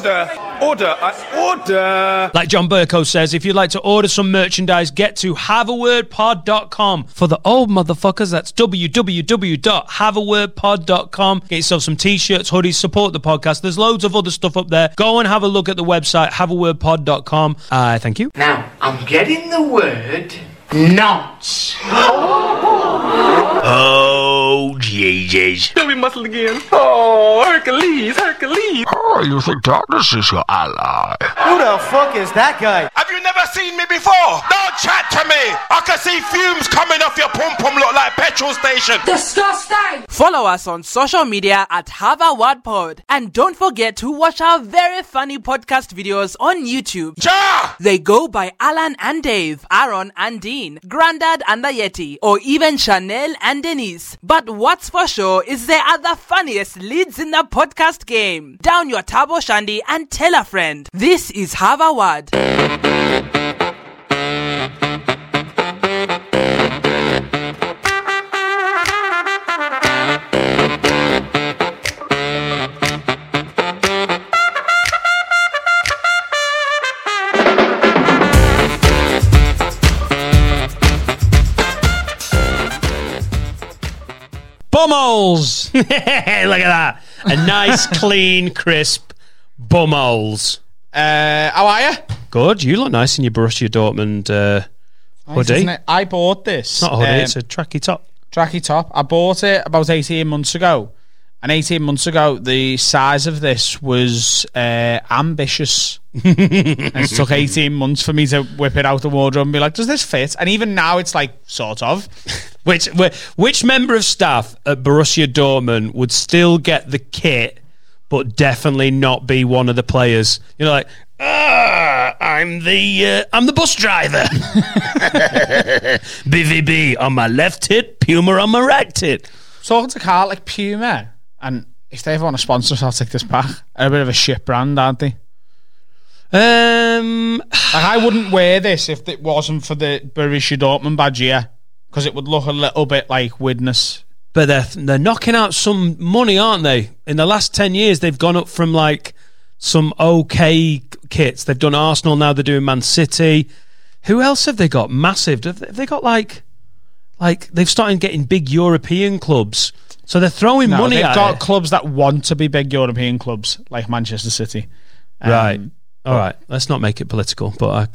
order, order, I order. Like John Bercow says, if you'd like to order some merchandise, get to haveawordpod.com. For the old motherfuckers, that's www.haveawordpod.com. Get yourself some t-shirts, hoodies, support the podcast. There's loads of other stuff up there. Go and have a look at the website, haveawordpod.com. Uh, thank you. Now, I'm getting the word nonce. Oh, Jesus. Show me muscle again. Oh, Hercules, Hercules. Oh, you think darkness is your ally? Who the fuck is that guy? Have you never seen me before? Don't chat to me. I can see fumes coming off your pum pum look like petrol station. Disgusting! Follow us on social media at Have a Word Pod. And don't forget to watch our very funny podcast videos on YouTube. Ja! They go by Alan and Dave, Aaron and Dean, Grandad and the Yeti, or even Chanel and Denise. But what's for sure is they are the funniest leads in the podcast game. Down your Tabo Shandy and tell a friend. This is Have Bumholes! Look at that. A nice, clean, crisp bumholes. Uh, how are you? Good. You look nice in your Borussia Dortmund uh, hoodie. Isn't it? I bought this. It's not a hoodie, um, it's a tracky top. tracky top. I bought it about 18 months ago. And 18 months ago, the size of this was uh, ambitious. It took 18 months for me to whip it out the wardrobe and be like, does this fit? And even now, it's like, sort of. Which wh- which member of staff at Borussia Dortmund would still get the kit, but definitely not be one of the players? You know, like, ah, I'm the uh, I'm the bus driver. BVB on my left tit, Puma on my right tit. Talking to Carl, like Puma, and if they ever want to sponsor us, I'll take this back. They're a bit of a shit brand, aren't they? Um, Like, I wouldn't wear this if it wasn't for the Borussia Dortmund badge here, because it would look a little bit like Widnes. but they're they're knocking out some money, aren't they? In the last ten years, they've gone up from like some okay kits. They've done Arsenal now. They're doing Man City. Who else have they got? Massive. Have they, got like like they've started getting big European clubs? So they're throwing No, money they've got it. clubs that want to be big European clubs, like Manchester City. Um, Right. All right. Let's not make it political. But I,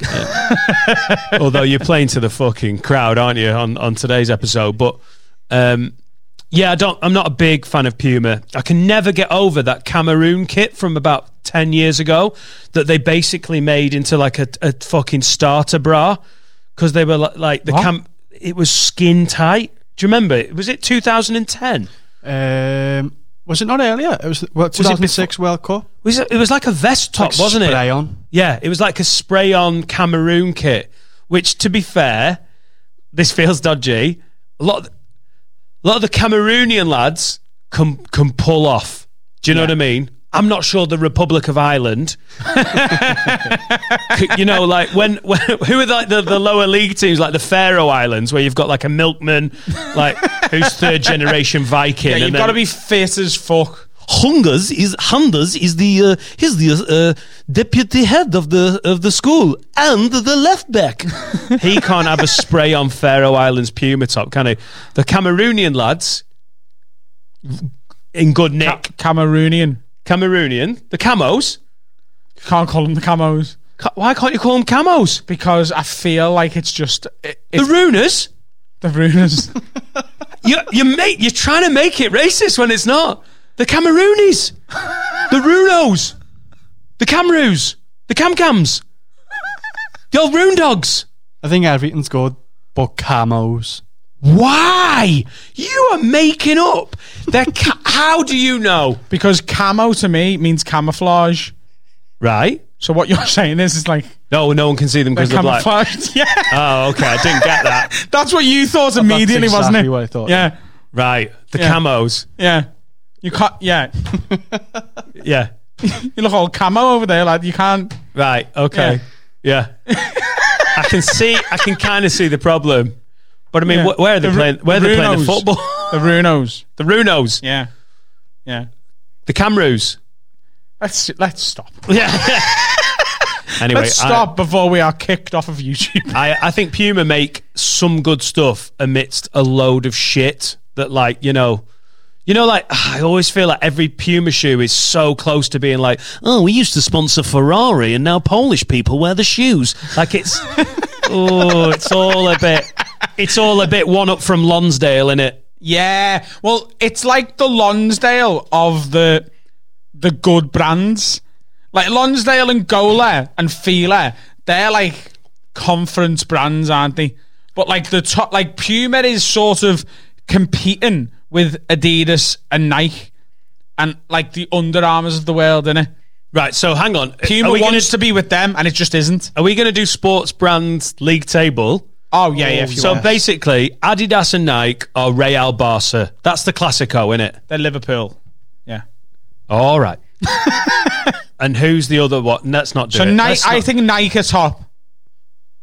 yeah. although you're playing to the fucking crowd, aren't you, on, on today's episode? But um, yeah, I don't. I'm not a big fan of Puma. I can never get over that Cameroon kit from about ten years ago that they basically made into like a, a fucking starter bra because they were like, like the What? cam. It was skin tight. Do you remember? Was it 2010? Um, was it not earlier? It was well, it 2006 World Cup. Was it, it was like a vest top, Like wasn't it? spray on. Yeah, it was like a spray on Cameroon kit, which, to be fair, this feels dodgy. A lot, of, a lot of the Cameroonian lads can can pull off. Do you know what I mean? I'm not sure the Republic of Ireland. you know, like when, when who are like the, the lower league teams, like the Faroe Islands, where you've got like a milkman, like who's third generation Viking. Yeah, you've got to be fit as fuck. Hungers is Hunders is the uh, he's the uh, deputy head of the of the school and the left back. he can't have a spray on Faroe Islands Puma top, can he? The Cameroonian lads in good nick. Cameroonian. Cameroonian, the camos. Can't call them the camos Ca- Why can't you call them camos? because I feel like it's just it, The it's Runers. the ruiners. You you make you're trying to make it racist when it's not. The Cameroonies, the Runos, the Camroos, the Camcams, the old Rune Dogs. I think everything's good, but camos. Why? You are making up. They're ca- How do you know? because camo to me means camouflage. Right? So what you're saying is, it's like No, no one can see them they're because they're black. camouflaged. Yeah, Oh, okay. I didn't get that. that's what you thought oh, immediately, wasn't it? what I thought. Yeah, Right. The Yeah. camos. yeah. You can't. Yeah, Yeah. you look all camo over there, like you can't. Right. Okay. Yeah. I can see. I can kind of see the problem. But I mean, Yeah. wh- where are they The playing? Where are they playing the football? The Runos. the Runos. Yeah, yeah. The Camroos. Let's let's stop. Yeah. anyway, let's I- stop before we are kicked off of YouTube. I, I think Puma make some good stuff amidst a load of shit that, like, you know, you know, like I always feel like every Puma shoe is so close to being like, oh, we used to sponsor Ferrari and now Polish people wear the shoes. Like it's, oh, it's all a bit, it's all a bit one up from Lonsdale, in it? Yeah, well, it's like the Lonsdale of the the good brands, like Lonsdale and Gola and Fila. They're like conference brands, aren't they? But like the top, like Puma is sort of competing with Adidas and Nike, and like the Under Armours of the world, innit? Right. So hang on, Puma wants gonna, to be with them, and it just isn't. are we going to do sports brands league table? Oh yeah, yeah. Oh, you So want. basically, Adidas and Nike are Real Barca. That's the Classico, isn't it? they're Liverpool. Yeah. All right. and who's the other one? Let's not do So it. Nike, Let's I think Nike are top.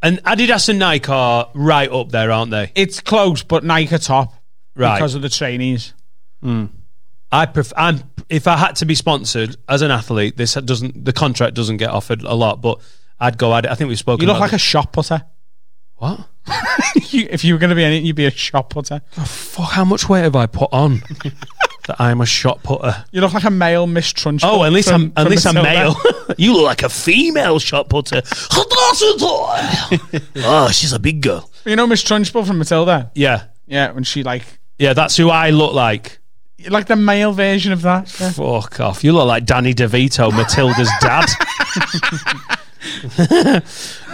and Adidas and Nike are right up there, aren't they? It's close, but Nike are top Right. because of the trainees. Hmm. I pref- I'm if I had to be sponsored as an athlete, this doesn't the contract doesn't get offered a lot, but I'd go at it. I think we've spoken. You look like a shot putter. What? You, if you were going to be anything, you'd be a shot putter. Fuck! How much weight have I put on that I'm a shot putter? You look like a male Miss Trunchbull. Oh, at least from- I'm at least I'm male. you look like a female shot putter. oh, she's a big girl. You know Miss Trunchbull from Matilda? Yeah, Yeah, when she like, yeah. That's who I look like. like the male version of that. Yeah. Fuck off. You look like Danny DeVito, Matilda's dad.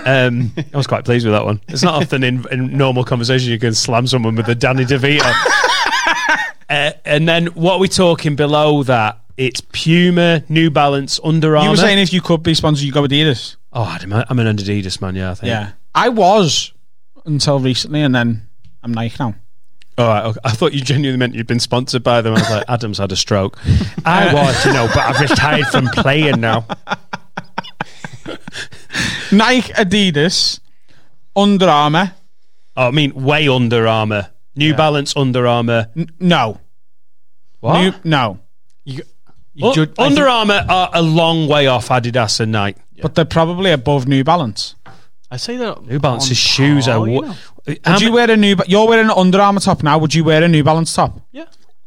Um, I was quite pleased with that one. It's not often in, in normal conversation you can slam someone with a Danny DeVito. uh, and then what are we talking below that? It's Puma, New Balance, Under Armour. You were saying if you could be sponsored, you go with Adidas. oh, I'm an Adidas man, yeah, I think. Yeah, I was until recently, and then I'm Nike now. All right, okay. I thought you genuinely meant you'd been sponsored by them. I was like, Adam's had a stroke. I was, you know, but I've retired from playing now. Nike, Adidas, Under Armour. Oh, I mean, way Under Armour. New Balance, Under Armour. N- no, What? New, no, You, Un- judge- I Under Armour are a long way off Adidas and Nike. but they're probably above New Balance. I say that New Balance's shoes par, are. you Wo- know. How Would you wear a new? Ba- You're wearing an Under Armour top now. Would you wear a New Balance top? Yeah,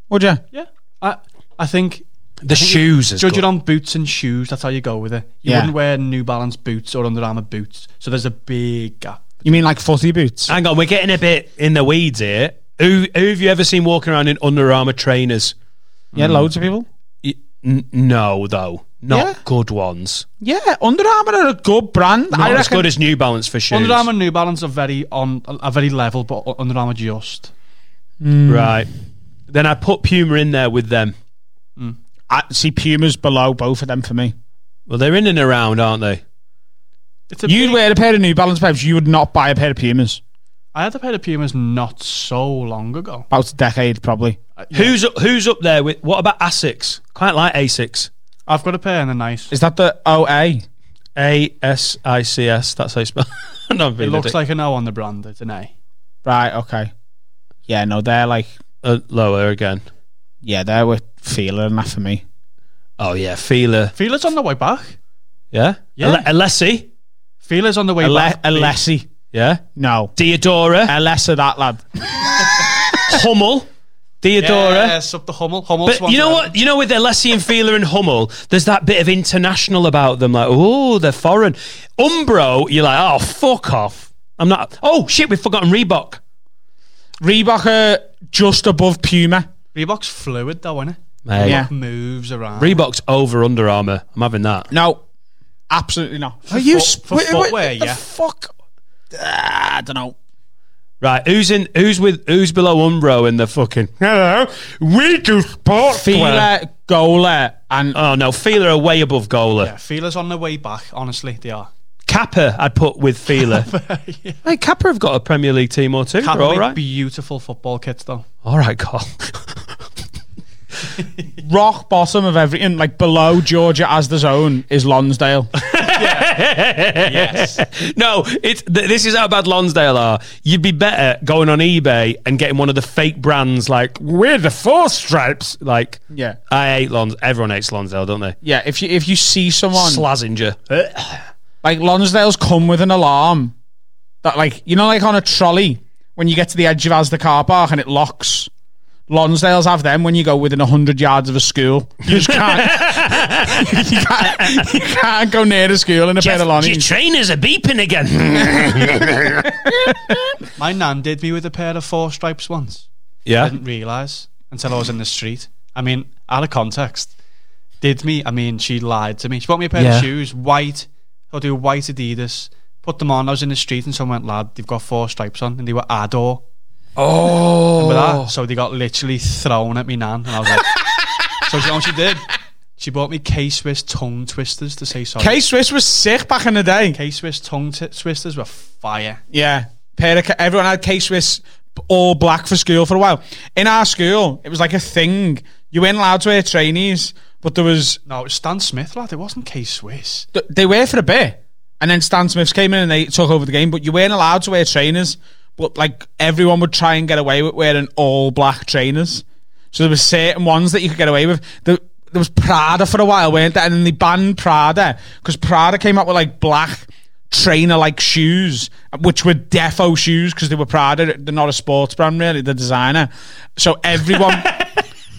Would you? yeah. I I think the shoes is judge it on boots and shoes. That's how you go with it. You Yeah. wouldn't wear New Balance boots or Under Armour boots. So there's a big gap. You mean like footy boots? Hang on, we're getting a bit in the weeds here. Who, who have you ever seen walking around in Under Armour trainers? yeah, hmm. loads of people. Y- n- no, though. Not Yeah. good ones. Yeah, Under Armour are a good brand. Not I as reckon. good as New Balance for shoes. Under Armour and New Balance are very on are very level, but Under Armour just. Hmm. Right. Then I put Puma in there with them. I see Pumas below both of them for me. Well, they're in and around, aren't they? It's a You'd big- wear a pair of New Balance pipes. You would not buy a pair of Pumas. I had a pair of Pumas not so long ago. About a decade, probably. Who's up, who's up there with? What about Asics? Quite like Asics. I've got a pair and they're nice. Is that the OA? A S I C S. That's how you spell. I don't It looks it. like an O on the brand. It's an A. Right. Okay. Yeah. No, they're like. uh, lower again. Yeah, they're with Fila and that for me. Oh yeah, Fila. Fila's on the way back. Yeah, Yeah. Ale- Ellesse. Fila's on the way A, back. a Lessie. Yeah, No. Diadora. A less of that lad. Hummel. Diadora. Yes, up the Hummel. Hummel. But you know what? You know, with Ellesse and Fila and Hummel, there's that bit of international about them. Like, oh, they're foreign. Umbro, you're like, oh, fuck off. I'm not. Oh shit, we've forgotten Reebok. Reebok are just above Puma. Reebok's fluid though, isn't it? Mate, Yeah. Moves around. Reebok's over Under Armour. I'm having that. No. Absolutely not. Are you sp- for footwear, the yeah. fuck? Ah, I don't know. Right, who's in? Who's with? Who's below Umbro in the fucking? Hello, we do sports. Fila, Gola, and Oh no, Fila are way above Gola. Yeah, Fila's on the way back. Honestly, they are. Kappa, I'd put with Fila. Hey, Kappa have got a Premier League team or two. They're Kappa all make right. beautiful football kits though. all right, Carl. rock bottom of everything, like below Georgia as the zone, is Lonsdale. yes. no, it's th- this is how bad Lonsdale are. You'd be better going on eBay and getting one of the fake brands like we're the four stripes. Like, Yeah. I hate Lons. Everyone hates Lonsdale, don't they? Yeah, if you if you see someone Slazenger. like Lonsdale's come with an alarm that like you know like on a trolley when you get to the edge of Asda car park and it locks. Lonsdale's have them when you go within hundred yards of a school. You just can't. you, can't you can't go near the school in a pair of lonnies. trainers are beeping again. My nan did me with a pair of four stripes once. Yeah. I yeah. didn't realise until I was in the street. I mean, out of context. Did me? I mean, she lied to me. She bought me a pair Yeah. of shoes, white. I'll do white Adidas. Put them on. I was in the street and someone went, lad, they've got four stripes on. And they were Adore. Oh. Remember that? So they got literally thrown at me nan. And I was like, so you know what she did? She bought me K-Swiss tongue twisters to say sorry. K Swiss was sick back in the day. K-Swiss tongue t- twisters were fire. Yeah, pair of, everyone had K Swiss all black for school for a while. In our school, it was like a thing. You weren't allowed to wear trainees, but there was No, it was Stan Smith, lad. It wasn't K-Swiss. th- they were for a bit, and then Stan Smiths came in and they took over the game. But you weren't allowed to wear trainers. But like everyone would try and get away with wearing all black trainers. So there were certain ones that you could get away with. There, there was Prada for a while, weren't there? And then they banned Prada because Prada came up with like black trainer like shoes, which were defo shoes because they were Prada. They're not a sports brand, really. The designer. So everyone.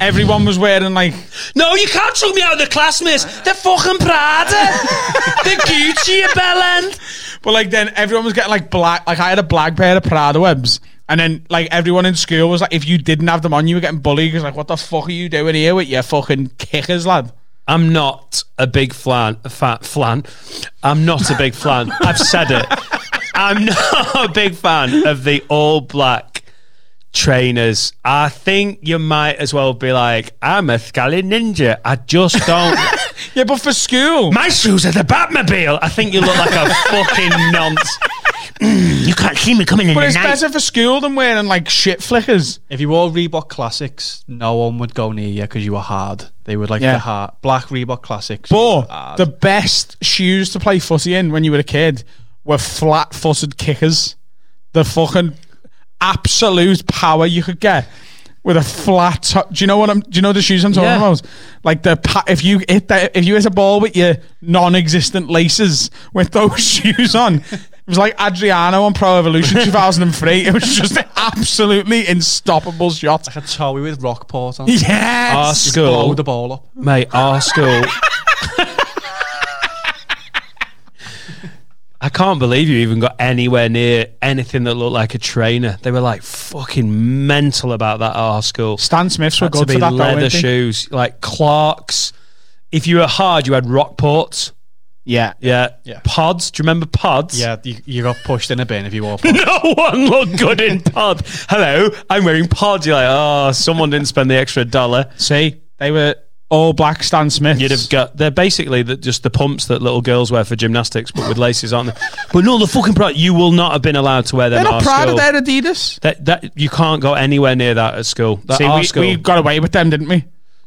Everyone was wearing like No, you can't chuck me out of the class, miss. They're fucking Prada. They're Gucci, you bellend. But like then everyone was getting like black. Like I had a black pair of Prada webs, and then like everyone in school was like, if you didn't have them on, you were getting bullied. Because like, what the fuck are you doing here with your fucking kickers, lad? I'm not a big flan. A fat flan. I'm not a big flan. I've said it. I'm not a big fan of the all black trainers. I think you might as well be like, I'm a Scally Ninja. I just don't. Yeah, but for school, My shoes are the Batmobile. I think you look like a fucking nonce. Mm, you can't see me coming in but it's night. better for school than wearing like shit flickers. If you wore Reebok Classics, no one would go near you because you were hard. They would like Yeah. the hard black Reebok Classics. But the best shoes to play footy in when you were a kid were flat-footed kickers. The fucking absolute power you could get with a flat. Top. Do you know what I'm? Do you know the shoes I'm talking Yeah. about? Like the pa- if you hit that if you hit a ball with your non-existent laces with those shoes on. It was like Adriano on Pro Evolution 2003. It was just an absolutely unstoppable shot. like a towie with Rockport on. Our Yes. Just blow the ball up. mate, our school. I can't believe you even got anywhere near anything that looked like a trainer. They were like fucking mental about that at our school. Stan Smiths were Had to good be for that. though, leather they? shoes, like Clarks. If you were hard, you had Rockports. Yeah. Yeah. Yeah. Pods. Do you remember Pods? Yeah, you, you got pushed in a bin if you wore. No one looked good in pod. Hello, I'm wearing pods. You're like, oh, someone didn't spend the extra dollar. See, they were all black Stan Smiths. You'd have got. They're basically the, just the pumps that little girls wear for gymnastics, but with laces on them. But no, the fucking product. You will not have been allowed to wear them. They're not our proud school. of their Adidas. That, that you can't go anywhere near that at school. That See, we, school. we got away with them, didn't we?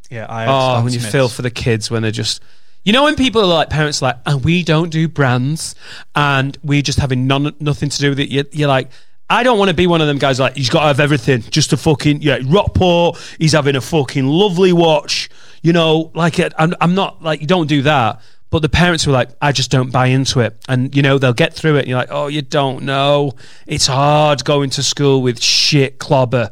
yeah, I had Oh, Stan when you feel for the kids when they're just. You know when people are like parents are like, and we don't do brands, and we just having none, nothing to do with it. You're, you're like, I don't want to be one of them guys like he's got to have everything, just a fucking yeah. Rockport, he's having a fucking lovely watch. You know, like it, I'm, I'm not like you don't do that. But the parents were like, I just don't buy into it, and you know they'll get through it. And you're like, oh, you don't know. It's hard going to school with shit clobber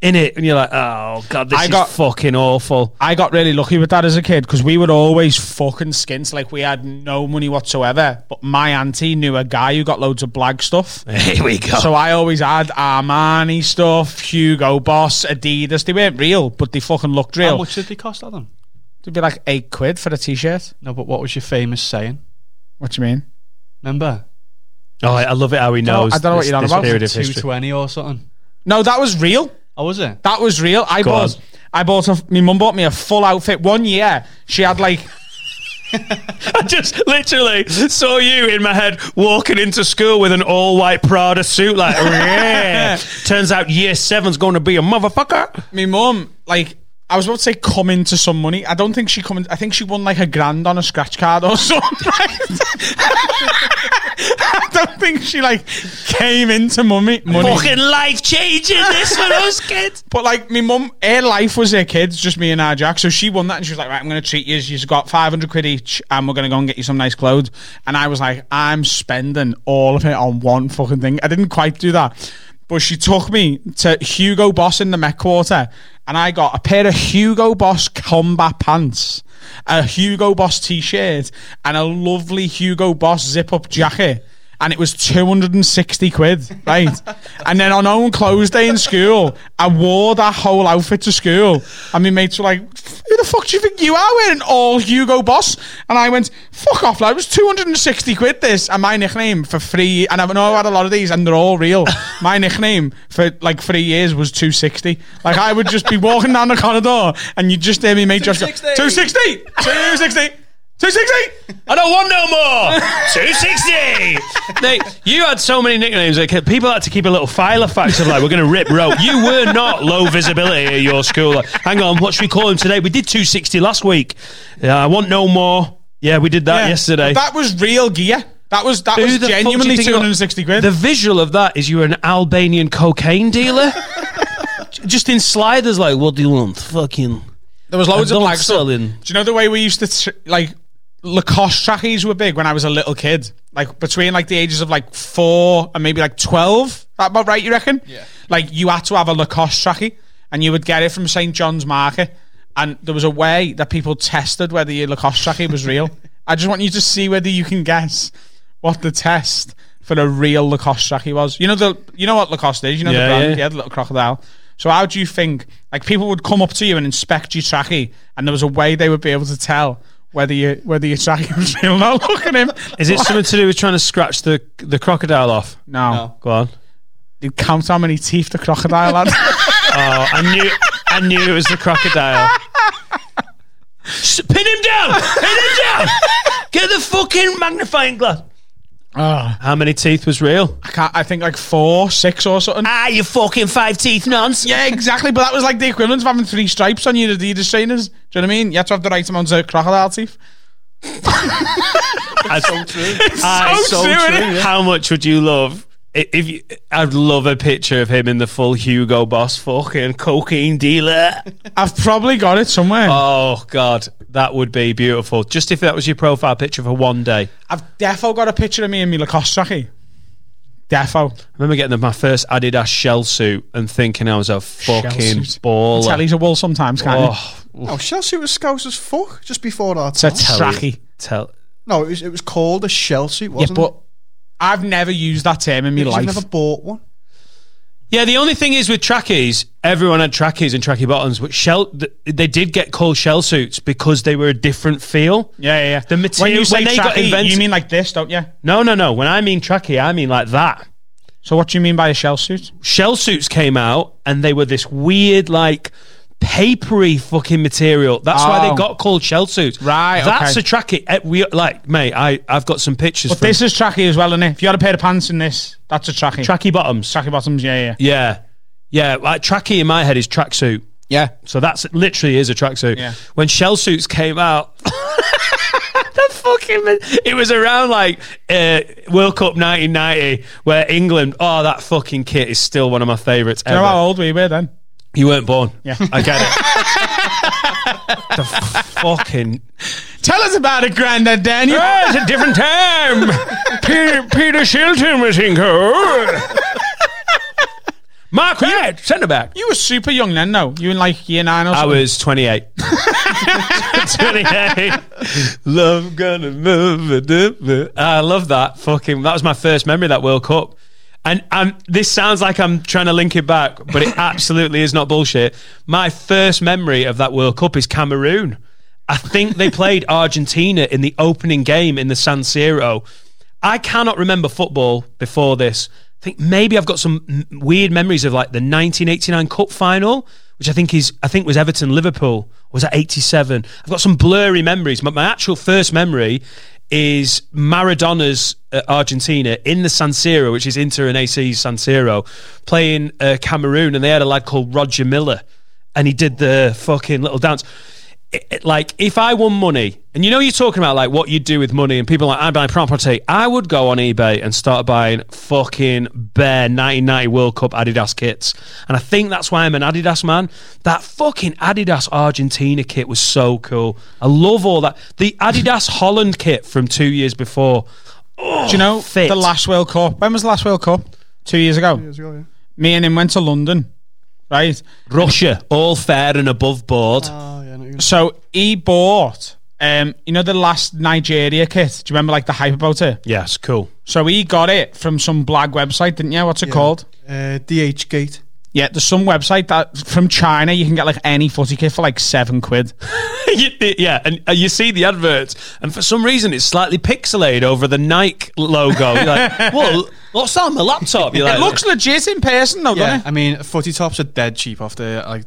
in it, and you're like, oh god, this I is got- fucking awful. I got really lucky with that as a kid because we were always fucking skint. Like we had no money whatsoever. But my auntie knew a guy who got loads of blag stuff. Here we go. So I always had Armani stuff, Hugo Boss, Adidas. They weren't real, but they fucking looked real. How much did they cost, Adam? It'd be like eight quid for a t-shirt. No, but what was your famous saying? What do you mean? Remember? oh, I love it how he don't- knows. I don't know what this- you're on about. period of Two history. twenty or something. No, that was real. Oh, was it? That was real. I Go bought. on. I bought a. My mum bought me a full outfit one year. She had like. I just literally saw you in my head walking into school with an all white Prada suit. Like, yeah. Turns out year seven's going to be a motherfucker. my mum, like, I was about to say come into some money. I don't think she come in, I think she won like a grand on a scratch card or something. I don't think she like came into mummy money. Fucking life changing this for us kids. But like my mum, her life was her kids, just me and our Jack. So she won that, and she was like, "Right, I'm going to treat you. You've got 500 quid each, and we're going to go and get you some nice clothes." And I was like, "I'm spending all of it on one fucking thing." I didn't quite do that, but she took me to Hugo Boss in the Met Quarter, and I got a pair of Hugo Boss combat pants, a Hugo Boss t-shirt, and a lovely Hugo Boss zip-up jacket and it was 260 quid, right? and then on own clothes day in school, I wore that whole outfit to school. And my mates were like, who the fuck do you think you are wearing all Hugo Boss? And I went, fuck off, lad. It was 260 quid this. And my nickname for free, and I know I had a lot of these and they're all real. my nickname for like three years was 260. Like I would just be walking down the corridor and you'd just hear me mate just go, 260! 260! 260! I don't want no more. Two sixty. Nate, you had so many nicknames that kept- people had to keep a little file of facts of like we're going to rip rope. You were not low visibility at your school. Like, hang on, what should we call him today? We did two sixty last week. Yeah, I want no more. Yeah, we did that Yeah. yesterday. That was real gear. That was that Who was the fuck do you genuinely think you are? 260 quid. The visual of that is you were an Albanian cocaine dealer. Just in sliders, like, what do you want? Fucking. there was loads of don't like stuff. sell in. Do you know the way we used to tr- like Lacoste trackies were big when I was a little kid? Like between like the ages of like four and maybe like 12. That about right, you reckon? Yeah. Like you had to have a Lacoste trackie and you would get it from St. John's Market. And there was a way that people tested whether your Lacoste trackie was real. I just want you to see whether you can guess what the test for a real Lacoste trackie was. You know the you know what Lacoste is, you know Yeah, the brand, yeah. yeah, the little crocodile. So how do you think like people would come up to you and inspect your trackie and there was a way they would be able to tell whether you whether your trackie was real or not? Look at him. Is it something to do with trying to scratch the the crocodile off? No. Go on. You count how many teeth the crocodile had. Oh, I knew, I knew it was the crocodile. S- Pin him down! Pin him down! Get the fucking magnifying glass. Oh, How many teeth was real? I can't I think like four, six or something. Ah, you fucking five teeth nonce. Yeah, exactly. But that was like the equivalent of having three stripes on your Adidas trainers. Do you know what I mean? You had to have the right amount of crocodile teeth. That's so true. so true, isn't it? How much would you love? If you, I'd love a picture of him in the full Hugo Boss fucking cocaine dealer. I've probably got it somewhere. Oh God, that would be beautiful. Just if that was your profile picture for one day. I've defo got a picture of me in my Lacoste trackie. Defo. I remember getting my first Adidas shell suit and thinking I was a fucking suit. baller. Tell he's a wool sometimes, can't oh, you? Oh, shell suit was scouse as fuck just before our It's a time. trackie. tell. No, it was, it was called a shell suit, Yeah, wasn't but it? I've never used that term in my life. You've never bought one. Yeah, the only thing is with trackies, everyone had trackies and tracky bottoms, but shell they did get called shell suits because they were a different feel. Yeah, yeah, yeah. The material- when you say when they got invented- you mean like this, don't you? No, no, no. When I mean tracky, I mean like that. So what do you mean by a shell suit? Shell suits came out and they were this weird, like papery fucking material. That's why Oh. they got called shell suits. Right, That's okay. a tracky. Eh, We like, mate. I I've got some pictures. But from this is tracky as well, isn't it? If you had a pair of pants in this, that's a tracky. tracky bottoms. tracky bottoms, yeah, yeah. Yeah, yeah. Like tracky in my head is tracksuit. Yeah. So that's literally is a tracksuit. Yeah. When shell suits came out, the fucking it was around like uh, World Cup 1990, where England. Oh, that fucking kit is still one of my favourites you know how old we were then? You weren't born. Yeah. I get it. the fucking. Tell us about it, Grandad Daniel. Oh, it's a different time. Peter, Peter Shilton was in goal. Mark Wright, centre back. You were super young then, no? You in like year nine or I was 28. 28. Love gonna move. it, move it. I love that. Fucking, that was my first memory of that World Cup. And um, this sounds like I'm trying to link it back, but it absolutely is not bullshit. My first memory of that World Cup is Cameroon. I think they played Argentina in the opening game in the San Siro. I cannot remember football before this. I think maybe I've got some m- weird memories of like the 1989 Cup final, which I think is I think was Everton Liverpool. Was that 87? I've got some blurry memories, but my actual first memory is Maradona's uh, Argentina in the San Siro, which is Inter and AC's San Siro, playing uh, Cameroon, and they had a lad called Roger Milla. and he did the fucking little dance. It- it- like if I won money, and you know you're talking about like what you do with money, and people are like I buy property. I would go on eBay and start buying fucking bare 1990 World Cup Adidas kits, and I think that's why I'm an Adidas man. That fucking Adidas Argentina kit was so cool. I love all that. The Adidas Holland kit from two years before. Do you know oh, fit. the last World Cup? When was the last World Cup? Two years ago. Years ago, yeah. Me and him went to London, right? Russia, all fair and above board. Oh, yeah, no, you're gonna- So he bought, um, you know, the last Nigeria kit. Do you remember like the hype about it? yes, cool. So he got it from some blag website, didn't you? What's it called? uh, DH Gate. Yeah, there's some website that from China you can get like any footy kit for like seven quid. Yeah, and uh, you see the adverts, and for some reason it's slightly pixelated over the Nike logo. You're like, well, what's that on my laptop? You're like, it looks legit in person though, Yeah, doesn't it? I mean, footy tops are dead cheap after like.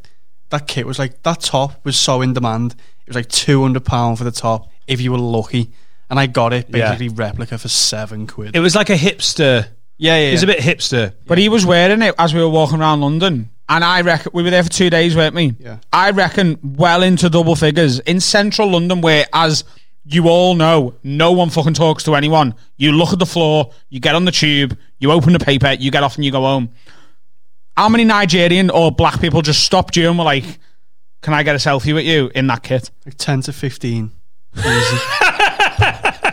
That kit was like that top was so in demand. It was like two hundred pound for the top if you were lucky, and I got it Yeah. basically replica for seven quid. it was like a hipster. yeah, yeah, It was a bit hipster. But he was wearing it as we were walking around London. And I reckon we were there for two days, weren't we? Yeah. I reckon well into double figures in central London, where, as you all know, no one fucking talks to anyone. You look at the floor, you get on the tube, you open the paper, you get off and you go home. How many Nigerian or black people just stopped you and were like, Can I get a selfie with you in that kit? like ten to fifteen.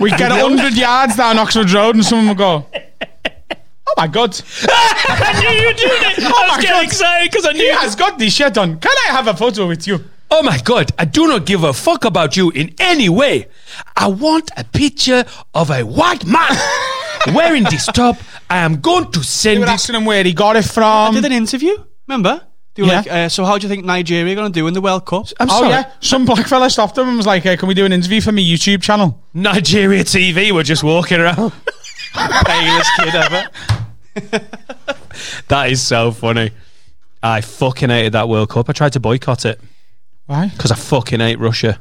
We get 100 yards down Oxford Road and someone will go, Oh my God. I knew you were doing it. I was my getting God. excited because I knew. He has got this shirt on. Can I have a photo with you? Oh my god! I do not give a fuck about you in any way. I want a picture of a white man wearing this top. I am going to They send were this. asking him where he got it I from. did an interview. Remember? They were Yeah. like, uh, so how do you think Nigeria are going to do in the World Cup? I'm Oh sorry. yeah, some black fella stopped him and was like, uh, "Can we do an interview for my YouTube channel?" Nigeria TV were just walking around. Palest kid ever. That is so funny. I fucking hated that World Cup. I tried to boycott it Why? because I fucking hate Russia.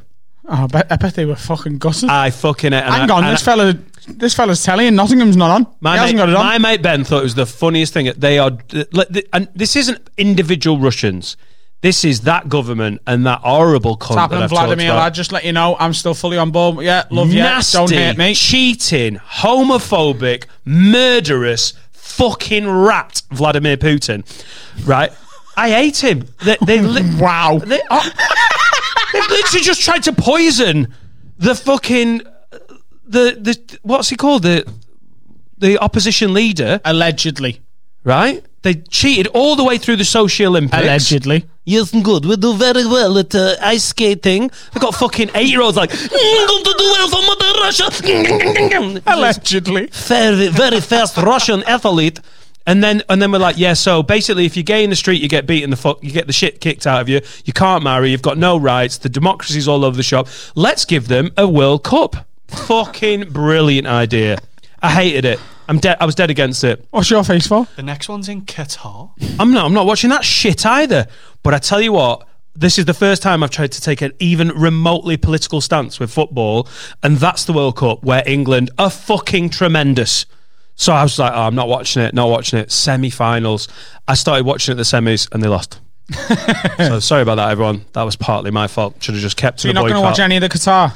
Oh, I bet, I bet they were fucking gutted. I fucking hate. and Hang I- on, this I- fella, this fella's telly and Nottingham's not on. My he hasn't mate, got it on. my mate Ben thought it was the funniest thing. They are, and this isn't individual Russians. This is that government and that horrible cunt What's that happening, I've Vladimir? Lad, just let you know, I'm still fully on board. Yeah, love you. Nasty, Don't hate me. cheating, homophobic, murderous, fucking rat Vladimir Putin. Right? I hate him. They, they li- Wow. They, oh, they've literally just tried to poison the fucking the the what's he called the the opposition leader. Allegedly. Right? They cheated all the way through the Sochi Olympics. Allegedly. Yes, and good. We do very well at uh, ice skating. They got fucking eight year olds like, "Mm, going to do well for Mother Russia. Mm, mm, mm, Allegedly. very, very fast Russian athlete. And then, and then we're like, yeah. So basically, if you're gay in the street, you get beaten the fuck, you get the shit kicked out of you. You can't marry. You've got no rights. The democracy's all over the shop. Let's give them a World Cup. Fucking brilliant idea. I hated it. I'm dead. I was dead against it. What's your face for? The next one's in Qatar. I'm not. I'm not watching that shit either. But I tell you what, this is the first time I've tried to take an even remotely political stance with football, and that's the World Cup where England are fucking tremendous. So I was like, oh, I'm not watching it. Not watching it. Semi-finals. I started watching it the semis, and they lost. so sorry about that, everyone. That was partly my fault. Should have just kept to You're the not going to watch any of the Qatar.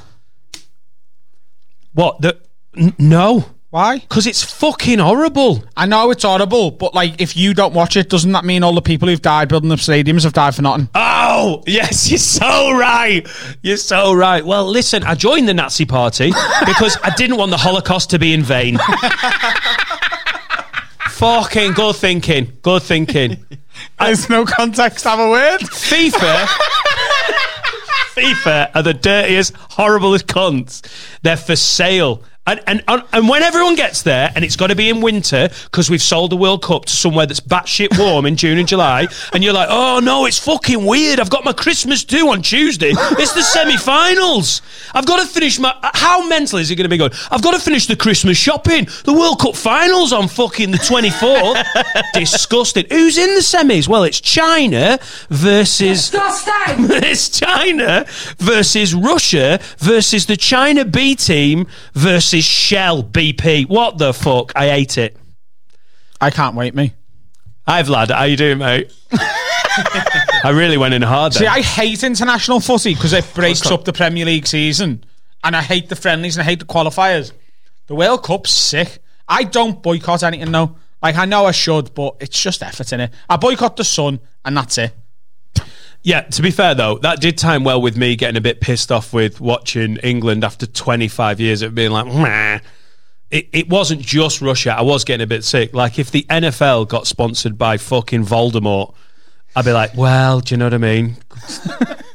What? The n- no, Why? because it's fucking horrible. I know it's horrible, but like, if you don't watch it, doesn't that mean all the people who've died building up stadiums have died for nothing? Oh, yes, you're so right. You're so right. Well, listen, I joined the Nazi party because I didn't want the Holocaust to be in vain. Fucking good thinking. Good thinking. There's no context. Have a word. FIFA. FIFA are the dirtiest, horriblest cunts. They're for sale. And, and, and, when everyone gets there, and it's got to be in winter because we've sold the World Cup to somewhere that's batshit warm in June and July, and you're like, oh no, it's fucking weird. I've got my Christmas due on Tuesday. It's the semi finals. I've got to finish my. How mental is it going to be going? I've got to finish the Christmas shopping. The World Cup finals on fucking the 24th. Disgusting. Who's in the semis? Well, it's China versus. it's China versus Russia versus the China B team versus Shell BP. What the fuck? I hate it. I can't wait, me. Hi, Vlad. How you doing, mate? I really went in hard. See, Then. I hate international footy because it breaks up the Premier League season, and I hate the friendlies and I hate the qualifiers. The World Cup's sick. I don't boycott anything though. Like I know I should, but it's just effort in it. I boycott the Sun, and that's it. Yeah, to be fair though, that did time well with me getting a bit pissed off with watching England after 25 years of being like, Meh. It, it wasn't just Russia. I was getting a bit sick. Like if the NFL got sponsored by fucking Voldemort, I'd be like, well, do you know what I mean?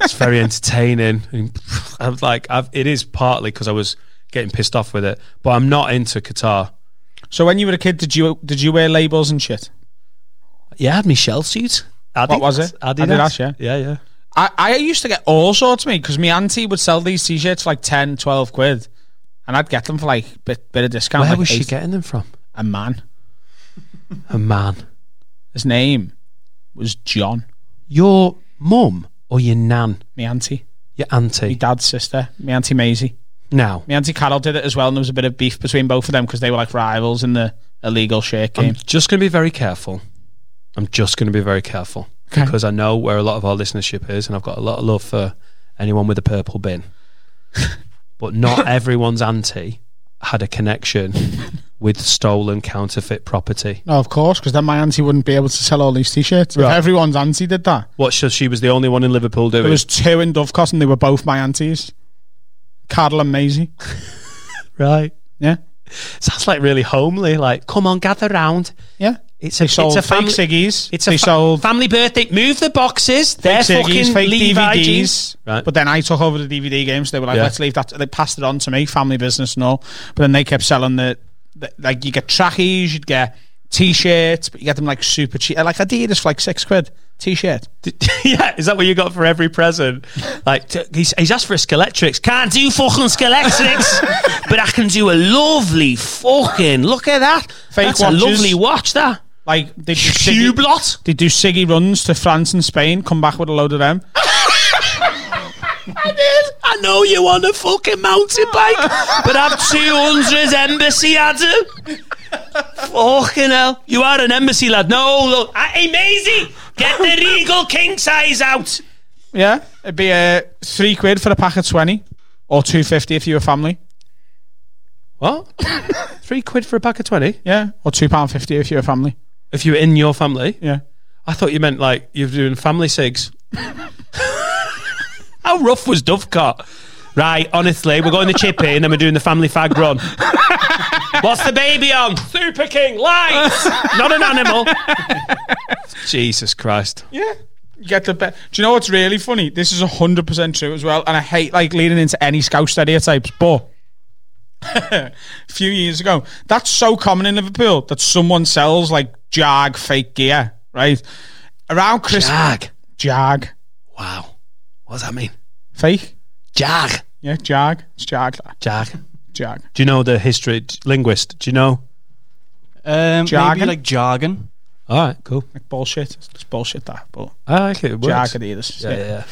it's very entertaining. And I'm like, I've, it is partly because I was getting pissed off with it, but I'm not into Qatar. So when you were a kid, did you did you wear labels and shit? Yeah, I had my shell suit. Adidas. What was it? Adidas. Adidas, yeah. Yeah, yeah. I, I used to get all sorts, me, because my auntie would sell these t-shirts for like 10, 12 quid, and I'd get them for like bit bit of discount. Where like was she getting them from? A man. A man. His name was John. Your mum or your nan? My auntie. Your My auntie? dad's sister. My auntie Maisie. Now, My auntie Carol did it as well, and there was a bit of beef between both of them because they were like rivals in the illegal shirt I'm game. just going to be very careful. I'm just going to be very careful Okay. because I know where a lot of our listenership is, and I've got a lot of love for anyone with a purple bin. but not everyone's auntie had a connection with stolen counterfeit property. No, of course, because then my auntie wouldn't be able to sell all these t-shirts. If everyone's auntie did that, What? So she was the only one in Liverpool doing. It? There was two in Dovecot, and they were both my aunties, Carol and Maisie. right. Yeah, Sounds like really homely. Like, come on, gather round. yeah. It's a, They sold it's a family. fake ciggies. It's a they fa- sold family birthday. Move the boxes. They're fake fucking ciggies, fake Levi DVDs. jeans. Right. But then I took over the DVD games. They were like, Yeah. let's leave that. They passed it on to me, family business and all. But then they kept selling the, the like you get trackies, you'd get t-shirts, but you get them like super cheap, like Adidas for like six quid t-shirt. yeah, is that what you got for every present? Like, t- he's, he's asked for a Scalextric. Can't do fucking Scalextric, but I can do a lovely fucking. Look at that. Fake That's watches. a lovely watch. That Like they do Siggy, Hublot. they do Siggy runs to France and Spain, come back with a load of them. I did. I know you want a fucking mountain bike, but I've 200 embassy, Adam. fucking hell. You are an embassy lad. No, look. Hey, Maisie, get the Regal king size out. Yeah, it'd be uh, three quid for a pack of twenty, or two fifty if you're a family. What? Three quid for a pack of 20? Yeah, or two pound fifty if you're a family. If you're in your family? Yeah. I thought you meant like you're doing family sigs. How rough was Dovecot? Right, honestly, we're going the chip in and we're doing the family fag run. What's the baby on? Super King, lights! Not an animal. Jesus Christ. Yeah. You get the be- Do you know what's really funny? This is hundred percent true as well, and I hate like leading into any scout stereotypes, but a few years ago, that's so common in Liverpool that someone sells like Jag fake gear, right? Around Christmas, Jag. Jag Wow. What does that mean? fake, Jag. yeah, Jag, it's Jag, Jag. Jag. Do you know the history linguist? Do you know? Um, Jargon? maybe like jargon. All right, cool. Like bullshit. It's it's bullshit that, but I like it. It Jag works. Adidas. Yeah, yeah, yeah.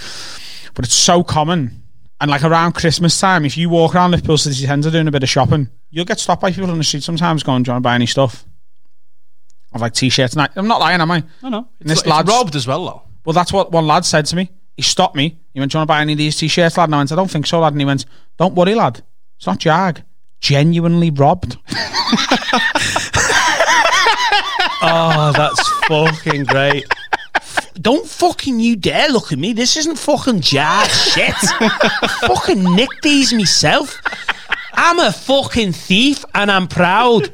but it's so common. And like around Christmas time, if you walk around Liverpool city centre doing a bit of shopping, you'll get stopped by people on the street sometimes going, "Do you want to buy any stuff?" Of like t-shirts. And I, I'm not lying, am I? No, no. It's, this it's lad's- robbed as well, though. Well, that's what one lad said to me. He stopped me. He went, "Do you want to buy any of these t-shirts, lad?" And I went, "I don't think so, lad." And he went, "Don't worry, lad. It's not Jag. Genuinely robbed." Oh, that's fucking great. Don't fucking you dare look at me. This isn't fucking jar shit. fucking nicked these myself. I'm a fucking thief and I'm proud.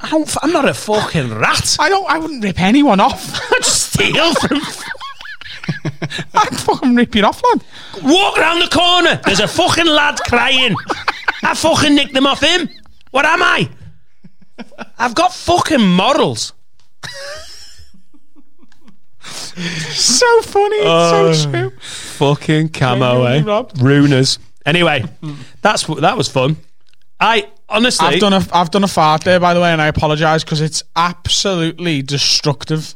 I don't, I'm not a fucking rat. I don't. I wouldn't rip anyone off. I'd steal from. I'd fucking rip you off, lad. Walk around the corner. There's a fucking lad crying. I fucking nicked them off him. What am I? I've got fucking morals. So funny. It's so true. Fucking camo, eh? Robbed. Anyway, that's that was fun. I honestly, I've done a I've done a fart there, by the way, and I apologise because it's absolutely destructive.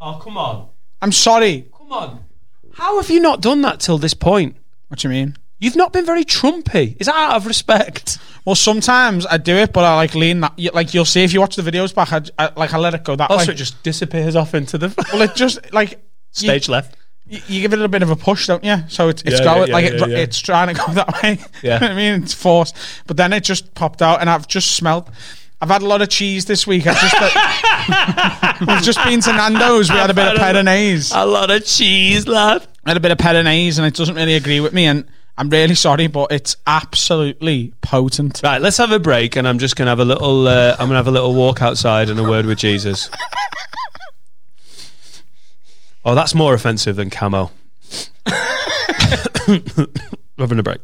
Oh come on, I'm sorry. come on. How have you not done that till this point? What do you mean? You've not been very Trumpy. Is that out of respect? Well, sometimes I do it, but I like lean that. you- Like you'll see if you watch the videos back, I, I like I let it go that Also, way. it just disappears off into the. well, it just like Stage left. You, you give it a bit of a push, don't you? So it's it's Yeah, going yeah, like yeah, it, it's trying to go that way. Yeah. You know what I mean, it's forced. But then it just popped out, and I've just smelled. I've had a lot of cheese this week. I've just we've just been to Nando's. We had a bit of perinaise. A lot of cheese, lad. I had a bit of perinaise, and it doesn't really agree with me. And I'm really sorry, but it's absolutely potent. Right, let's have a break, and I'm just gonna have a little. Uh, I'm gonna have a little walk outside and a word with Jesus. Oh, that's more offensive than camo. Having a break.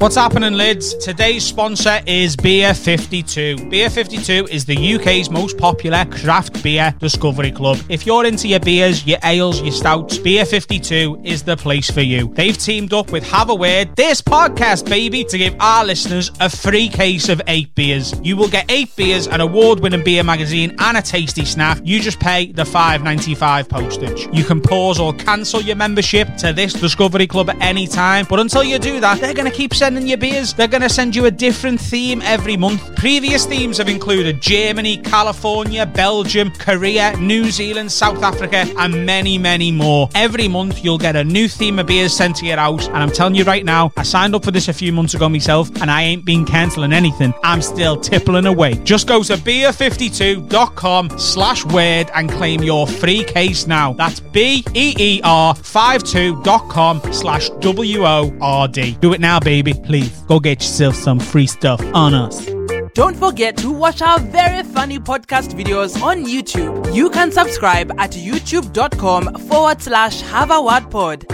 What's happening, lids? Today's sponsor is Beer 52. Beer 52 is the UK's most popular craft beer discovery club. If you're into your beers, your ales, your stouts, Beer 52 is the place for you. They've teamed up with Have a Word, this podcast, baby, to give our listeners a free case of eight beers. You will get eight beers, an award winning beer magazine, and a tasty snack. You just pay the $5.95 postage. You can pause or cancel your membership to this Discovery Club at any time, but until you do that, they're going to keep sending you beers. They're going to send you a different theme every month. Previous themes have included Germany, California, Belgium, Korea, New Zealand, South Africa, and many, many more. Every month, you'll get a new theme of beers sent to your house, and I'm telling you right now, I signed up for this a few months ago myself, and I ain't been cancelling anything. I'm still tippling away. Just go to beer52.com slash word and claim your free case now. That's B-E-E-R52.com slash W-O-R-D. Do it now, baby. Please. Go get yourself some free stuff on us. Don't forget to watch our very funny podcast videos on YouTube. You can subscribe at youtube.com forward slash have a word pod.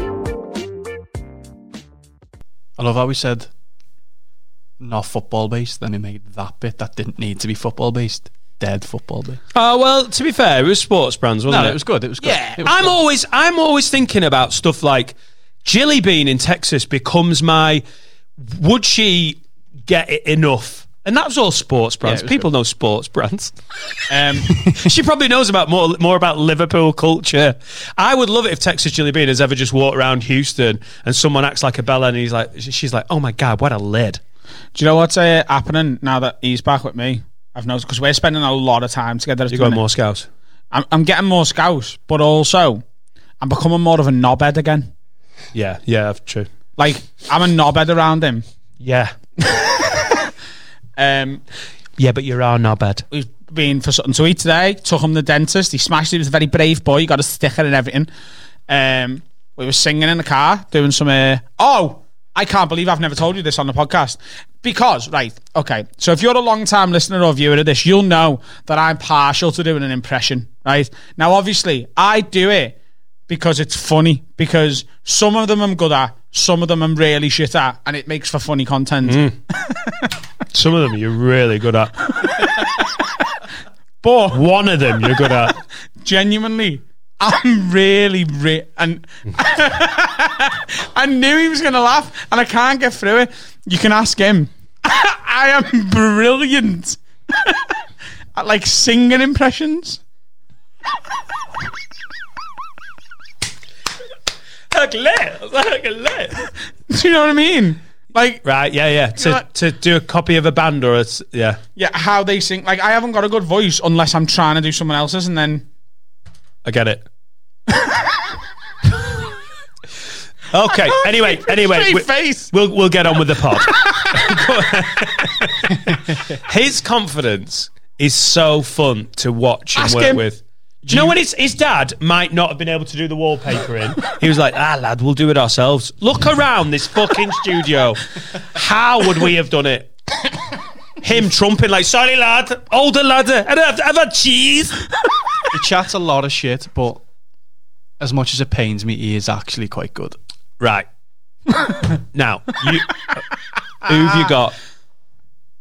I love how we said not football based, then we made that bit that didn't need to be football based. Dead football based. Oh well, to be fair, it was sports brands, wasn't No, it? it was good. It was good. Yeah, It was I'm good. always I'm always thinking about stuff like Jilly Bean in Texas becomes my. Would she get it enough? And that was all sports brands. was People know sports brands. Um, she probably knows about more more about Liverpool culture. I would love it if Texas Jilly Bean has ever just walked around Houston and someone acts like a Bella and he's like, she's like, oh my god, what a lid. do you know what's uh, happening now that he's back with me? I've noticed because we're spending a lot of time together. You got more scouts. I'm, I'm getting more scouts, but also I'm becoming more of a knobhead again. Yeah, yeah, true. Like I'm a knobhead around him. Yeah, Um, yeah, but you're our knobhead. we've been for something to eat today. Took him to the dentist. He smashed it. He was a very brave boy. He got a sticker and everything. Um, we were singing in the car, doing some. Uh, oh, I can't believe I've never told you this on the podcast. Because, right, okay. So if you're a long time listener or viewer of this, you'll know that I'm partial to doing an impression, right? Now, obviously, I do it because it's funny. Because some of them I'm good at, some of them I'm really shit at, and it makes for funny content. Hmm. Some of them you're really good at. But One of them you're good at. genuinely I'm really, re- and I knew he was going to laugh, and I can't get through it. You can ask him. I am brilliant at like singing impressions. Do you know what I mean? Like, Right, yeah, yeah. To, like- to do a copy of a band or a, s- yeah. yeah, how they sing. Like, I haven't got a good voice unless I'm trying to do someone else's, and then I get it. okay. Anyway, anyway, Straight we, face. we'll we'll get on with the pod. His confidence is so fun to watch and Ask work him. with. Do you know when his, his dad might not have been able to do the wallpaper in? He was like, ah, lad, we'll do it ourselves. Look around this fucking studio. How would we have done it? Him trumping like, sorry, lad, older lad, I don't have I've had cheese. He chats a lot of shit, but as much as it pains me, he is actually quite good. Right. now, you, who have you got?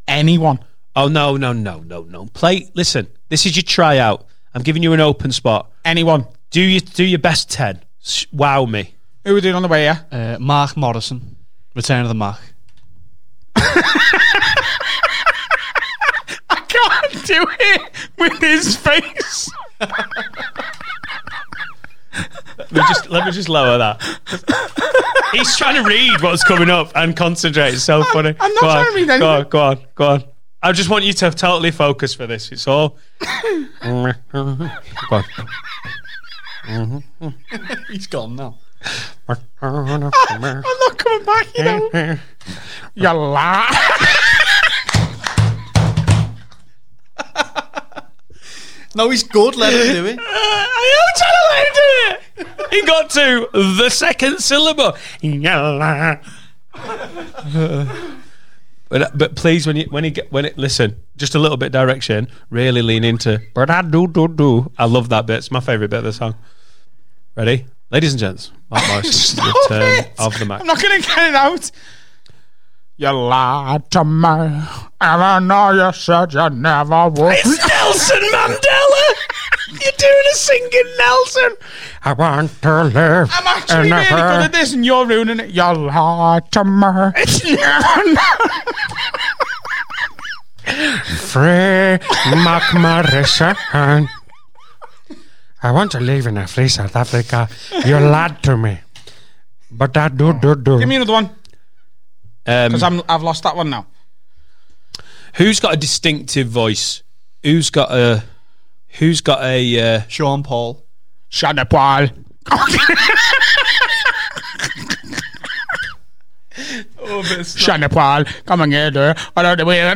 anyone. Oh, no, no, no, no, no. Play, listen, this is your tryout. I'm giving you an open spot. Anyone. Do your, do your best 10. S- Wow me. Who we doing on the way, yeah? Uh, Mark Morrison, Return of the Mack. I can't do it with his face. Let me just, let me just lower that. He's trying to read what's coming up and concentrate. It's so funny. I'm not Go on, trying to read Go on, anything. go on, go on. I just want you to totally focus for this. It's all. go on. He's gone now. I'm not coming back, you know. you lie. No, he's good. Let him do it. I am trying to let him do it. He got to the second syllable. Yalla. But uh, but please when you when you get when it listen just a little bit direction really lean into but I do do do I love that bit it's my favorite bit of the song ready ladies and gents Mark Morris Stop return it. of the Mac I'm not going to get it out. You lied to me, and I know you said you never would. It's Nelson Mandela you're doing a singing Nelson I want to live I'm actually in a really good at this, and you're ruining it. You lied to me. It's Free Mac Morrison. I want to live in a free South Africa. You lied to me. But I do, do, do. Give me another one, um, because I'm I've lost that one now. who's got a distinctive voice who's got a who's got a uh, Sean Paul. Sean Paul. Shut up, Paul. Come on, get there. I don't know where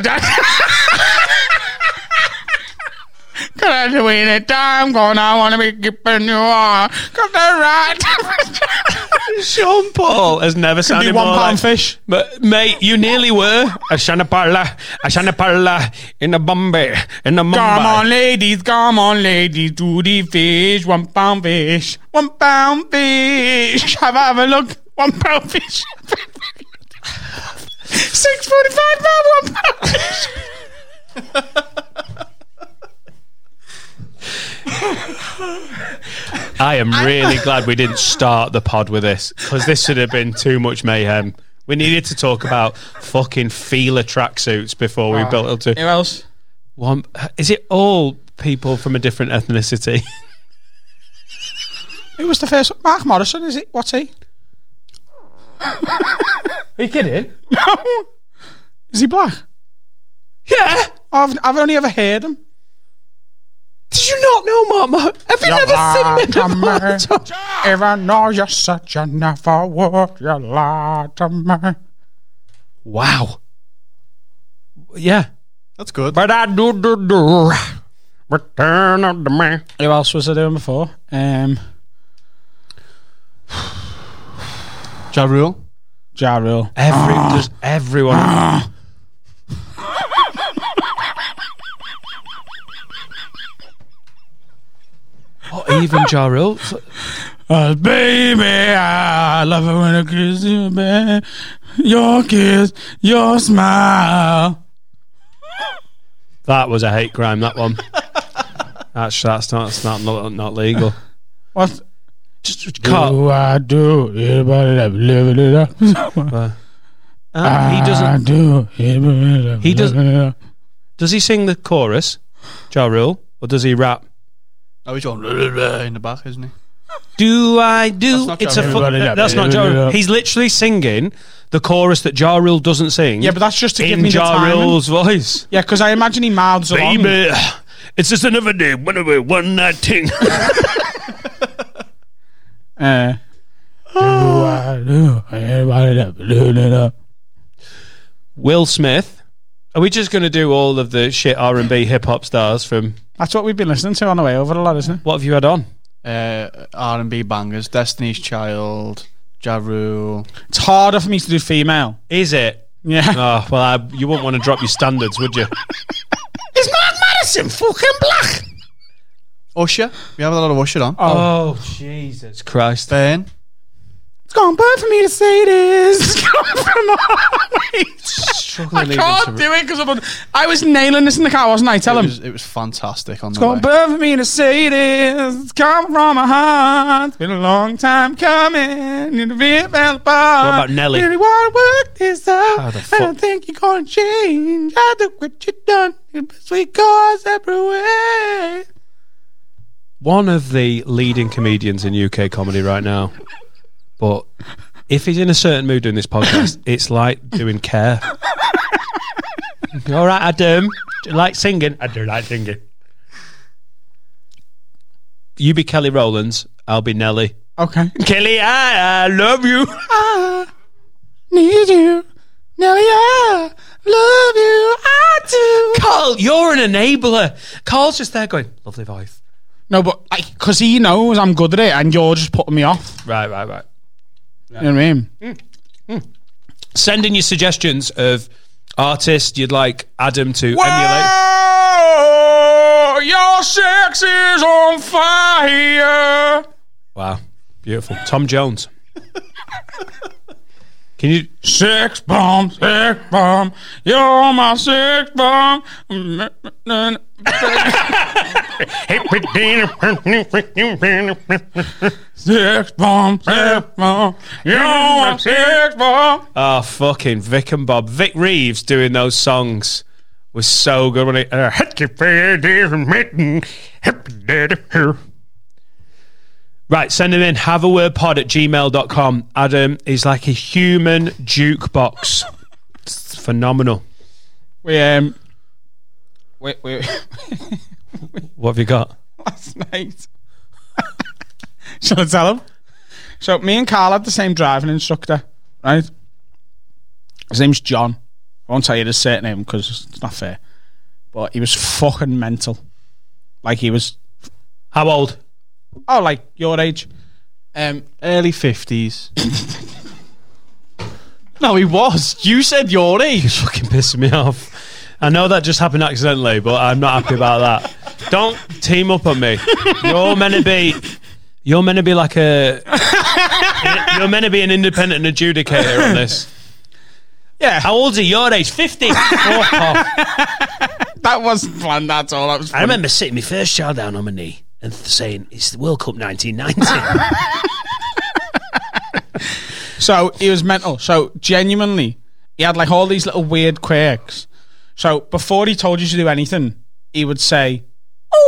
Come on, the way that I'm gonna wanna be keeping you on. Come the right. Sean Paul has never sounded do one more pound like, fish. But mate, you nearly were. A Shanapala, a Shanapala in the Bombay, in the Mumbai. Come on, ladies, come on, ladies, do the fish. One pound fish, one pound fish. Have a, have a look. One pound fish. Six forty-five pound, one pound fish. I am really glad we didn't start the pod with this because this should have been too much mayhem. We needed to talk about fucking Fila tracksuits before we oh. built up to Who else? one. Is it all people from a different ethnicity? Who was the first? Mark Morrison, is it? What's he? Are you kidding? No. Is he black? Yeah. I've, I've only ever heard him. Did you not know Mama? Have you You never lied seen to him? me. Even though you said you never would, you lied to me. Wow. Yeah. That's good. But I do, do, do. Return of the man. Who else was I doing before? Um, Ja Rule. Ja Rule. Every does everyone. oh, even Ja Rule? Uh, baby, I love it when I kiss you, baby. Your kiss, your smile. That was a hate crime. That one. That's that's not that's not not, not legal. What Just can't. do I do? Everybody that live it up. Uh, he doesn't. do. He does- live it up. Does he sing the chorus, Ja Rule, or does he rap? Oh, he's going in the back, isn't he? Do I do? That's not it's Ja a Rule. fu- that's not Ja everybody Rule. He's literally singing the chorus that Ja Rule doesn't sing. Yeah, but that's just to give in me the Ja timing. Rule's voice. Yeah, because I imagine he mouths along. Baby, it's just another day, one of a one night thing. Uh, do I do? Everybody that live up. Will Smith. Are we just going to do all of the shit R and B hip hop stars from? That's what we've been listening to on the way over a lot, isn't it? What have you had on? Uh, R&B bangers. Destiny's Child. Ja Rule. It's harder for me to do female. Is it? Yeah. Oh well, I, you wouldn't want to drop your standards, would you? Is Mark Madison fucking black? Usher. We have a lot of Usher on. Oh Jesus Christ! Ben. It's gone bad for me to say this. It's from my Struggling I can't do it because I was nailing this in the car, wasn't I? Tell It him. was, it was fantastic on It's the way. gone bad for me to say this. It's coming from my heart. It's been a long time coming. Need to be apart. What about Nelly? Really want to work this out. How the I don't think you're gonna change. I do what you done. Sweet cause everywhere. One of the leading comedians in UK comedy right now, but if he's in a certain mood doing this podcast, it's like doing care. All right, Adam. Do you like singing? I do like singing. You be Kelly Rowlands. I'll be Nelly. Okay. Kelly, I, I love you. I Need you. Nelly, I love you. I do. Carl, you're an enabler. Carl's just there going, lovely voice. No, but like, because he knows I'm good at it and you're just putting me off. Right, right, right. You know what I mean? Mm. Mm. Send in your suggestions of artists you'd like Adam to emulate. Oh, your sex is on fire. Wow, beautiful. Tom Jones. Can you? Sex bomb, sex bomb. You're my sex bomb. Sex bomb, sex bomb. You're my sex bomb. Oh, fucking Vic and Bob. Vic Reeves doing those songs was so good when he. Uh, right, send him in. Have a word pod at gmail.com. Adam is like a human jukebox. It's phenomenal. We um, we we What have you got? last night. Shall I tell him? So me and Carl had the same driving instructor, right? His name's John. I won't tell you his surname because it's not fair. But he was fucking mental. Like he was, How old? Oh, like your age. Um, Early 50s. no, he was. You said your age. He's fucking pissing me off. I know that just happened accidentally, but I'm not happy about that. Don't team up on me. You're meant to be. You're meant to be like a. You're meant to be an independent adjudicator on this. yeah, How old's he? Your age? 50. Fuck off. that wasn't planned. That's all. That was. I funny. remember sitting my first child down on my knee and th- saying, It's the World Cup 1990. So he was mental. So genuinely, he had like all these little weird quirks. So before he told you to do anything, he would say,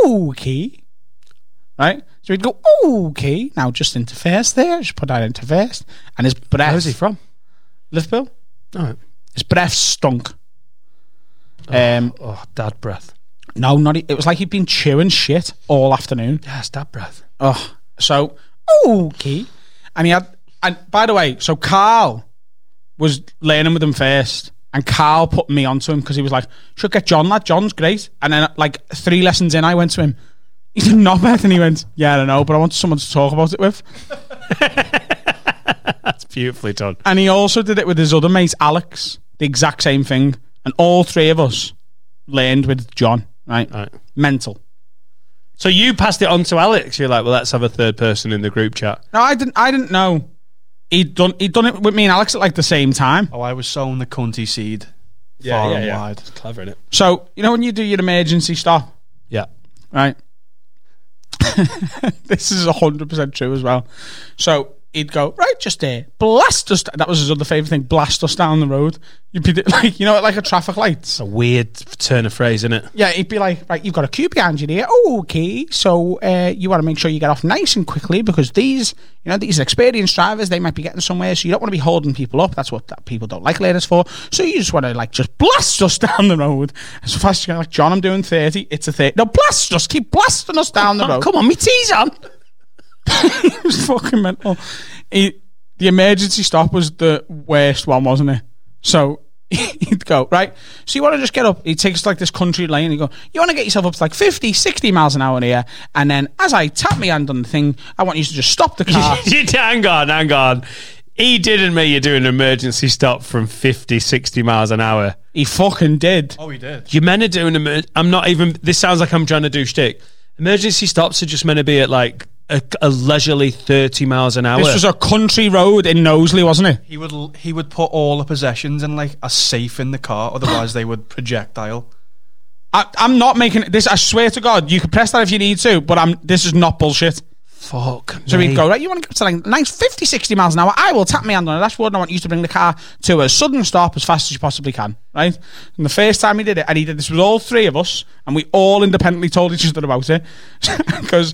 "Okay," right? So he'd go, "Okay." Now just into first there. Just put that into first, and his breath. Where's he from? Liverpool. Oh, His breath stunk. Um, oh, dad breath. No, not. It was like he'd been chewing shit all afternoon. Yeah, it's dad breath. Oh, so okay. And he had, and by the way, so Carl was learning with him first, and Carl put me onto him because he was like, "Should get John. That John's great." And then, like three lessons in, I went to him. He said, "Not bad," and he went, "Yeah, I don't know, but I want someone to talk about it with." That's beautifully done. And he also did it with his other mate Alex, the exact same thing. And all three of us learned with John. Right, Right. mental. So you passed it on to Alex. You're like, well, let's have a third person in the group chat. No, I didn't. I didn't know. He'd done. He'd done it with me and Alex at like the same time. Oh, I was sowing the cunty seed far and wide. It's clever, isn't it? So you know when you do your emergency stop, Yeah. right? this is hundred percent true as well. So he'd go right, just there, blast us. That was his other favorite thing: blast us down the road. You'd be like, you know, like a traffic lights. A weird turn of phrase, isn't it? Yeah, he'd be like, right, you've got a queue behind you there. Oh, okay. So uh, you want to make sure you get off nice and quickly because these, you know, these experienced drivers, they might be getting somewhere. So you don't want to be holding people up. That's what that people don't like ladies for. So you just want to like just blast us down the road as fast as you can. Like John, I'm doing thirty. It's a thirty. No, blast us. Keep blasting us down the Oh, road. come on, me tea's on. it was fucking mental. He, the emergency stop was the worst one, wasn't it? So he'd go, right, so you want to just get up. He takes like this country lane. He go, you want to get yourself up to like 50, 60 miles an hour in here. And then as I tap my hand on the thing, I want you to just stop the car. hang on, hang on. He didn't make you do an emergency stop from 50, 60 miles an hour. he fucking did. Oh, he did. You're meant to do an emer- I'm not even. This sounds like I'm trying to do shtick. Emergency stops are just meant to be at like a, a leisurely 30 miles an hour. This was a country road in Knowsley, wasn't it? He would he would put all the possessions in like a safe in the car, otherwise they would projectile. I, I'm not making this. I swear to God, you can press that if you need to, but I'm. This is not bullshit. Fuck. So me. we'd go, right, you want to go to like nice 50, 60 miles an hour? I will tap my hand on the dashboard and I want you to bring the car to a sudden stop as fast as you possibly can, right? And the first time he did it, and he did this with all three of us, and we all independently told each other about it. Because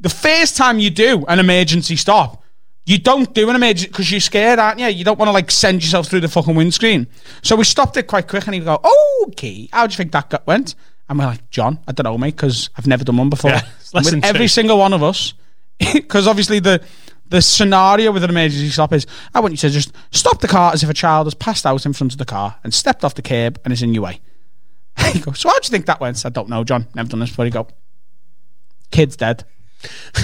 the first time you do an emergency stop, you don't do an emergency because you're scared, aren't you? You don't want to like send yourself through the fucking windscreen. So we stopped it quite quick and he'd go, okay, how do you think that got, went? And we're like, John, I don't know, mate, because I've never done one before. Yeah, with every single one of us, because obviously the the scenario with an emergency stop is I want you to just stop the car as if a child has passed out in front of the car and stepped off the curb and is in your way. you go, so how do you think that went? I don't know, John. Never done this before. You go, kid's dead.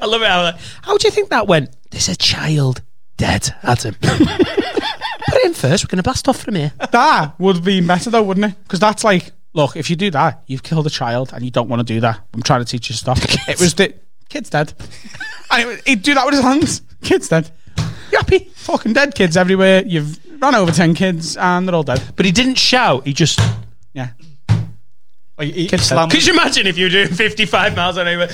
I love it. How, like, how do you think that went? There's a child dead, Adam. Put it in first. We're going to blast off from here. That would be better though, wouldn't it? Because that's like, look, if you do that, you've killed a child and you don't want to do that. I'm trying to teach you stuff. it was the kid's dead. and it was, he'd do that with his hands. Kid's dead. You happy? Fucking dead kids everywhere. You've run over 10 kids and they're all dead. But he didn't shout. He just. Yeah. Like, he Kids slammed- Could you imagine if you were doing 55 miles an hour?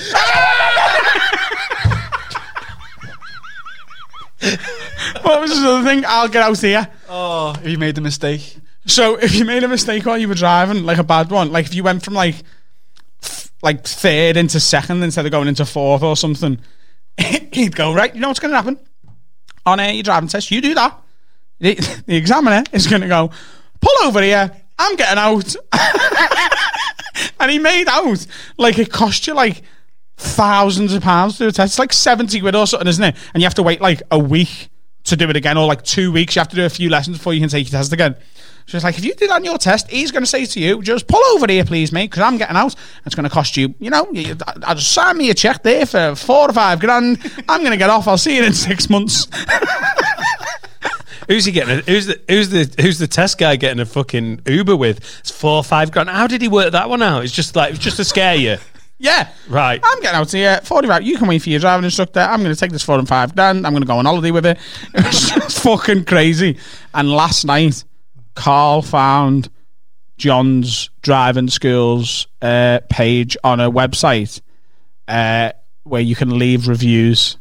What was the other thing? I'll get out here. Oh, if you made a mistake. So if you made a mistake while you were driving, like a bad one, like if you went from like like third into second instead of going into fourth or something, he'd go right. You know what's going to happen on a your driving test? You do that. The, the examiner is going to go pull over here. I'm getting out, and he made out like it cost you like thousands of pounds to do a test. It's like seventy quid or something, isn't it? And you have to wait like a week to do it again, or like two weeks. You have to do a few lessons before you can take your test again. So it's like, if you did on your test, he's going to say to you, just pull over here, please, mate, because I'm getting out. It's going to cost you, you know, you, I, I just sign me a check there for four or five grand. I'm going to get off. I'll see you in six months. Who's he getting? A, who's the who's the who's the test guy getting a fucking Uber with? It's four or five grand. How did he work that one out? It's just like it's just to scare you, yeah. right? I'm getting out here. 45. You can wait for your driving instructor. I'm going to take this four and five grand. I'm going to go on holiday with it. It was just fucking crazy. And last night, Carl found John's driving school's uh, page on a website uh, where you can leave reviews.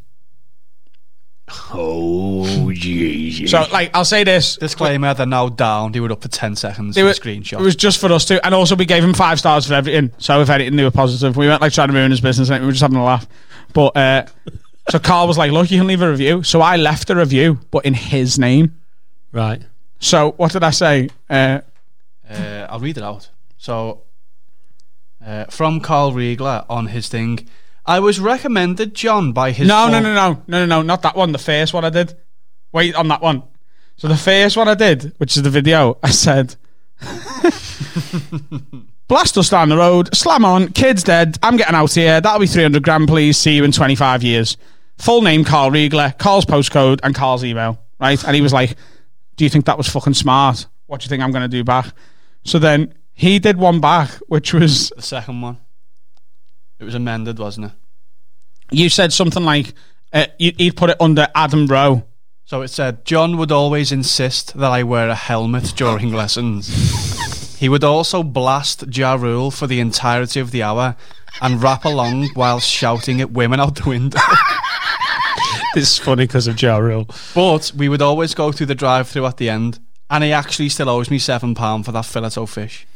Oh Jesus! So, like, I'll say this. Disclaimer, they're now down. They were up for 10 seconds They for were, a screenshot. It was just for us too, and also we gave him five stars for everything. So if anything, they were positive. We weren't like trying to ruin his business. We were just having a laugh. But uh, so Carl was like, "Look, you can leave a review." So I left a review, but in his name. right. So what did I say? Uh, Uh, I'll read it out. So, uh, from Carl Riegler on his thing, I was recommended John by his. no, no, no, no, no, no, no, not that one. The first one I did. Wait on that one. So the first one I did, which is the video, I said. Blast us down the road, slam on, kid's dead, I'm getting out here, that'll be 300 grand, please, see you in 25 years. Full name Carl Riegler, Carl's postcode, and Carl's email, right? And he was like, Do you think that was fucking smart? What do you think I'm going to do back? So then he did one back, which was, The second one. It was amended, wasn't it? you said something like, uh, you- he'd put it under Adam Rowe. So it said, John would always insist that I wear a helmet during lessons. He would also blast Ja Rule for the entirety of the hour and rap along while shouting at women out the window. This is funny because of Ja Rule. but we would always go through the drive through at the end, and he actually still owes me £7 for that fillet o fish.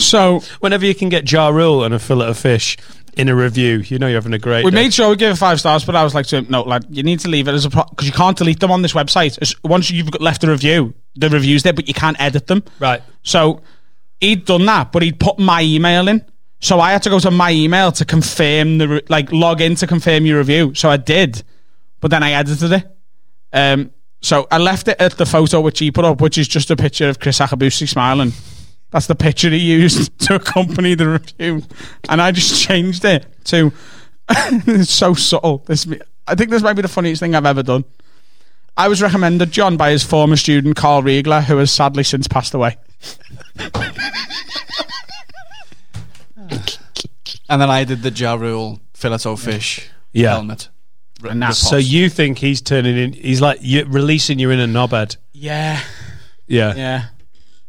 So Whenever you can get Ja Rule and a fillet of fish in a review, you know you're having a great. We day. made sure we gave it five stars, but I was like to him, no, lad, you need to leave it as a because you can't delete them on this website. As- Once you've got- left a review, the review's there, but you can't edit them. right. So he'd done that, but he'd put my email in. So I had to go to my email to confirm the re- like log in to confirm your review. So I did, but then I edited it. Um, so I left it at the photo which he put up, which is just a picture of Kriss Akabusi smiling. That's the picture he used to accompany the review, and I just changed it to. it's so subtle. This, I think this might be the funniest thing I've ever done. I was recommended John by his former student Carl Riegler, who has sadly since passed away. And then I did the Ja Rule fillet o fish Yeah. helmet. And that's So you think he's turning in? He's like you releasing you in a knobhead. Yeah, Yeah. yeah.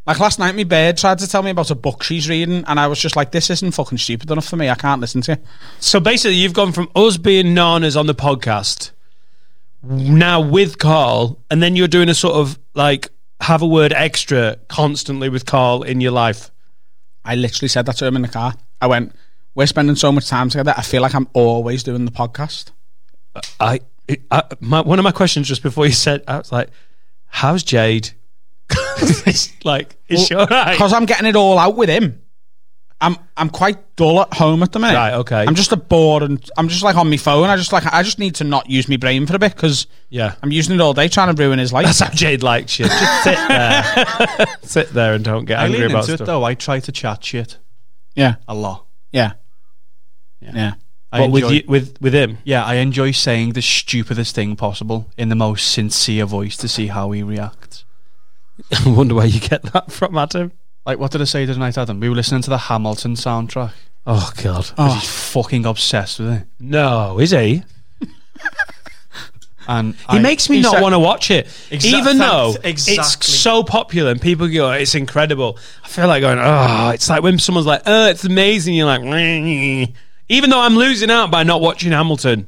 Like last night, my bird tried to tell me about a book she's reading, and I was just like, "This isn't fucking stupid enough for me. I can't listen to you." So basically, you've gone from us being nanas on the podcast now with Carl, and then you're doing a sort of like have a word extra constantly with Carl in your life. I literally said that to him in the car. I went, "We're spending so much time together. I feel like I'm always doing the podcast." I, I my, one of my questions just before you said, I was like, "How's Jade?" It's like, is she all right? Because I'm getting it all out with him. I'm I'm quite dull at home at the minute. Right, okay. I'm just a bored and I'm just like on my phone. I just like I just need to not use my brain for a bit because Yeah. I'm using it all day trying to ruin his life. That's how Jade likes you. Just sit there. sit there and don't get I angry lean about into it stuff. though. I try to chat shit yeah, a lot. yeah, yeah. I What with you, with with him? Yeah, I enjoy saying the stupidest thing possible in the most sincere voice to see how he reacts. I wonder where you get that from, Adam. Like, what did I say tonight, Adam? We were listening to the Hamilton soundtrack. Oh God. 'cause oh. He's fucking obsessed with it. No, is he? And He I- makes me not want to watch it, Exa- even though exactly. it's so popular and people go, "It's incredible." I feel like going, "Oh, it's like when someone's like, oh, it's amazing." You're like, "Meh." even though I'm losing out by not watching Hamilton.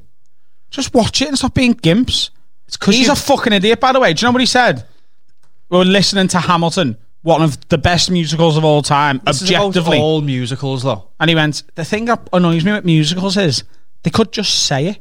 Just watch it and stop being gimps. It's because He's a fucking idiot, by the way. Do you know what he said? We were listening to Hamilton, one of the best musicals of all time, This objectively. all musicals, though. And he went, The thing that annoys me with musicals is they could just say it.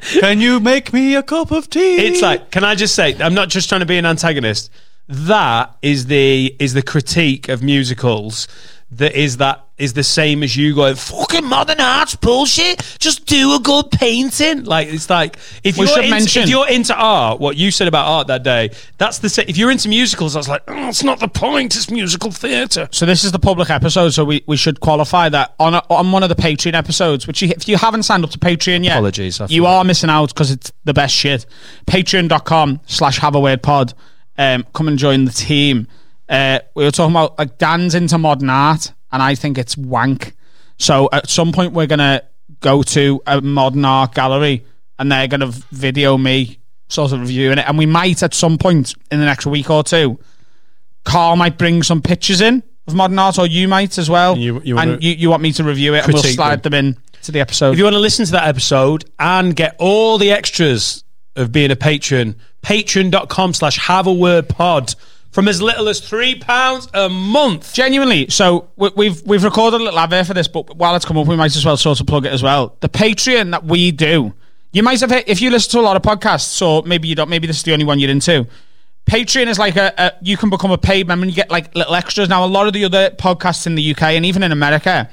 Can you make me a cup of tea? It's like, can I just say, I'm not just trying to be an antagonist. That is the is the critique of musicals. That is that is the same as you going fucking modern art's bullshit. Just do a good painting. Like it's like if We you're into, mention- if you're into art, what you said about art that day, that's the sa- if you're into musicals, that's like oh, it's not the point. It's musical theatre. So this is the public episode, so we, we should qualify that on a, on one of the Patreon episodes. Which you, if you haven't signed up to Patreon yet, Apologies, you are missing out because it's the best shit. Patreon.com slash Have a Word Pod. Um, come and join the team. Uh, we were talking about like Dan's into modern art, and I think it's wank. So at some point we're gonna go to a modern art gallery, and they're gonna video me sort of reviewing it, and we might at some point in the next week or two Carl might bring some pictures in of modern art, or you might as well. You- you and you, you want me to review it, and we'll slide them. in to the episode. If you want to listen to that episode and get all the extras of being a patron, patreon.com slash have a word pod from as little as three pounds a month. Genuinely, so we, we've we've recorded a little advert for this, but while it's come up, we might as well sort of plug it as well. The Patreon that we do, you might have if you listen to a lot of podcasts, or maybe you don't. Maybe this is the only one you're into. Patreon is like a, a you can become a paid member and you get like little extras. Now, a lot of the other podcasts in the UK and even in America,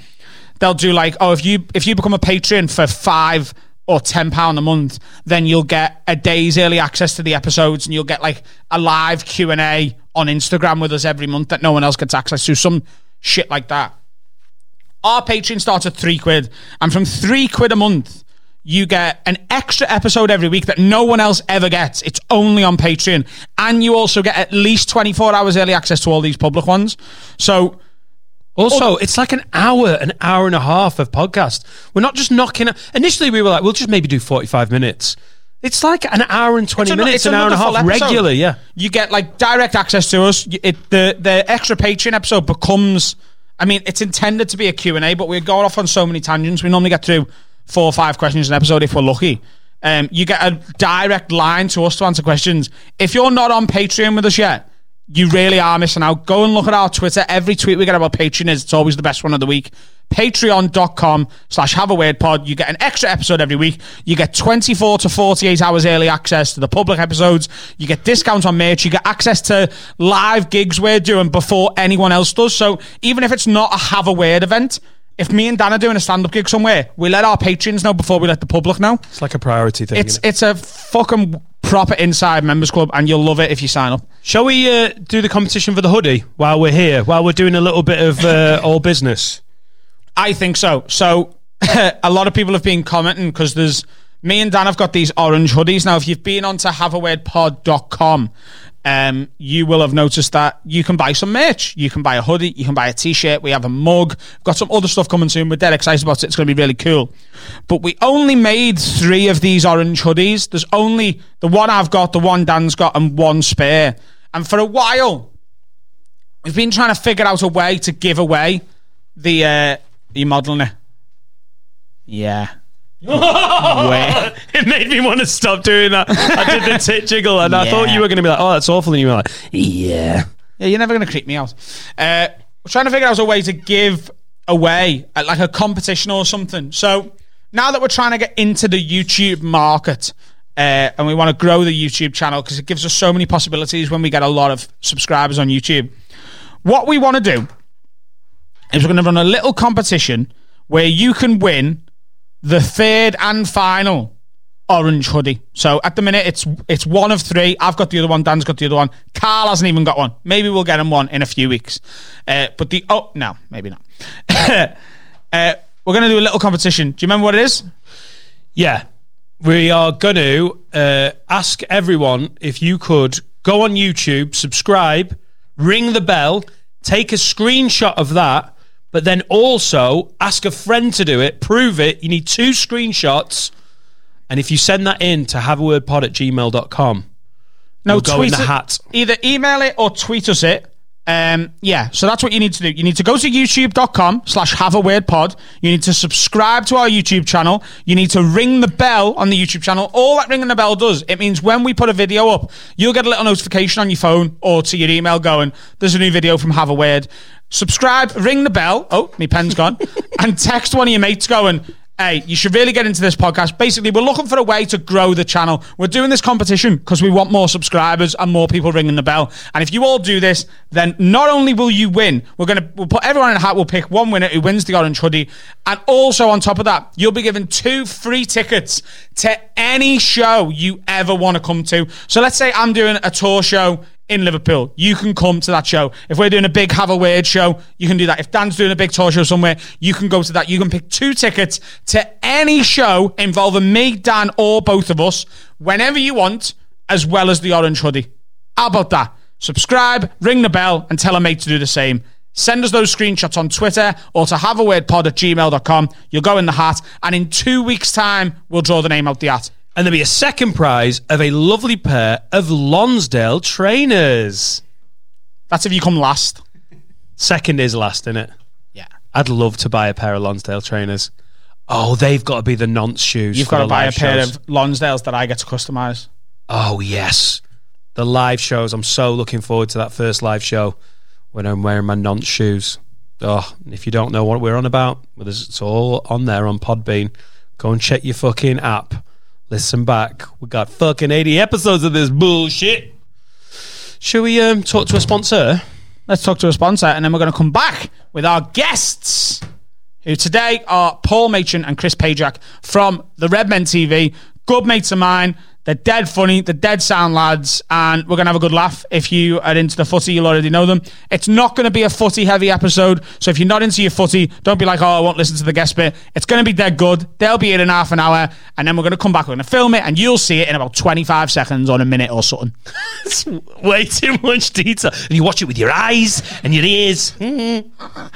they'll do like, oh, if you if you become a patron for five or ten pound a month, then you'll get a day's early access to the episodes, and you'll get like a live Q and A on Instagram with us every month that no one else gets access to. Some shit like that. Our Patreon starts at three quid, and from three quid a month, you get an extra episode every week that no one else ever gets. It's only on Patreon, and you also get at least twenty four hours early access to all these public ones. So. Also, it's like an hour, an hour and a half of podcast. We're not just knocking. Initially, we were like, we'll just maybe do forty-five minutes. It's like an hour and twenty minutes, an hour and a half episode. regular. Yeah, you get like direct access to us. It, the the extra Patreon episode becomes. I mean, it's intended to be a Q and A, but we're going off on so many tangents. We normally get through four or five questions an episode if we're lucky. Um, you get a direct line to us to answer questions. If you're not on Patreon with us yet, you really are missing out. Go and look at our Twitter. Every tweet we get about Patreon is it's always the best one of the week. Patreon.com slash have a word pod. You get an extra episode every week. You get 24 to 48 hours early access to the public episodes. You get discounts on merch. You get access to live gigs we're doing before anyone else does. So even if it's not a have a word event, if me and Dan are doing a stand up gig somewhere, we let our patrons know before we let the public know. it's like a priority thing. It's isn't it? it's a fucking proper inside members club, and you'll love it if you sign up. Shall we uh, do the competition for the hoodie while we're here? While we're doing a little bit of uh, all business. I think so. So a lot of people have been commenting because there's me and Dan have got these orange hoodies. Now, if you've been onto haveawordpod.com, um, you will have noticed that you can buy some merch. You can buy a hoodie, you can buy a t-shirt, we have a mug, We've got some other stuff coming soon. We're dead excited about it. It's going to be really cool. But we only made three of these orange hoodies. There's only the one I've got, the one Dan's got, and one spare. And for a while, we've been trying to figure out a way to give away the uh you modelling? Yeah. Where? it made me want to stop doing that. I did the tit jiggle, and I thought you were going to be like, "Oh, that's awful," and you were like, "Yeah." Yeah, you're never going to creep me out. Uh, we're trying to figure out a way to give away uh, like a competition or something. So now that we're trying to get into the YouTube market uh, and we want to grow the YouTube channel because it gives us so many possibilities when we get a lot of subscribers on YouTube, what we want to do is we're going to run a little competition where you can win the third and final orange hoodie. So at the minute, it's it's one of three. I've got the other one. Dan's got the other one. Carl hasn't even got one. Maybe we'll get him one in a few weeks. Uh, but the oh no, maybe not. uh, we're going to do a little competition. Do you remember what it is? Yeah. We are going to uh, ask everyone if you could go on YouTube, subscribe, ring the bell, take a screenshot of that, but then also ask a friend to do it, prove it. You need two screenshots. And if you send that in to haveawordpod a word pod at gmail.com, No, you'll go in tweet the it- hat. Either email it or tweet us it. Um, yeah, so that's what you need to do. You need to go to youtube.com slash have a word pod. You need to subscribe to our YouTube channel. You need to ring the bell on the YouTube channel. All that ringing the bell does, it means when we put a video up, you'll get a little notification on your phone or to your email going, there's a new video from Have a Word. Subscribe, ring the bell. Oh, my pen's gone. and text one of your mates going, Hey, you should really get into this podcast. Basically, we're looking for a way to grow the channel. We're doing this competition because we want more subscribers and more people ringing the bell. And if you all do this, then not only will you win, we're gonna we'll put everyone in a hat. We'll pick one winner who wins the orange hoodie, and also on top of that, you'll be given two free tickets to any show you ever want to come to. So let's say I'm doing a tour show in Liverpool. You can come to that show. If we're doing a big Have a Word show, you can do that. If Dan's doing a big tour show somewhere, you can go to that. You can pick two tickets to any show involving me, Dan, or both of us whenever you want, as well as the orange hoodie. How about that? Subscribe, ring the bell, and tell a mate to do the same. Send us those screenshots on Twitter or to have a word pod at gmail.com. You'll go in the hat, and in two weeks' time, we'll draw the name out the hat. And there'll be a second prize of a lovely pair of Lonsdale trainers. That's if you come last. Second is last, isn't it? Yeah. I'd love to buy a pair of Lonsdale trainers. Oh, they've got to be the nonce shoes. You've got to buy a pair shows. of Lonsdales that I get to customize. Oh yes, the live shows. I'm so looking forward to that first live show when I'm wearing my nonce shoes. Oh, if you don't know what we're on about, well, it's all on there on Podbean. Go and check your fucking app. Listen back. We got fucking 80 episodes of this bullshit. Should we um, talk to a sponsor? Let's talk to a sponsor, and then we're going to come back with our guests, who today are Paul Machin and Chris Pajak from the Redmen TV. Good mates of mine. They're dead funny. They're dead sound lads, and we're going to have a good laugh. If you are into the footy, you'll already know them. It's not going to be a footy heavy episode, so if you're not into your footy, don't be like, oh, I won't listen to the guest bit. It's going to be dead good. They'll be in in half an hour, and then we're going to come back. We're going to film it, and you'll see it in about 25 seconds or a minute or something. It's way too much detail. And you watch it with your eyes and your ears.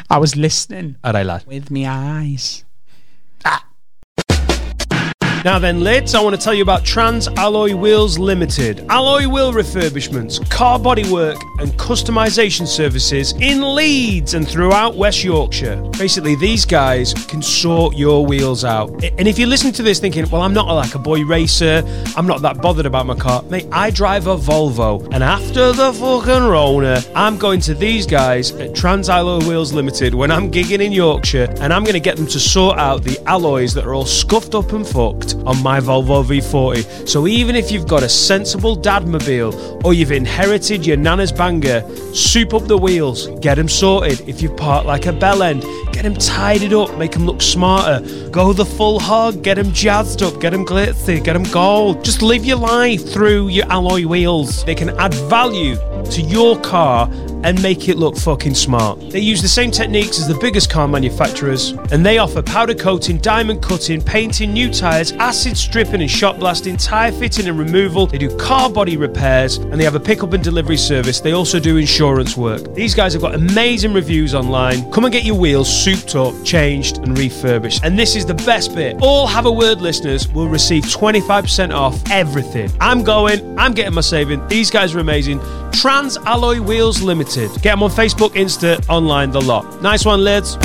I was listening All right, lad. with my eyes. Now then, lads, I want to tell you about Trans Alloy Wheels Limited. Alloy wheel refurbishments, car bodywork, and customization services in Leeds and throughout West Yorkshire. Basically, these guys can sort your wheels out. And if you listen to this thinking, well, I'm not like a boy racer, I'm not that bothered about my car, mate, I drive a Volvo. And after the fucking Rona, I'm going to these guys at Trans Alloy Wheels Limited when I'm gigging in Yorkshire, and I'm going to get them to sort out the alloys that are all scuffed up and fucked on my Volvo V40. So even if you've got a sensible dadmobile or you've inherited your nana's banger, soup up the wheels, get them sorted. If you park like a bell end, get them tidied up, make them look smarter. Go the full hog, get them jazzed up, get them glitzy, get them gold. Just live your life through your alloy wheels. They can add value to your car and make it look fucking smart. They use the same techniques as the biggest car manufacturers, and they offer powder coating, diamond cutting, painting new tyres, acid stripping and shot blasting, tyre fitting and removal. They do car body repairs, and they have a pickup and delivery service. They also do insurance work. These guys have got amazing reviews online. Come and get your wheels up, changed, and refurbished. And this is the best bit. All Have a Word listeners will receive 25% off everything. I'm going, I'm getting my saving. These guys are amazing. Trans Alloy Wheels Limited. Get them on Facebook, Insta, online, the lot. Nice one, lads.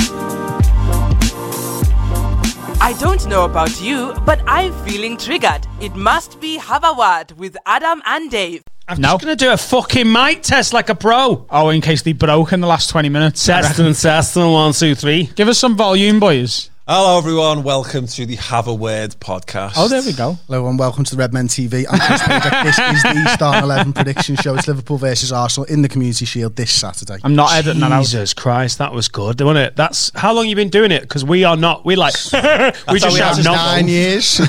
I don't know about you, but I'm feeling triggered. It must be Have a Word with Adam and Dave. I'm No. just going to do a fucking mic test like a pro. Oh, in case they broke in the last 20 minutes. I reckon. Testing, testing, one, two, three. Give us some volume, boys. Hello, everyone. Welcome to the Have a Word podcast. Oh, there we go. Hello and welcome to the Redmen TV. I'm Chris Pajak. This is the Start 11 prediction show. It's Liverpool versus Arsenal in the Community Shield this Saturday. I'm not editing that out. Jesus Christ, that was good, wasn't it? That's how long you been doing it? Because we are not. We like we how just we shout had not nine years.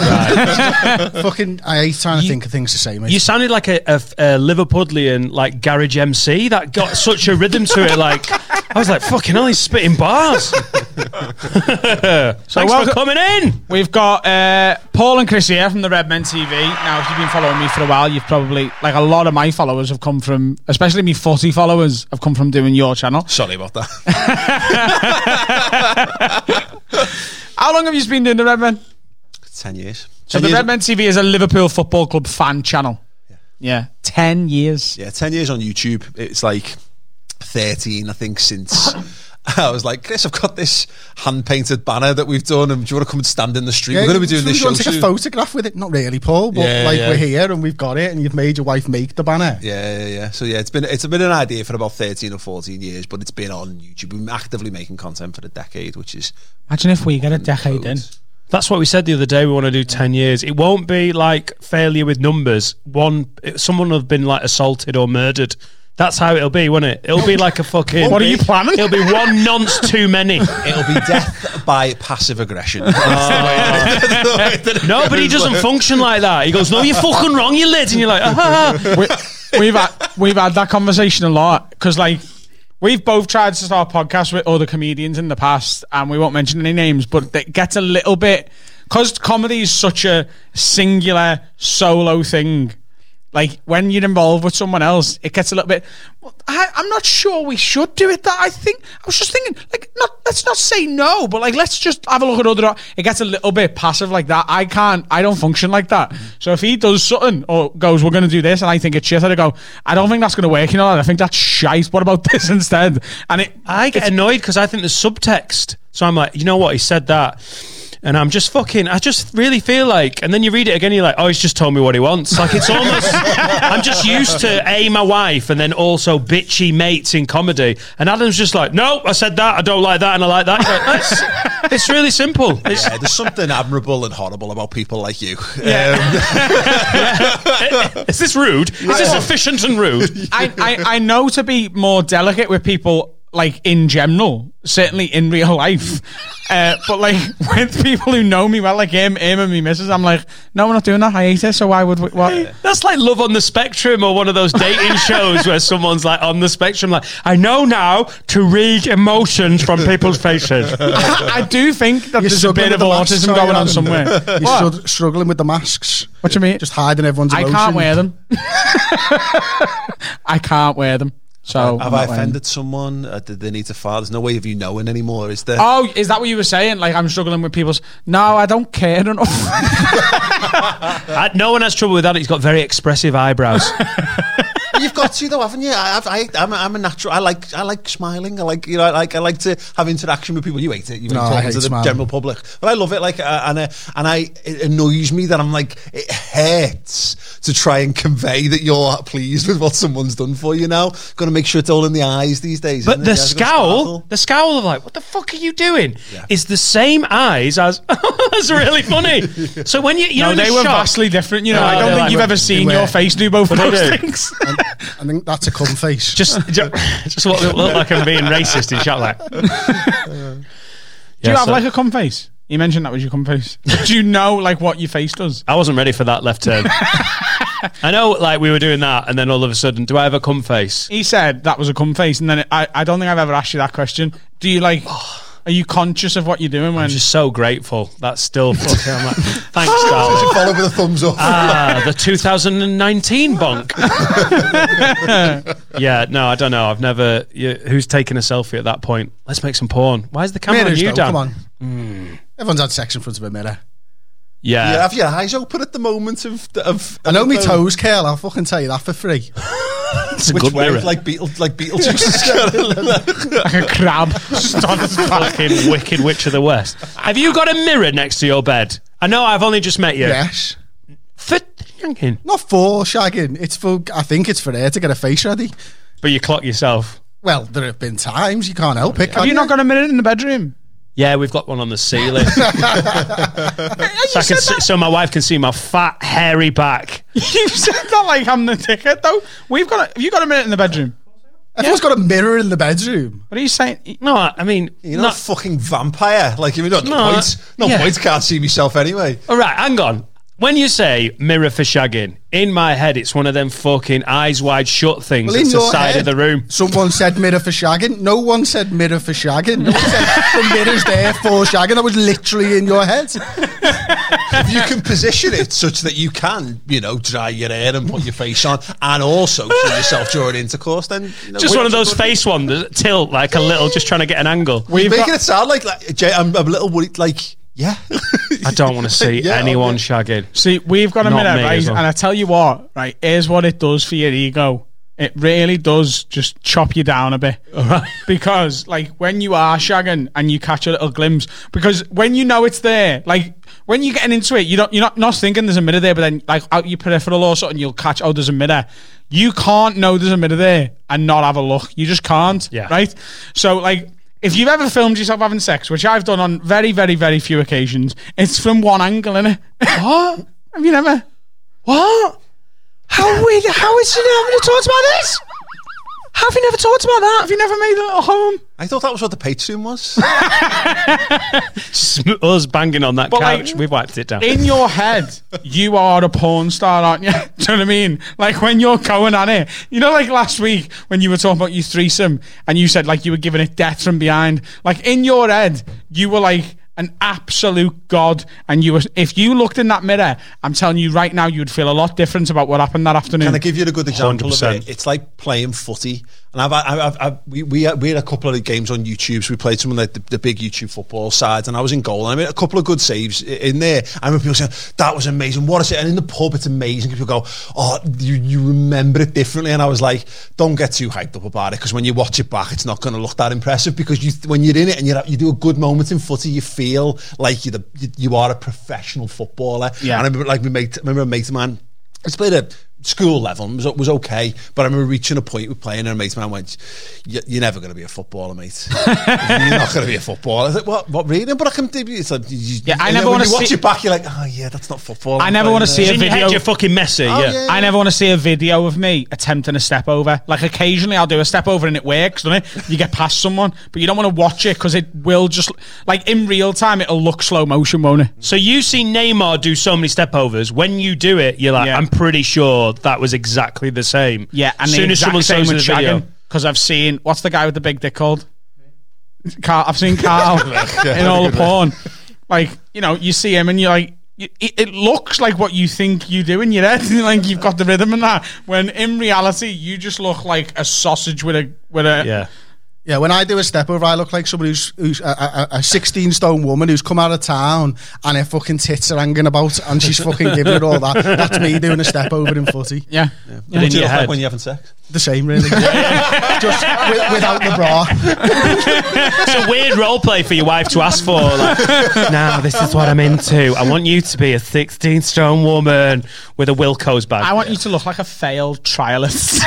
Fucking, I hate trying to think of things to say, mate. You sounded like a, a, a Liverpudlian like garage MC that got such a rhythm to it. Like I was like, fucking hell, he's spitting bars. Thanks welcome- for coming in. We've got uh, Paul and Chris here from the Redmen TV. Now, if you've been following me for a while, you've probably like a lot of my followers have come from, especially me footy followers, have come from doing your channel. Sorry about that. How long have you been doing the Redmen? Ten years. So Ten the years- Redmen TV is a Liverpool Football Club fan channel. Yeah, ten years. Yeah, 10 years on YouTube. It's like 13, I think, since I was like, Chris, I've got this hand painted banner that we've done, and do you want to come and stand in the street? We're going to be doing so this you show want to take soon. a photograph with it? Not really, Paul, but Yeah, like yeah. we're here and we've got it and you've made your wife make the banner. Yeah, yeah, yeah. So yeah, it's been it's been an idea for about thirteen or fourteen years, but it's been on YouTube. We've been actively making content for a decade, which is Imagine if we get a decade in. That's what we said the other day. We want to do ten years. It won't be like failure with numbers. One, it- someone have been like assaulted or murdered. That's how it'll be, won't it? It'll be like a fucking. What are you planning? It'll be one nonce too many. it'll be death by passive aggression. No, but he doesn't function like that. He goes, "No, you're fucking wrong, you lid," and you're like, "Ah." we, we've had we've had that conversation a lot because like we've both tried to start podcasts with other comedians in the past, and we won't mention any names, but it gets a little bit because comedy is such a singular solo thing. Like when you're involved with someone else, it gets a little bit. Well, I, I'm not sure we should do it. That I think I was just thinking, like, not let's not say no, but like let's just have a look at other. It gets a little bit passive like that. I can't. I don't function like that. So if he does something or goes, we're going to do this, and I think it's shit, I go, I don't think that's going to work. You know, I think that's shite. What about this instead? And it, I get annoyed because I think there's subtext. So I'm like, you know what? He said that. And I'm just fucking, I just really feel like, and then you read it again, you're like, oh, he's just told me what he wants. Like, it's almost, I'm just used to A, my wife, and then also bitchy mates in comedy. And Adam's just like, no, I said that, I don't like that, and I like that. Like, it's, it's really simple. It's, yeah, there's something admirable and horrible about people like you. Yeah. Um, is this rude? Is this efficient and rude? I, I, I know to be more delicate with people like in general, certainly in real life. Uh, but like with people who know me well, like him, him and me missus, I'm like, no, we're not doing that. I hate it. So why would we? What? That's like Love on the Spectrum or one of those dating shows where someone's like on the spectrum, like, I know now to read emotions from people's faces. I do think that You're there's a bit of with the masks, autism going on Adam? somewhere. You're What? struggling with the masks. What do you mean? Just hiding everyone's I can't wear them. I can't wear them. So Have I'm I not wearing them. offended someone? Uh, did they need to file? There's no way of you knowing anymore, is there? Oh, is that what you were saying? Like I'm struggling with people's. No, I don't care enough. I, no one has trouble with that. He's got very expressive eyebrows. You've got to though, haven't you? I, I, I'm, a, I'm a natural. I like, I like smiling. I like, you know, I like, I like to have interaction with people. You hate it. You No, hate I talking hate to the smiling. general public, but I love it. Like, uh, and uh, and I, it annoys me that I'm like, it hurts to try and convey that you're pleased with what someone's done for you. Now, got to make sure it's all in the eyes these days. But the? Yeah, scowl, the scowl of like, what the fuck are you doing? Is the same eyes as. That's really funny. So when you, you know, no, in the they were shop- vastly different. You know, No, I don't think like- you've ever seen were- your face do both of those they do? Things. I think that's a cum face. Just, just, just look, look like I'm being racist in shot like. Do you have like a cum face? You mentioned that was your cum face. Do you know like what your face does? I wasn't ready for that left turn. I know, like we were doing that, and then all of a sudden, do I have a cum face? He said that was a cum face, and then it, I I don't think I've ever asked you that question. Do you like? Oh. Are you conscious of what you're doing when? I'm just so grateful. That's still fucking. I'm like, thanks, darling. follow with a thumbs up? Ah, the 2019 bonk. yeah, no, I don't know. I've never. You, who's taking a selfie at that point? Let's make some porn. Why is the camera on you, though, Dan? Come on. Everyone's had sex in front of a mirror. Yeah. you have your eyes open at the moment of of. I know of me toes curl. I'll fucking tell you that for free. It's a Which good way? mirror. Like Beetle, like Beetlejuice. like a crab just on his fucking wicked witch of the west. Have you got a mirror next to your bed? I know I've only just met you. Yes. For yanking. Not for shagging. It's for. I think it's for her to get a face ready. But you clock yourself. Well, there have been times you can't help it. Have can you not got a minute in the bedroom? Yeah, we've got one on the ceiling. so, I can see, so my wife can see my fat, hairy back. you said that like I'm the ticket though. We've got. A, have you got a minute in the bedroom? Everyone's got a mirror in the bedroom. What are you saying? No, I mean, You're not, a fucking vampire. Like, you're not no, No, points. No yeah. points. Can't see myself anyway. All right, hang on. When you say mirror for shagging, in my head, it's one of them fucking eyes wide shut things. Well, in the side head, of the room. Someone said mirror for shagging. No one said mirror for shagging. No one said the mirror's there for shagging. That was literally in your head. if you can position it such that you can, you know, dry your hair and put your face on, and also show yourself during intercourse, then you know, Just one of those face ones, that tilt like a little, just trying to get an angle. We're making it sound like, like Jay, I'm, I'm a little worried. Like, yeah, I don't want to see Yeah, anyone okay. shagging. See, we've got a Not minute, me right? well. And I tell you what, right? Here's what it does for your ego. It really does just chop you down a bit. Because, like, when you are shagging and you catch a little glimpse, because when you know it's there, like, when you're getting into it, you don't, you're not, not thinking there's a mirror there, but then, like, out your peripheral or something, you'll catch, oh, there's a mirror. You can't know there's a mirror there and not have a look. You just can't. Yeah. Right? So, like, if you've ever filmed yourself having sex, which I've done on very, very, very few occasions, it's from one angle, innit? What? Have you never? What? How we? How is you never talked about this? Have you never talked about that? Have you never made a little home? I thought that was what the Patreon was. Just us banging on that But, like, couch. We've wiped it down. In your head, you are a porn star, aren't you? Do you know what I mean? Like when you're going on it, you know, like last week when you were talking about your threesome and you said like you were giving it death from behind. Like in your head, you were like an absolute god, and you were. If you looked in that mirror, I'm telling you right now, you'd feel a lot different about what happened that afternoon. Can I give you a good example of 100%. it? It's like playing footy. And I've, I've, I've, I've we, we, had, we had a couple of games on YouTube, so we played some of the, the, the big YouTube football sides, and I was in goal, and I made a couple of good saves in there. I remember people saying, that was amazing, what is it? And in the pub, it's amazing. People go, oh, you, you remember it differently. And I was like, don't get too hyped up about it, because when you watch it back, it's not going to look that impressive, because you, when you're in it and you're, you do a good moment in footy, you feel like you're the, you, are a professional footballer. Yeah. And I remember, like, my mate, I remember a mate of mine, played at school level was, was okay, but I remember reaching a point with playing and a mate of mine went, "You- you're never going to be a footballer, mate. you're not going to be a footballer. I was like, what, what really? But I can. It's like, you, yeah, I never want to watch it back. You're like, "Oh yeah, that's not football. I never wanna see a in your video- head, you're fucking messy. Oh, yeah. yeah. I never want to see a video of me attempting a step over. Like occasionally I'll do a step over and it works, doesn't it? You get past someone, but you don't want to watch it because it will just like in real time it'll look slow motion, won't it? So you see Neymar do so many step overs. When you do it, you're like, Yeah. I'm pretty sure that was exactly the same. Yeah, and as the soon as someone same shows with the video, because I've seen what's the guy with the big dick called? Carl, I've seen Carl in all the porn. Like you know, you see him and you're like. It, it looks like what you think you do in your head, like you've got the rhythm and that. When in reality, you just look like a sausage with a with a. yeah. Yeah, when I do a step over, I look like somebody who's, who's a, a, a 16 stone woman who's come out of town and her fucking tits are hanging about and she's fucking giving it all that. That's me doing a step over in footy. yeah. What do you look head. like when you're having sex? The same, really. Just with, without the bra. It's a weird role play for your wife to ask for. Like, now this is what I'm into. I want you to be a 16 stone woman with a Wilko's bag. I want you to look like a failed trialist.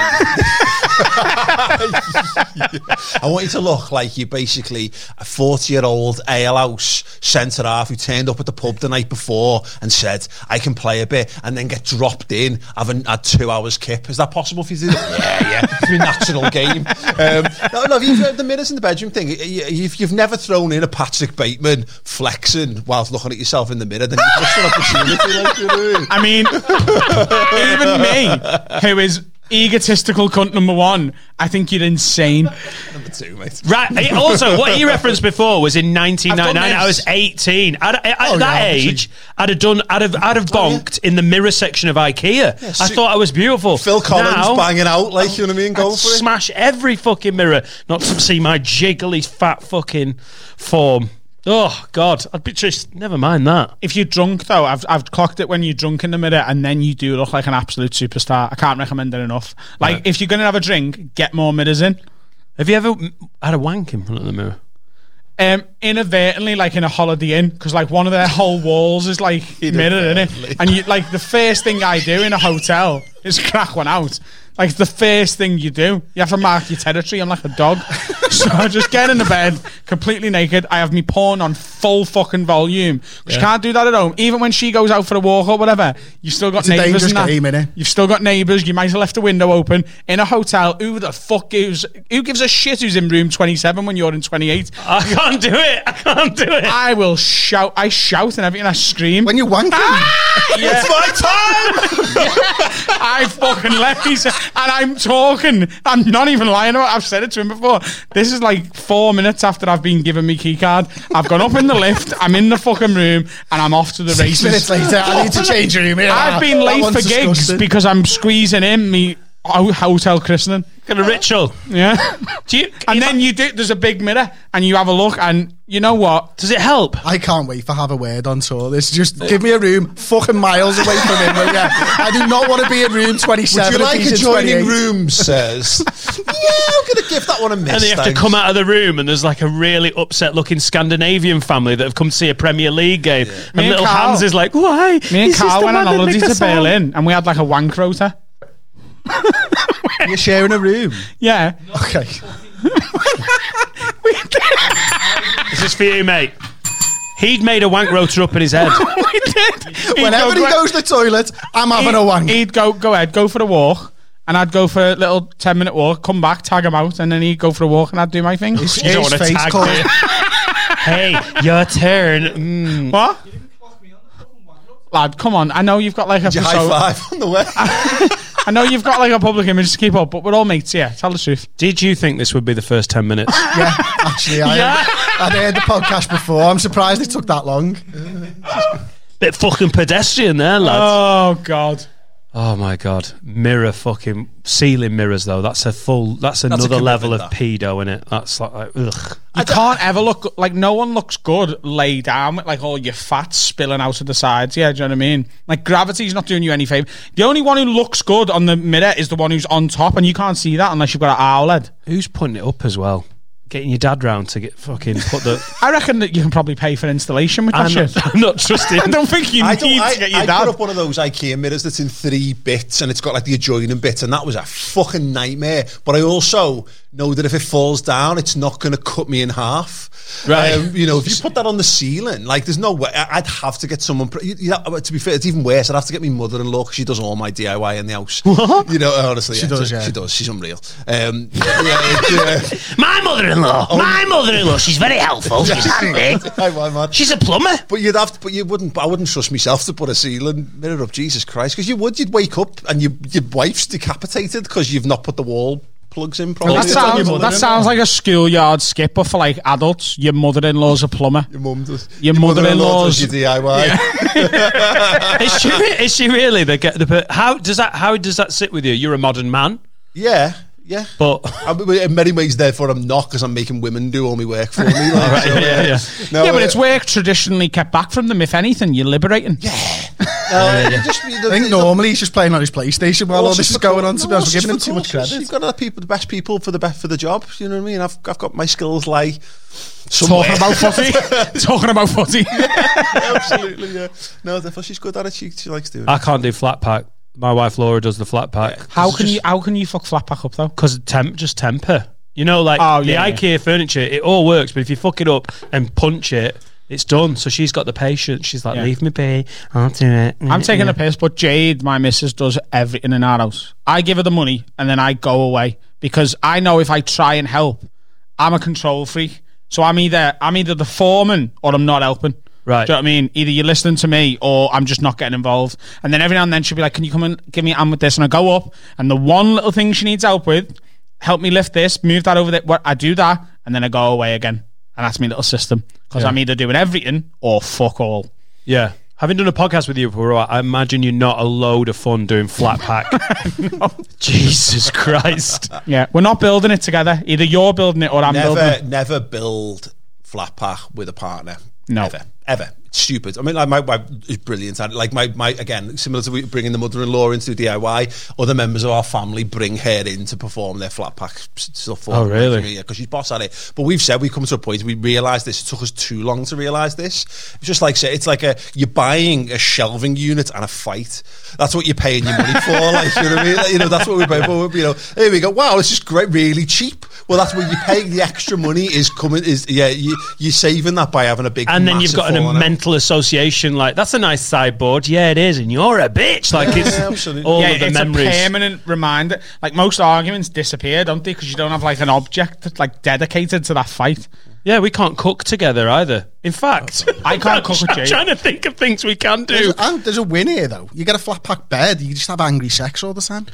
I want you to look like you're basically a 40 year old ale house centre half who turned up at the pub the night before and said, I can play a bit, and then get dropped in, having had two hours kip. Is that possible for you to do? yeah, yeah. It's a natural game. Um, no, no, you've, the mirrors in the bedroom thing, if you've never thrown in a Patrick Bateman flexing whilst looking at yourself in the mirror, then you've missed an opportunity. Like, you know. I mean, even me, who is egotistical cunt number one, I think you're insane. Number two, mate. Right. Also, what he referenced before was in I've done 1999. I was this. 18. At, at Oh, that yeah, obviously. age, I'd have done. I'd have. I'd have Oh, yeah. bonked in the mirror section of IKEA. I thought I was beautiful. Phil Collins Now, banging out, like, you know what I mean? I'd it. smash every fucking mirror, not to see my jiggly fat fucking form. Oh God, I'd be just. Never mind that. If you're drunk, though, I've, I've clocked it when you're drunk in the mirror and then you do look like an absolute superstar. I can't recommend it enough. Like, if you're going to have a drink, get more mirrors in. Have you ever had a wank in front of the mirror? Um, inadvertently, like in a Holiday Inn, because like one of their whole walls is like mirror in it, and you like the first thing I do in a hotel is crack one out. Like the first thing you do, you have to mark your territory. I'm like a dog, so I just get in the bed completely naked. I have me porn on full fucking volume. 'Cause You Yeah. can't do that at home. Even when she goes out for a walk or whatever, you've still got It's a neighbours dangerous and that. game, innit? You've still got neighbours. You might have left a window open in a hotel. Who the fuck gives? Who gives a shit who's in room 27 when you're in 28? I can't do it. I can't do it. I will shout. I shout and everything. I scream when you're wanking. yeah. It's my time. I fucking say, and I'm talking. I'm not even lying about. it. I've said it to him before. This is like four minutes after I've been given my key card. I've gone up in the lift. I'm in the fucking room, and I'm off to the races. minutes later, I need to change your room. I've been late for gigs disgusting. because I'm squeezing in me ho- hotel christening. Got a ritual. Yeah. Do you, and then you do. There's a big mirror, and you have a look, and you know what? Does it help? I can't wait for have a word on tour. This just give me a room fucking miles away from him. will ya? I do not want to be in room Would 27. you like he's in adjoining 28. room, says? yeah, I'm going to give that one a miss. And they have to thanks. come out of the room, and there's like a really upset looking Scandinavian family that have come to see a Premier League game. And Me and little Carl- Hans is like, why? Me and Is this Carl the went on man that holiday make a to song?" Berlin, and we had like a wank rota. You're sharing a room. Yeah. Okay. This is for you, mate. He'd made a wank rota up in his head. we did. He'd Whenever go- he goes to the toilet, I'm having a wank. He'd go, go ahead, go for a walk, and I'd go for a little ten minute walk, come back, tag him out, and then he'd go for a walk, and I'd do my thing. His- You don't his wanna face tag called- me. hey, your turn. Mm. What? Lad, come on! I know you've got like a Did you high persona- five on the way? I know you've got like a public image to keep up, but we're all mates here. Tell the truth. Did you think this would be the first 10 minutes? Yeah, actually, I, Yeah. I'd heard the podcast before. I'm surprised it took that long. Bit fucking pedestrian there, lads. Oh God! Oh my god, mirror fucking ceiling mirrors though. That's a full. That's a another level of commitment, pedo in it. That's like, like ugh. You can't ever look like no one looks good lay down with like all your fat spilling out of the sides. Yeah, do you know what I mean? Like gravity's not doing you any favour. The only one who looks good on the mirror is the one who's on top, and you can't see that unless you've got an owl head. Who's putting it up as well? Getting your dad round to get fucking put the. I reckon that you can probably pay for installation with that I'm shit. not, I'm not trusting. I don't think you I, need don't, I, to get your I dad. put up one of those IKEA mirrors that's in three bits and it's got like the adjoining bit, and that was a fucking nightmare. But I also know that if it falls down, it's not going to cut me in half. Right. Um, you know, if you put that on the ceiling, like there's no way. I'd have to get someone. You, you know, to be fair, it's even worse. I'd have to get my mother-in-law because she does all my DIY in the house. What? You know, honestly, She yeah, does, yeah. She does. She's unreal. Um, yeah, yeah, yeah. My mother-in-law. My mother-in-law. She's very helpful. She's handy. Hi, why, man? She's a plumber. But you'd have, to, but you wouldn't. I wouldn't trust myself to put a ceiling mirror up. Jesus Christ, because you would. You'd wake up and you, your wife's decapitated because you've not put the wall plugs in properly. that It's sounds, that sounds like a schoolyard skipper for like adults. Your mother-in-law's a plumber. Your mum does. Your, mother-in-law mother-in-law's your DIY. is she? Is she really the get the? per- How does that? How does that sit with you? You're a modern man, Yeah, yeah. but I mean, in many ways, therefore, I'm not because I'm making women do all my work for me. Like, so, yeah, yeah. No, yeah, but uh, it's work traditionally kept back from them. If anything, you're liberating. Yeah. no, you just, the, I think the- normally he's just playing on his PlayStation while all this is going on. To be no, honest, we're giving him too much credit. You've got other people, the best people for the best for the job. You know what I mean? I've, I've got my skills like somewhere. Talking about footy. Talking about footy. Absolutely, yeah. No, therefore she's good at it. She, she likes doing it. I can't do flat pack. My wife Laura does the flat pack. How can you? How can you fuck flat pack up though? Because temp, just temper. You know, like Oh, the yeah, yeah. IKEA furniture, it all works. But if you fuck it up and punch it, it's done. So she's got the patience. She's like, Yeah. leave me be. I'll do it. I'm taking Yeah. a piss, but Jade, my missus, does everything in our house. I give her the money and then I go away because I know if I try and help, I'm a control freak. So I'm either I'm either the foreman or I'm not helping. Right. Do you know what I mean? Either you're listening to me or I'm just not getting involved. And then every now and then she'll be like, Can you come and give me a hand with this? And I go up and the one little thing she needs help with, help me lift this, move that over there. What I do that and then I go away again. And that's my little system. Because I'm either doing everything or fuck all. Yeah. Having done a podcast with you for a while, I imagine you're not a load of fun doing flat pack. Jesus Christ. Yeah, we're not building it together. Either you're building it or I'm building Never, it. never build flat pack with a partner. No. Ever. Ever. It's stupid. I mean, like my wife is brilliant. at it. Like my, my again, similar to bringing the mother-in-law into DIY. Other members of our family bring her in to perform their flat pack stuff for Oh, really? Yeah, because she's boss at it. But we've said we come to a point we realise this. It took us too long to realise this. It's just like say it's like a you're buying a shelving unit and a fight. That's what you're paying your money for. like you know what I mean? Like, you know that's what we're paying for. You know, here we go. Wow, this is great, really cheap. Well, that's where you pay the extra money is coming. Is yeah, you you're saving that by having a big and then you've got an, out. Mental association like that's a nice sideboard. Yeah, it is, and you're a bitch. Like Yeah, it's absolutely. all yeah, of the it's memories. a permanent reminder. Like most arguments disappear, don't they? Because you don't have like an object like dedicated to that fight. Yeah, we can't cook together either. In fact, I can't cook with I'm Jay. trying to think of things we can do. There's, and there's a win here though. You get a flat pack bed. You just have angry sex all the time.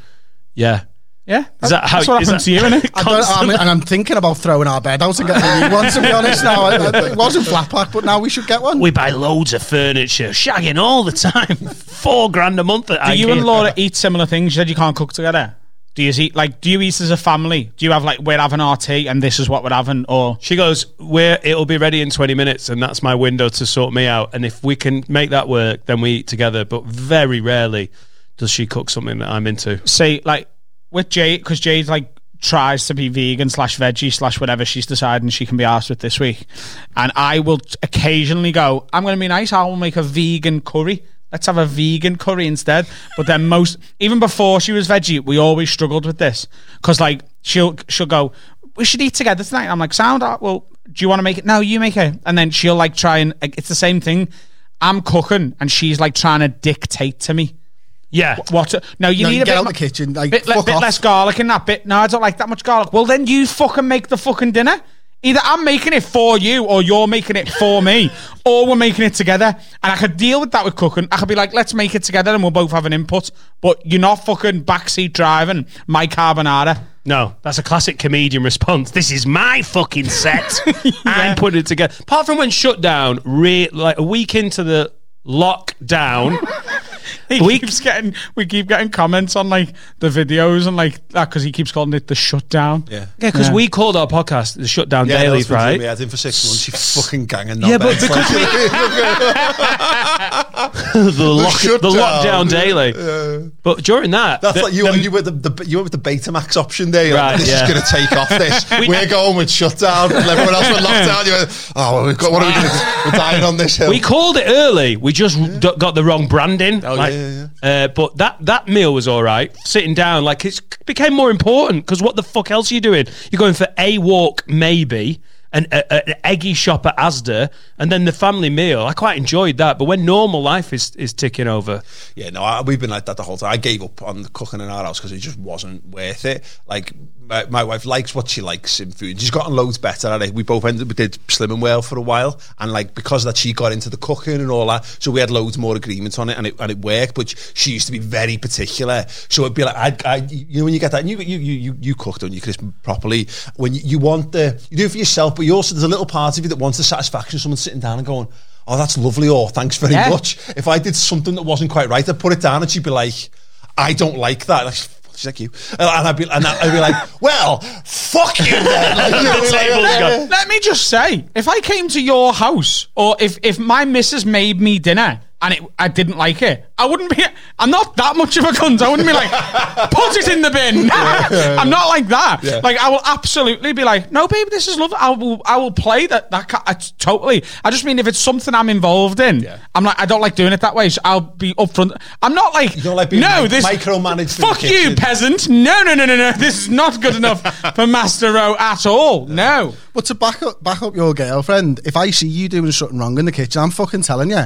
Yeah. Yeah, Is that how? that's what is happens that- to you, innit? I don't, I Constantly? mean, and I'm thinking about throwing our bed out and getting a new one. To be honest, now I, I- it wasn't flat pack, but now we should get one. We buy loads of furniture, shagging all the time. Four grand a month at Do you and Laura eat similar things? You said you can't cook together. Do you eat like? Do you eat as a family? Do you have like we're having our tea and this is what we're having, or She goes, "We're it'll be ready in twenty minutes, and that's my window to sort me out. And if we can make that work, then we eat together. But very rarely does she cook something that I'm into. See, like with Jade because Jade like tries to be vegan slash veggie slash whatever she's deciding she can be asked with this week, and I will occasionally go. I'm going to be nice. I will make a vegan curry. Let's have a vegan curry instead. But then most even before she was veggie, we always struggled with this because like she'll she'll go. We should eat together tonight. I'm like, sound out. Well, do you want to make it? No, you make it. And then she'll like try and it's the same thing. I'm cooking and she's like trying to dictate to me. Yeah. What? No, you No, need you a get bit out mo- the kitchen, like, bit, le- fuck bit off. less garlic in that bit. No, I don't like that much garlic. Well, then you fucking make the fucking dinner. Either I'm making it for you, or you're making it for me, or we're making it together. And I could deal with that with cooking. I could be like, let's make it together, and we'll both have an input. But you're not fucking backseat driving my carbonara. No, that's a classic comedian response. This is my fucking set. I'm putting it together. Apart from when shut down, re- like a week into the lockdown. He keeps getting, we keep getting comments on like the videos and like that because he keeps calling it the shutdown. Yeah. Yeah, because Yeah. we called our podcast the Shutdown Yeah, Dailies, that's been right? We had him for six months. You fucking ganging. Yeah, but because the, lock, the shutdown. lockdown daily. But during that, That's the- like you. the- you went with the, the you went with the Betamax option there. You're Right, like, this yeah. is going to take off. This we're going with shutdown. Everyone else went lockdown. You went, oh, well, we've got what are we going to do? We're dying on this hill. we called it early. We just d- got the wrong branding. Oh, like, yeah, Uh, but that that meal was all right. Sitting down, like it became more important because what the fuck else are you doing? You're going for a walk, maybe. An, a, an eggy shop at Asda, and then the family meal. I quite enjoyed that, but when normal life is, is ticking over, Yeah, no, I, we've been like that the whole time. I gave up on the cooking in our house because it just wasn't worth it. Like my, my wife likes what she likes in food. She's gotten loads better at it. We both ended we did Slimming World for a while, and like because of that, she got into the cooking and all that. So we had loads more agreements on it, and it and it worked. But she used to be very particular. So it'd be like, I, I you know, when you get that, and you you you you, you cook, don't you, Chris, properly. When you, you want the, you do it for yourself, but you also there's a little part of you that wants the satisfaction of someone sitting down and going. Oh, that's lovely. Or thanks very Yeah. much. If I did something that wasn't quite right, I'd put it down and she'd be like, I don't like that. Like, she's like you. Uh, and I'd be, and I'd be like, well, fuck you then. Like, you know, The table's like, gone. Let me just say, if I came to your house, or if if my missus made me dinner and it, I didn't like it, I wouldn't be. I'm not that much of a cunt. I wouldn't be like, put it in the bin. I'm not like that. Yeah. Like I will absolutely be like, no, babe, this is lovely. I will. I will play that. That ca- I, totally. I just mean if it's something I'm involved in, Yeah. I'm like, I don't like doing it that way. So I'll be upfront. I'm not like, You don't like being no, mic- this micromanaged in Fuck you, peasant. No, no, no, no, no. This is not good enough for Master Row at all. No. But to back up, back up your girlfriend, if I see you doing something wrong in the kitchen, I'm fucking telling you.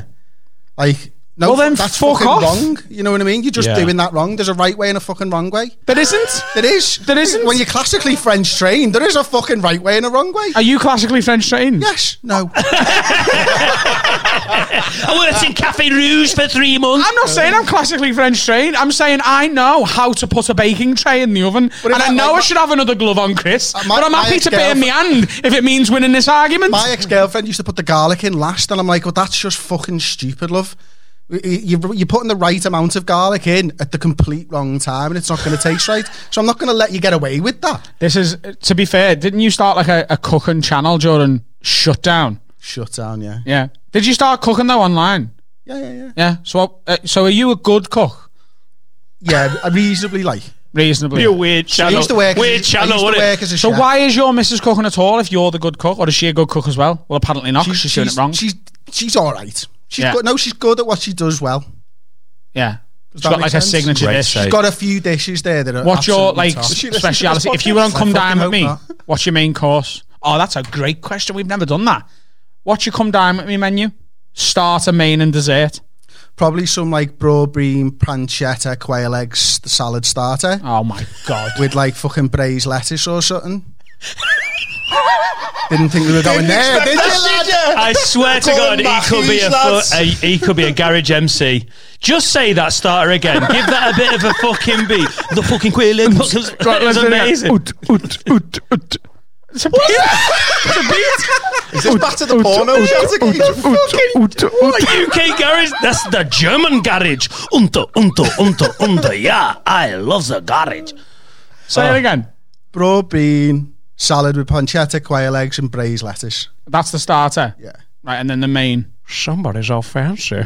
Like, no, Well, then that's fuck fucking off. wrong. You know what I mean? You're just Yeah. doing that wrong. There's a right way and a fucking wrong way. There isn't. There is. There isn't. When you're classically French trained, there is a fucking right way and a wrong way. Are you classically French trained? Yes. No. I worked in Cafe Rouge for three months. I'm not saying I'm classically French trained. I'm saying I know how to put a baking tray in the oven, But and I I- know like I my- should have another glove on, Chris. Uh, my- but I'm my happy to burn ex-girlfriend- my hand if it means winning this argument. My ex girlfriend used to put the garlic in last, and I'm like, well, that's just fucking stupid, love. You- you- You're putting the right amount of garlic in at the complete wrong time, and it's not going to taste right. So I'm not going to let you get away with that. this is, to be fair, didn't you start like a, a cooking channel during shutdown? Shut down, yeah. Yeah. Did you start cooking though online? Yeah, yeah, yeah. Yeah. So, uh, so are you a good cook? Yeah, reasonably like. Reasonably. You're a weird I channel. used to work. weird as, channel, I used to work as a So chef. why is your missus cooking at all if you're the good cook, or is she a good cook as well? Well, apparently not. 'cause she's, doing it wrong. She's she's all right. She's Yeah. good. No, she's good at what she does well. yeah. Does She's that got make like a signature Great dish. save. She's got a few dishes there that are. What's your like top. She listens to this speciality? If you were on podcast? Come I Dine with me, hope what's your main course? Oh, that's a great question. We've never done that. What's your Come Dine with me menu? Starter, main, and dessert. Probably some like broad bean, pancetta, quail eggs, the salad starter Oh my god. with like fucking braised lettuce or something. Didn't think we were going there, did you, lad? I swear to God, he could be a, fu- a he could be a garage MC. Just say that starter again. Give that a bit of a fucking beat. The fucking quail egg. let's It's do it again. amazing. It's a beat. it's a beat. Is this back to the porno show? What UK garage? That's the German garage. Unter, unter, unter, unter. Yeah, I love the garage. Say it oh. again. Broad bean, salad with pancetta, quail eggs, and braised lettuce. That's the starter. Yeah. Right, and then the main. Somebody's all fancy.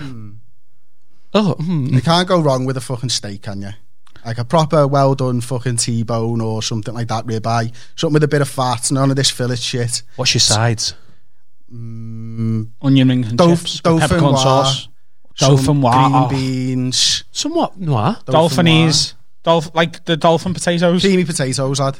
Oh, mm. You can't go wrong with a fucking steak, can you? Like a proper, well done fucking T-bone or something like that, ribeye. Something with a bit of fat, none of this fillet shit. what's your sides? Onion rings and Dauph- chips. with peppercorn dauphinoise, sauce. some Dauphinoise. green Oh. beans, Somewhat noir. Dolphinese. Dolph- like the dolphin potatoes. creamy potatoes, lad.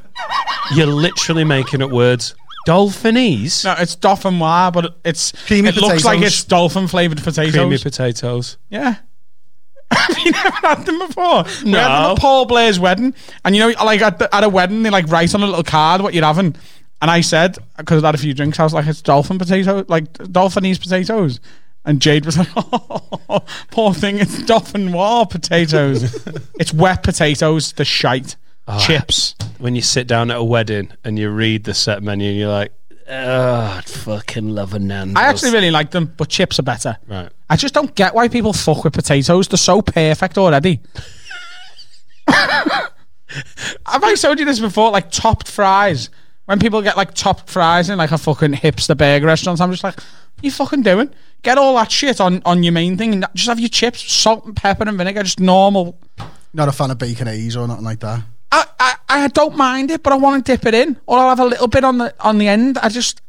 You're literally making up words. Dolphinese. No, it's dauphinoise, but it's Creamy it looks like it's dolphin flavored potatoes. Creamy potatoes. yeah. Have you never had them before? We had them No. at Paul Blair's wedding, and you know, like at, the, at a wedding, they like write on a little card what you're having. And I said, because I'd had a few drinks, I was like, it's dolphin potato, like dolphinese potatoes. And Jade was like, oh, poor thing, it's dauphinoise potatoes. it's wet potatoes, the shite. Oh, chips. When you sit down at a wedding and you read the set menu, you're like, oh, I'd fucking love a Nando's. I actually really like them, but chips are better. Right. I just don't get why people fuck with potatoes. They're so perfect already. Have I told you this before? Like topped fries. When people get like top fries in like a fucking hipster burger restaurant, I'm just like, what are you fucking doing? Get all that shit on, on your main thing and just have your chips, salt and pepper and vinegar, just normal. Not a fan of bacon A's or nothing like that. I, I, I don't mind it, but I want to dip it in. Or I'll have a little bit on the on the end. I just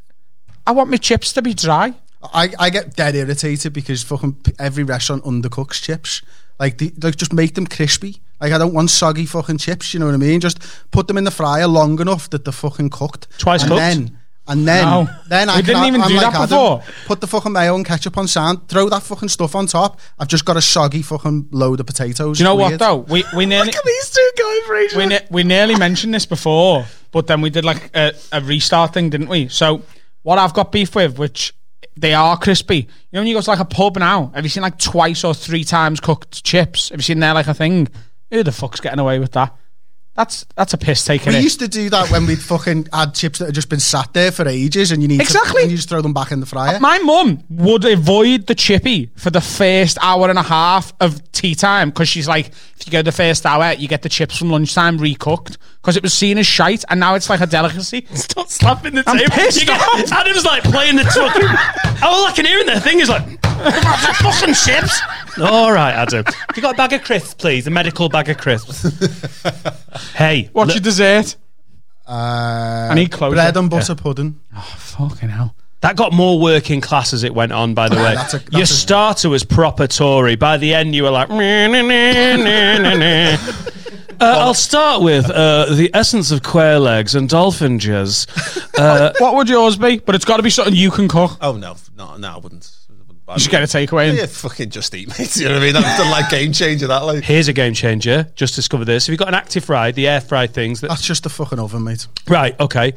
I want my chips to be dry. I, I get dead irritated because fucking every restaurant undercooks chips. Like, the, like just make them crispy. Like I don't want soggy fucking chips. You know what I mean? Just put them in the fryer long enough that they're fucking cooked. Twice and cooked? Then, and then, No. then I didn't even I'm do like that Adam, before. Put the fucking mayo and ketchup on sand. Throw that fucking stuff on top. I've just got a soggy fucking load of potatoes. Do you know It's what though? We we nearly These two guys for we, ne- we nearly mentioned this before, but then we did like a, a restart thing, didn't we? So what I've got beef with, which they are crispy. You know when you go to like a pub now, have you seen like twice or three times cooked chips? Have you seen there like a thing? Who the fuck's getting away with that? That's that's a piss taking We it. used to do that when we'd fucking had chips that had just been sat there for ages and you need Exactly. to, and you just throw them back in the fryer. Uh, my mum would avoid the chippy for the first hour and a half of tea time because she's like, if you go the first hour, you get the chips from lunchtime recooked because it was seen as shite and now it's like a delicacy. Stop slapping the I'm table. pissed You get- off. Adam's like playing the fucking. All I can hear in their thing is like, fucking chips. All right, Adam. Have you got a bag of crisps, please? A medical bag of crisps. hey, What's look, your dessert? Uh, I need closure. bread and butter pudding. Oh fucking hell. that got more working class as it went on. By the way, That's a- that's your a- starter was proper Tory. By the end, you were like. Uh, I'll start with uh, the essence of quail eggs and dolphin jizz. Uh, What would yours be? But it's got to be something you can cook. Oh no, no, no, I wouldn't. I wouldn't You just it. get a takeaway in. Yeah, fucking just eat, mate. You know what I mean? That's the like game changer. That like. Here's a game changer. Just discovered this. Have you got an ActiFry, the air fry things? That, That's just a fucking oven, mate. right. Okay.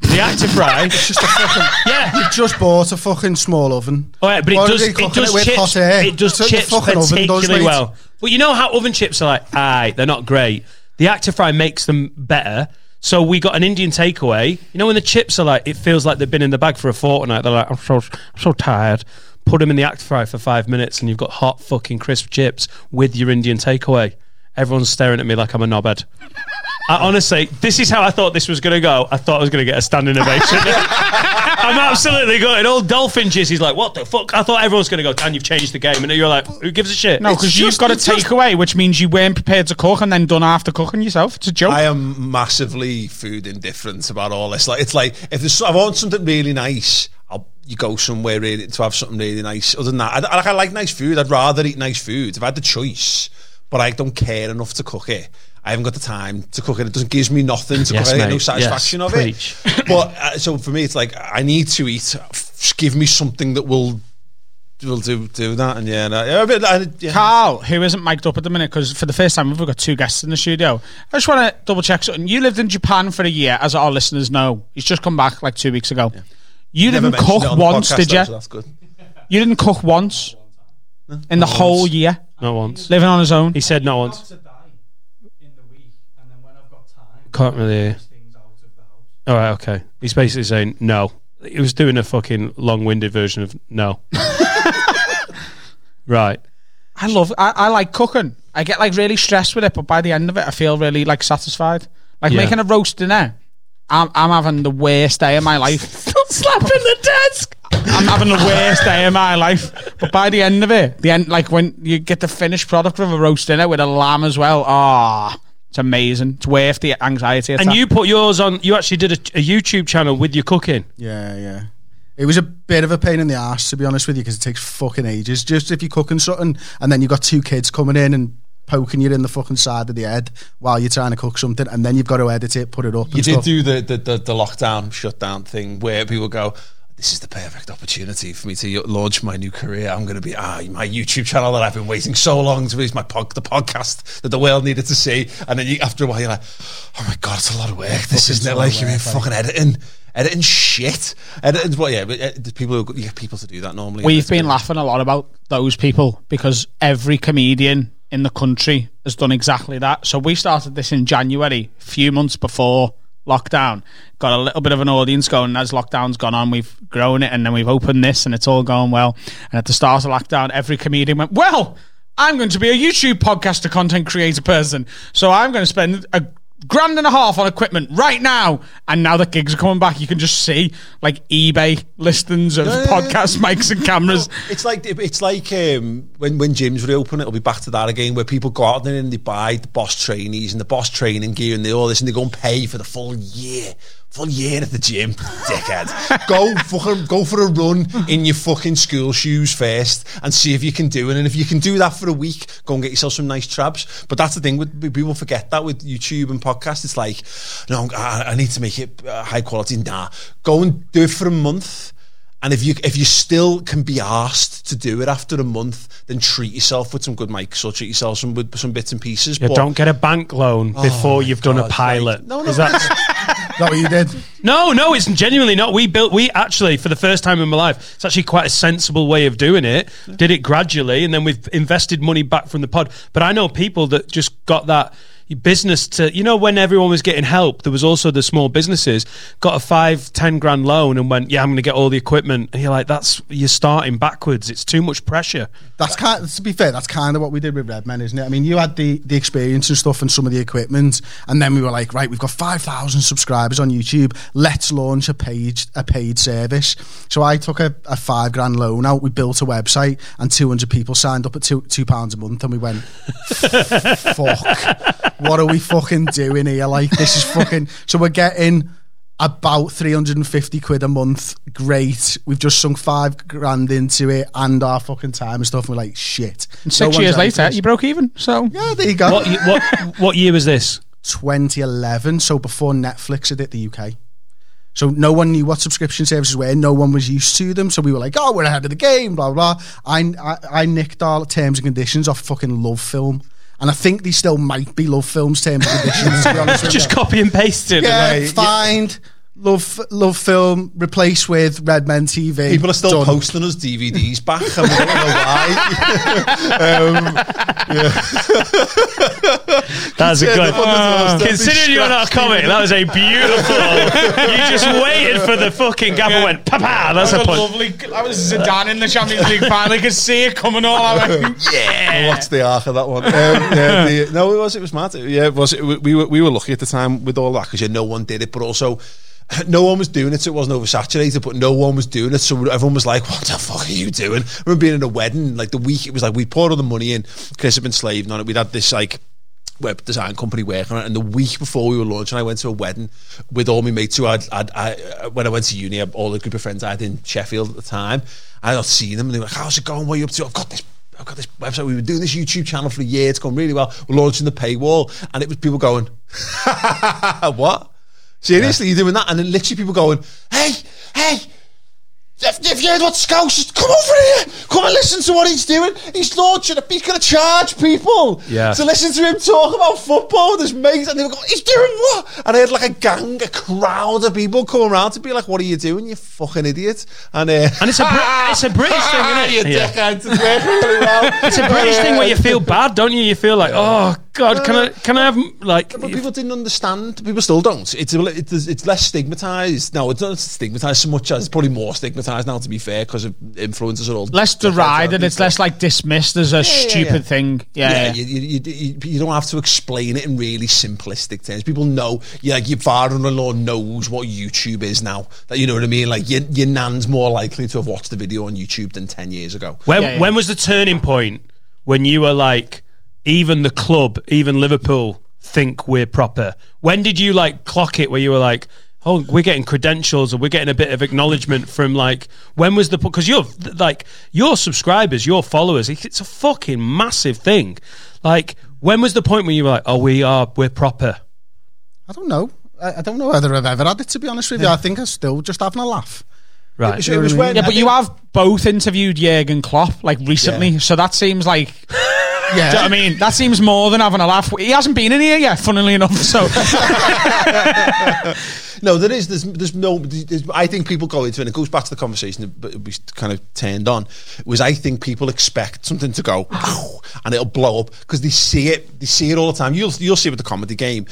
The ActiFry. It's just a fucking. yeah. You just bought a fucking small oven. Oh, yeah, but it Why does. are they It cooking does with chips. hot air? It does That's what your chips fucking oven does, particularly mate. well. But you know how oven chips are like, aye, they're not great. The ActiFry makes them better. So we got an Indian takeaway. You know when the chips are like, it feels like they've been in the bag for a fortnight. They're like, I'm so, I'm so tired. Put them in the ActiFry for five minutes, and you've got hot fucking crisp chips with your Indian takeaway. Everyone's staring at me like I'm a knobhead. I honestly, this is how I thought this was going to go. I thought I was going to get a standing ovation. I'm absolutely going. Old dolphin jizz. He's like, what the fuck? I thought everyone was going to go. Dan, you've changed the game, and you're like, who gives a shit? No, because you've got a it's just- takeaway, which means you weren't prepared to cook and then done after cooking yourself. It's a joke. I am massively food indifferent about all this. Like it's like if there's, I want something really nice, I'll you go somewhere really to have something really nice. Other than that, I, like I like nice food. I'd rather eat nice food if I had the choice, but I don't care enough to cook it. I haven't got the time to cook it. It doesn't gives me nothing to Yes, cook. I get mate. no satisfaction Yes, of preach. it. But uh, so for me, it's like I need to eat. F- Give me something that will will do do that. And yeah, no, yeah, a bit, I, yeah. Carl, who isn't mic'd up at the minute, because for the first time we've got two guests in the studio. I just want to double check something. You lived in Japan for a year, as our listeners know. He's just come back like two weeks ago. You Never didn't cook on once, podcast, did though, you? so that's good. You didn't cook once in the whole year, Not once. living on his own. He said not once. Can't really. hear. All right, okay. He's basically saying no. He was doing a fucking long-winded version of no. right. I love. I, I like cooking. I get like really stressed with it, but by the end of it, I feel really like satisfied. Like Yeah. making a roast dinner. I'm, I'm having the worst day of my life. Slapping the desk. I'm having the worst day of my life. But by the end of it, the end, like when you get the finished product of a roast dinner with a lamb as well, ah, it's amazing. It's worth the anxiety. And you put yours on. You actually did a, a YouTube channel with your cooking. Yeah, yeah. It was a bit of a pain in the ass, to be honest with you, because it takes fucking ages. Just if you're cooking something and then you've got two kids coming in and poking you in the fucking side of the head while you're trying to cook something, and then you've got to edit it, put it up. You and did stuff. do the, the, the, the lockdown shutdown thing where people go, this is the perfect opportunity for me to launch my new career. I'm going to be ah, my YouTube channel that I've been waiting so long to release my pod, the podcast that the world needed to see. And then you, after a while, you're like, oh my god, it's a lot of work. This isn't it? Like you're in fucking editing, editing shit. Editing, well, yeah, but uh, people who, you get people to do that normally. We've been laughing a lot about those people because every comedian in the country has done exactly that. So we started this in January, a few months before lockdown. Got a little bit of an audience going. As lockdown's gone on, we've grown it and then we've opened this and it's all going well. And at the start of lockdown, every comedian went, Well, I'm going to be a YouTube podcaster, content creator person. So I'm going to spend a grand and a half on equipment right now. And now that gigs are coming back, you can just see like eBay listings of yeah. podcast mics and cameras. It's like it's like um, when when gyms reopen, it'll be back to that again, where people go out there and they buy the boss trainees and the boss training gear and they all this, and they go and pay for the full year, full year at the gym. Dickhead, go fucking go for a run in your fucking school shoes first and see if you can do it. And if you can do that for a week, go and get yourself some nice traps. But that's the thing with people forget that with YouTube and podcasts. It's like, no, I, I need to make it uh, high quality. Nah, go and do it for a month. And if you if you still can be asked to do it after a month, then treat yourself with some good mics or treat yourself some with some bits and pieces. Yeah, But- don't get a bank loan Oh before you've done a pilot. like- no, no, Is that that what you did? No, no, it's genuinely not. We built, we actually, for the first time in my life, it's actually quite a sensible way of doing it. Did it gradually, and then we've invested money back from the pod. But I know people that just got that business to, you know, when everyone was getting help, there was also the small businesses got a five, ten grand loan and went, yeah, I'm going to get all the equipment. And you're like, that's, you're starting backwards. It's too much pressure. That's kind. of, to be fair, that's kind of what we did with Redmen, isn't it? I mean, you had the the experience and stuff and some of the equipment, and then we were like, right, we've got five thousand subscribers on YouTube. Let's launch a page a paid service. So I took a, a five grand loan out. We built a website, and two hundred people signed up at two two pounds a month, and we went, fuck, what are we fucking doing here? Like this is fucking. So we're getting. About 350 quid a month. Great. We've just sunk five grand into it and our fucking time and stuff. And we're like, shit. And six No years later, this. you broke even. So Yeah, there you go. What, what, what year was this? 2011, so before Netflix had hit the UK. So no one knew what subscription services were. No one was used to them. So we were like, oh, we're ahead of the game, blah, blah, blah. I, I, I nicked our terms and conditions off fucking LoveFilm. And I think they still might be LoveFilm's terms and conditions, to be honest with Just you. copy and pasted. Yeah, Like, find love LoveFilm replaced with Redmen TV. People are still Done. posting us DVDs back, and we don't know why. um, That's a good. the one that's- that's Considering you're not a comic, that was a beautiful. you just waited for the fucking gaffer went, papa. That's a That was punch. lovely. That was Zidane in the Champions League final. I could see it coming all. I went, yeah. What's the arc of that one? Um, yeah, the, no, it was. It was mad. Yeah, it was. It, we were we were lucky at the time with all that because yeah, no one did it, but also. No one was doing it, so it wasn't oversaturated, but no one was doing it, so everyone was like, What the fuck are you doing? I remember being in a wedding, like the week, it was like we poured all the money in, Chris had been slaving on it, we'd had this like web design company working on it. And the week before we were launching, I went to a wedding with all my mates who I'd, I'd, I, when I went to uni, all the group of friends I had in Sheffield at the time. I had seen them and they were like, how's it going? What are you up to? I've got this. I've got this website. We were doing this YouTube channel for a year. It's going really well. We're launching the paywall, and it was people going, "What? Seriously, you're doing that?" And then literally people going, "Hey, hey, if, if you heard what Scouse is, come over here. Come and listen to what he's doing. He's launching it. He's going to charge people Yeah. to listen to him talk about football with his mates. And they were going, he's doing what? And I had like a gang, a crowd of people come around to be like, what are you doing, you fucking idiot? And, uh, And it's a it's a British thing, isn't you it? Yeah. dickhead. It's really well. It's a British thing where you feel bad, don't you? You feel like, oh god, can I uh, can I have like? But people didn't understand. People still don't. It's a, it's, it's less stigmatized. No, it's not stigmatized so much as it's probably more stigmatized now. To be fair, because of influencers are all Less derided. It's less like dismissed as a yeah, stupid yeah. thing. Yeah. yeah, You, you, you, you don't have to explain it in really simplistic terms. People know, yeah, like your father-in-law knows what YouTube is now. That you know what I mean. Like your, your nan's more likely to have watched the video on YouTube than ten years ago. When when was the turning point when you were like, even the club, even Liverpool think we're proper? When did you like clock it? Where you were like, oh, we're getting credentials or we're getting a bit of acknowledgement from like when was the because you're like your subscribers, your followers, it's a fucking massive thing. Like when was the point when you were like, oh, we are we're proper? I don't know. I, I don't know whether I've ever had it, to be honest with you. I think I'm still just having a laugh. Right. It was- it was when- Yeah, but you have both interviewed Jurgen Klopp like recently, so that seems like. Yeah. You know I mean? That seems more than having a laugh. He hasn't been in here yet, funnily enough. So No, there is. There's, there's no. There's, I think people go into it. and It goes back to the conversation that we kind of turned on. Was I think people expect something to go "Ow," and it'll blow up because they see it. They see it all the time. You'll you'll see it with the comedy game.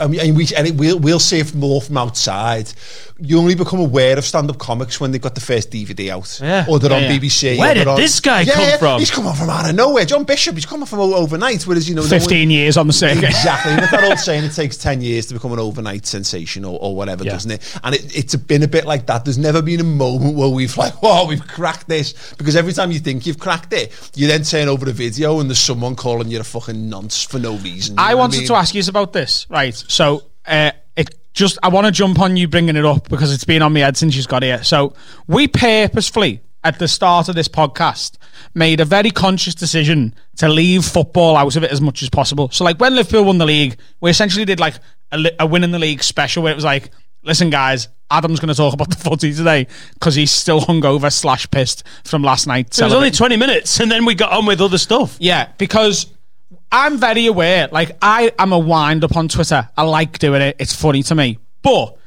I mean, and we and it, we'll we'll see it more from outside. You only become aware of stand-up comics when they've got the first DVD out, Yeah. or they're on Yeah, yeah. BBC. Where did on- this guy Yeah, come from? He's come on from out of nowhere. John Bishop. He's come from overnight. Whereas you know, no one- 15 years on the circuit. Exactly. And that old saying it takes 10 years to become an overnight sensation or, or whatever, Yeah. doesn't it? And it, it's been a bit like that. There's never been a moment where we've like, oh, we've cracked this. Because every time you think you've cracked it, you then turn over the video and there's someone calling you a fucking nonce for no reason. I wanted mean? to ask you about this, right? So, uh, it just I want to jump on you bringing it up because it's been on my head since you got here. So, we purposefully at the start of this podcast made a very conscious decision to leave football out of it as much as possible. So, like when Liverpool won the league, we essentially did like a, li- a win in the league special where it was like, listen, guys. Adam's going to talk about the footy today because he's still hungover slash pissed from last night. It was only twenty minutes, and then we got on with other stuff. yeah, because I'm very aware. Like I am a wind up on Twitter. I like doing it. It's funny to me. But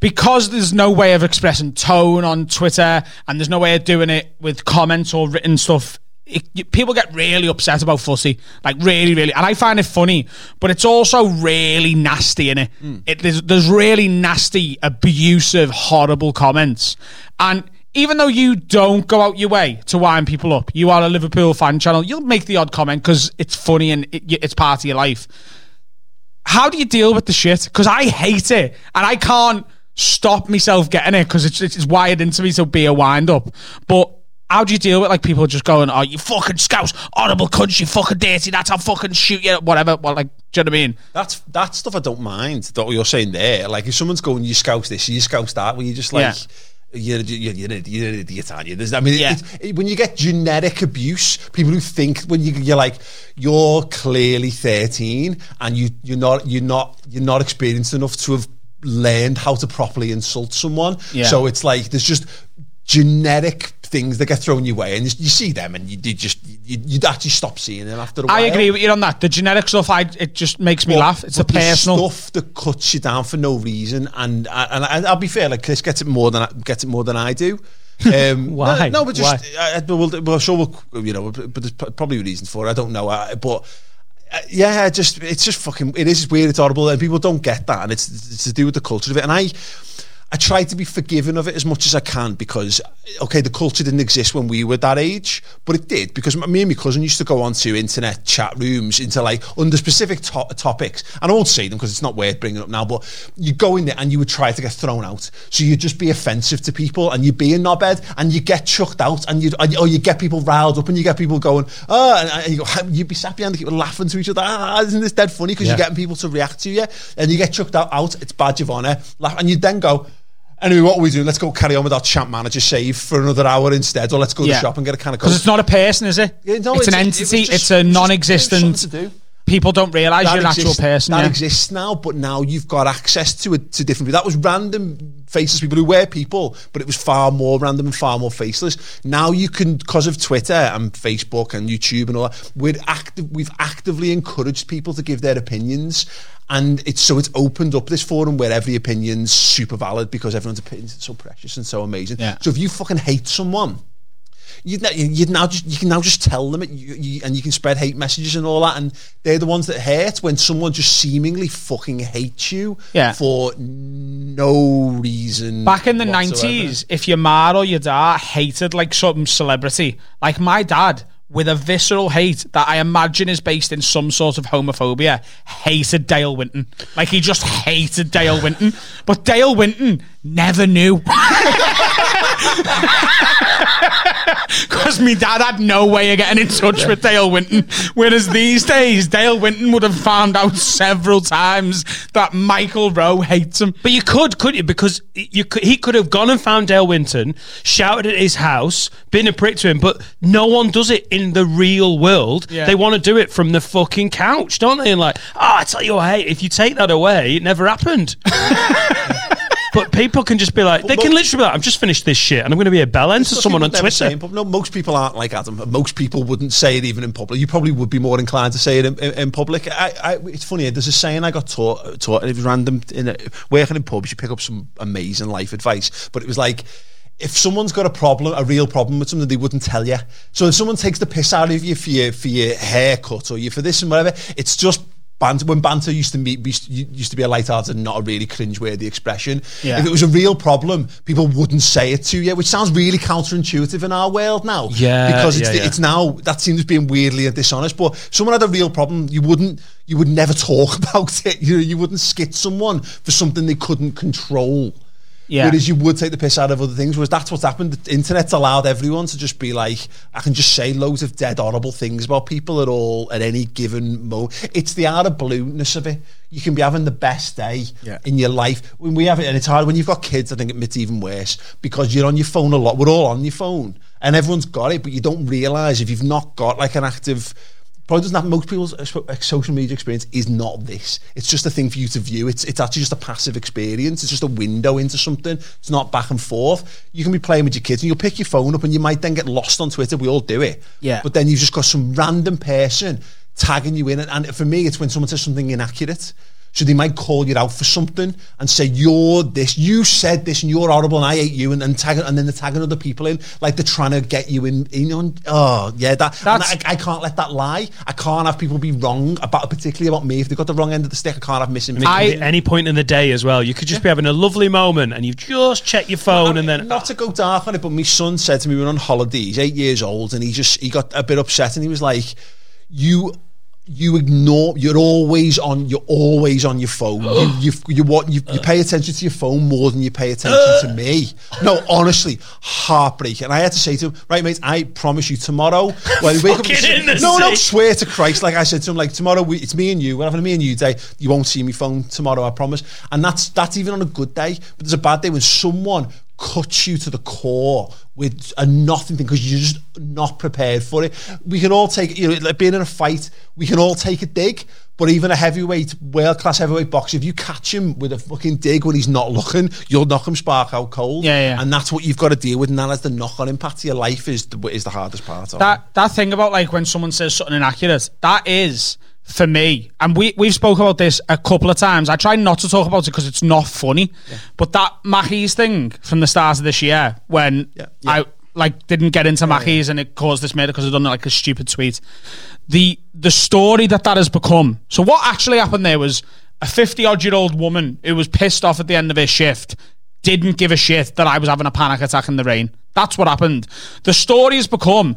because there's no way of expressing tone on Twitter and there's no way of doing it with comments or written stuff. It, you- people get really upset about fussy, like really, really, and I find it funny, but it's also really nasty in it. Hmm. it there's, there's really nasty, abusive, horrible comments, and even though you don't go out your way to wind people up, you are a Liverpool fan channel. You'll make the odd comment because it's funny and it, it's part of your life. How do you deal with the shit? Because I hate it and I can't stop myself getting it because it's, it's wired into me to be a wind up. But how do you deal with like people just going, "Oh, you fucking scouse, horrible cunt, you fucking dirty, that's how fucking shoot you," whatever. Well, like, do you know what I mean? That's that stuff I don't mind. That what you're saying there. Like if someone's going, you scouse this, you scouse that. Well, you just like. Yeah. You're, you're, you're, an- you're an idiot, aren't you? There's, I mean, it, it, when you get generic abuse, people who think when you, you're like you're clearly 13 and you you're not you're not you're not experienced enough to have learned how to properly insult someone. Yeah. So it's like there's just generic things that get thrown your way, and you, you see them, and you, you just you you'd, you'd actually stop seeing them after a while. I agree with you on that. The generic stuff, I it just makes me But- laugh. It's the but personal. stuff that cuts you down for no reason, and and, and I'll be fair, like Chris gets it more than I, gets it more than I do. Um, Why? No, no, but just Why? I, we'll, well, sure, we'll, you know, but there's probably reasons for it. I don't know, I, but. Uh, yeah, I just it's just fucking it is weird, it's horrible, and people don't get that, and it's, it's to do with the culture of it. And I, I try to be forgiving of it as much as I can because, okay, the culture didn't exist when we were that age, but it did because me and my cousin used to go onto internet chat rooms into like under specific to- topics, and I won't say them because it's not worth bringing up now. But you go in there and you would try to get thrown out, so you'd just be offensive to people, and you'd be a knobhead, and you get chucked out, and you or you get people riled up, and you get people going, oh, and, you go, you'd be sat behind the people laughing to each other, ah, isn't this dead funny? Because Yeah. you're getting people to react to you, and you get chucked out, out it's badge of laugh, and you then go. Anyway, what are we doing? Let's go carry on with our champ manager save for another hour instead, or let's go to Yeah. the shop and get a can of Because it's not a person, is it? Yeah, no, it's, an it was entity. just- it's a it was just- non-existent. something to do. People don't realise you're an actual exists- person. That yeah. exists now, but now you've got access to it to different people. That was random faceless people who were people, but it was far more random and far more faceless. Now you can, because of Twitter and Facebook and YouTube and all that, we're active. We've actively encouraged people to give their opinions. And it's so it's opened up this forum where every opinion's super valid because everyone's opinions are so precious and so amazing. Yeah. So if you fucking hate someone, you'd, now- you'd now just you can now just tell them it, you, you, and you can spread hate messages and all that, and they're the ones that hurt when someone just seemingly fucking hates you Yeah. for no reason. Back in the whatsoever. nineties, if your ma or your dad hated like some celebrity, like my dad, with a visceral hate that I imagine is based in some sort of homophobia, hated Dale Winton. Like he just hated Dale Winton. But Dale Winton never knew. Because me dad had no way of getting in touch with Dale Winton. Whereas these days, Dale Winton would have found out several times that Michael Rowe hates him. But you could, couldn't you? Because you could, he could have gone and found Dale Winton, shouted at his house, been a prick to him, but no one does it in the real world. Yeah. They want to do it from the fucking couch, don't they? And like, oh, I tell you what, hey, if you take that away, it never happened. but people can just be like, they can literally be like, I've just finished this shit and I'm going to be a bellend to someone on say Twitter. No, most people aren't like Adam. Most people wouldn't say it even in public. You probably would be more inclined to say it in, in, in public. I, I, it's funny. There's a saying I got taught. Taught and it was random. In a, working in pubs, you pick up some amazing life advice. But it was like. If someone's got a problem, a real problem with something, they wouldn't tell you. So if someone takes the piss out of you for your for your haircut or you for this and whatever, it's just banter. When banter used to meet, used used to be a light-hearted and not a really cringe-worthy expression. Yeah. If it was a real problem, people wouldn't say it to you, which sounds really counterintuitive in our world now. Yeah, because it's, yeah, yeah. it's now that seems being weirdly dishonest. But if someone had a real problem, you wouldn't, you would never talk about it. You know, you wouldn't skit someone for something they couldn't control. Yeah. Whereas you would take the piss out of other things. Whereas that's what's happened. The internet's allowed everyone to just be like, I can just say loads of dead, horrible things about people at all at any given moment. It's the out of blueness of it. You can be having the best day Yeah. in your life. When we have it, and it's hard when you've got kids. I think it's even worse because you're on your phone a lot. We're all on your phone, and everyone's got it, but you don't realize if you've not got like an active. Probably doesn't have most people's social media experience is not this. It's just a thing for you to view. It's it's actually just a passive experience. It's just a window into something. It's not back and forth. You can be playing with your kids and you'll pick your phone up and you might then get lost on Twitter. We all do it. Yeah. But then you've just got some random person tagging you in. And, and for me, it's when someone says something inaccurate. So they might call you out for something and say you're this, you said this, and you're horrible, and I hate you, and, and tag and then they're tagging other people in, like they're trying to get you in. You know, and- oh yeah, that. That's- I, I can't let that lie. I can't have people be wrong about, particularly about me. If they've got the wrong end of the stick, I can't have missing. And it can be any point in the day as well. You could just be having a lovely moment and you've just checked your phone and then not to go dark on it, but my son said to me we were on holiday. He's eight years old, and he just he got a bit upset, and he was like, "You." You ignore. You're always on. You're always on your phone. you, you, you what? You, you pay attention to your phone more than you pay attention to me. No, honestly, heartbreak. And I had to say to him, "Right, mate, I promise you tomorrow when we wake up, the no, no, swear to Christ, like I said to him, like tomorrow we, it's me and you. We're having a me and you day. You won't see me phone tomorrow, I promise. And that's that's even on a good day. But there's a bad day when someone cuts you to the core with a nothing thing because you're just not prepared for it. We can all take, you know, like being in a fight, we can all take a dig. But even a heavyweight, world class heavyweight boxer, if you catch him with a fucking dig when he's not looking, you'll knock him spark out cold. Yeah, yeah. And that's what you've got to deal with. And that is the knock on impact to your life is the, is the hardest part of it. that that thing about like when someone says something inaccurate, that is for me, and we we've spoke about this a couple of times. I try not to talk about it because it's not funny, but that Mackey's thing from the start of this year when I like didn't get into oh, Mackey's and it caused this murder because I done like a stupid tweet. The the story that that has become. So what actually happened there was a fifty odd year old woman who was pissed off at the end of her shift didn't give a shit that I was having a panic attack in the rain. That's what happened. The story has become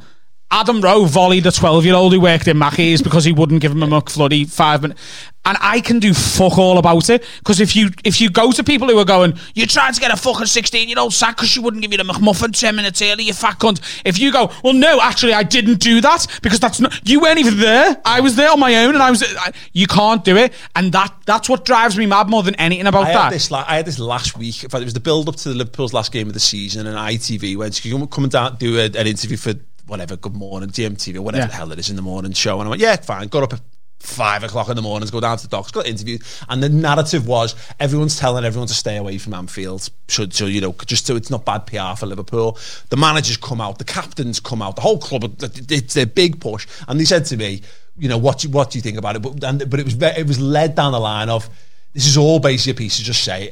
Adam Rowe volleyed a 12 year old who worked in Mackey's because he wouldn't give him a McFlurry five minutes. And I can do fuck all about it because if you if you go to people who are going, you tried to get a fucking 16 year old sack because she wouldn't give you the McMuffin 10 minutes early, you fat cunt. If you go, well, no, actually, I didn't do that because that's not, you weren't even there. I was there on my own and I was, I, you can't do it. And that that's what drives me mad more than anything about I that. had this. La- I had this last week. In fact, it was the build up to the Liverpool's last game of the season, and ITV went, "You come down do a, an interview for whatever Good Morning GMTV, whatever Yeah. the hell it is in the morning show." And I went, "Yeah, fine." Got up at five o'clock in the morning, go down to the docks, got interviewed, and the narrative was everyone's telling everyone to stay away from Anfield, so, so you know, just so it's not bad PR for Liverpool. The managers come out, the captains come out, the whole club, it's a big push, and they said to me, you know, what do, what do you think about it? But and, but it was it was led down the line of this is all basically a piece of just say,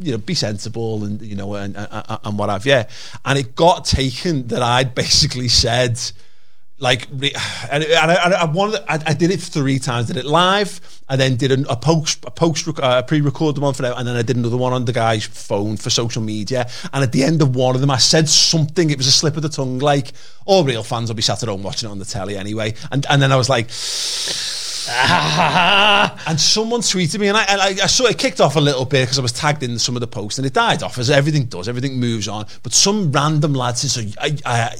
you know, be sensible and you know and, and, and what have you. And it got taken that I'd basically said, like, and, and I, I I, I did it three times. Did it live, I then did a, a post, a post, uh, pre-recorded one for that, and then I did another one on the guy's phone for social media. And at the end of one of them, I said something. It was a slip of the tongue, like all real fans will be sat at home watching it on the telly anyway. And and then I was like. Ah. and someone tweeted me, and I, and I, saw it kicked off a little bit because I was tagged in some of the posts, and it died off as everything does. Everything moves on. But some random lad said, "So I, I,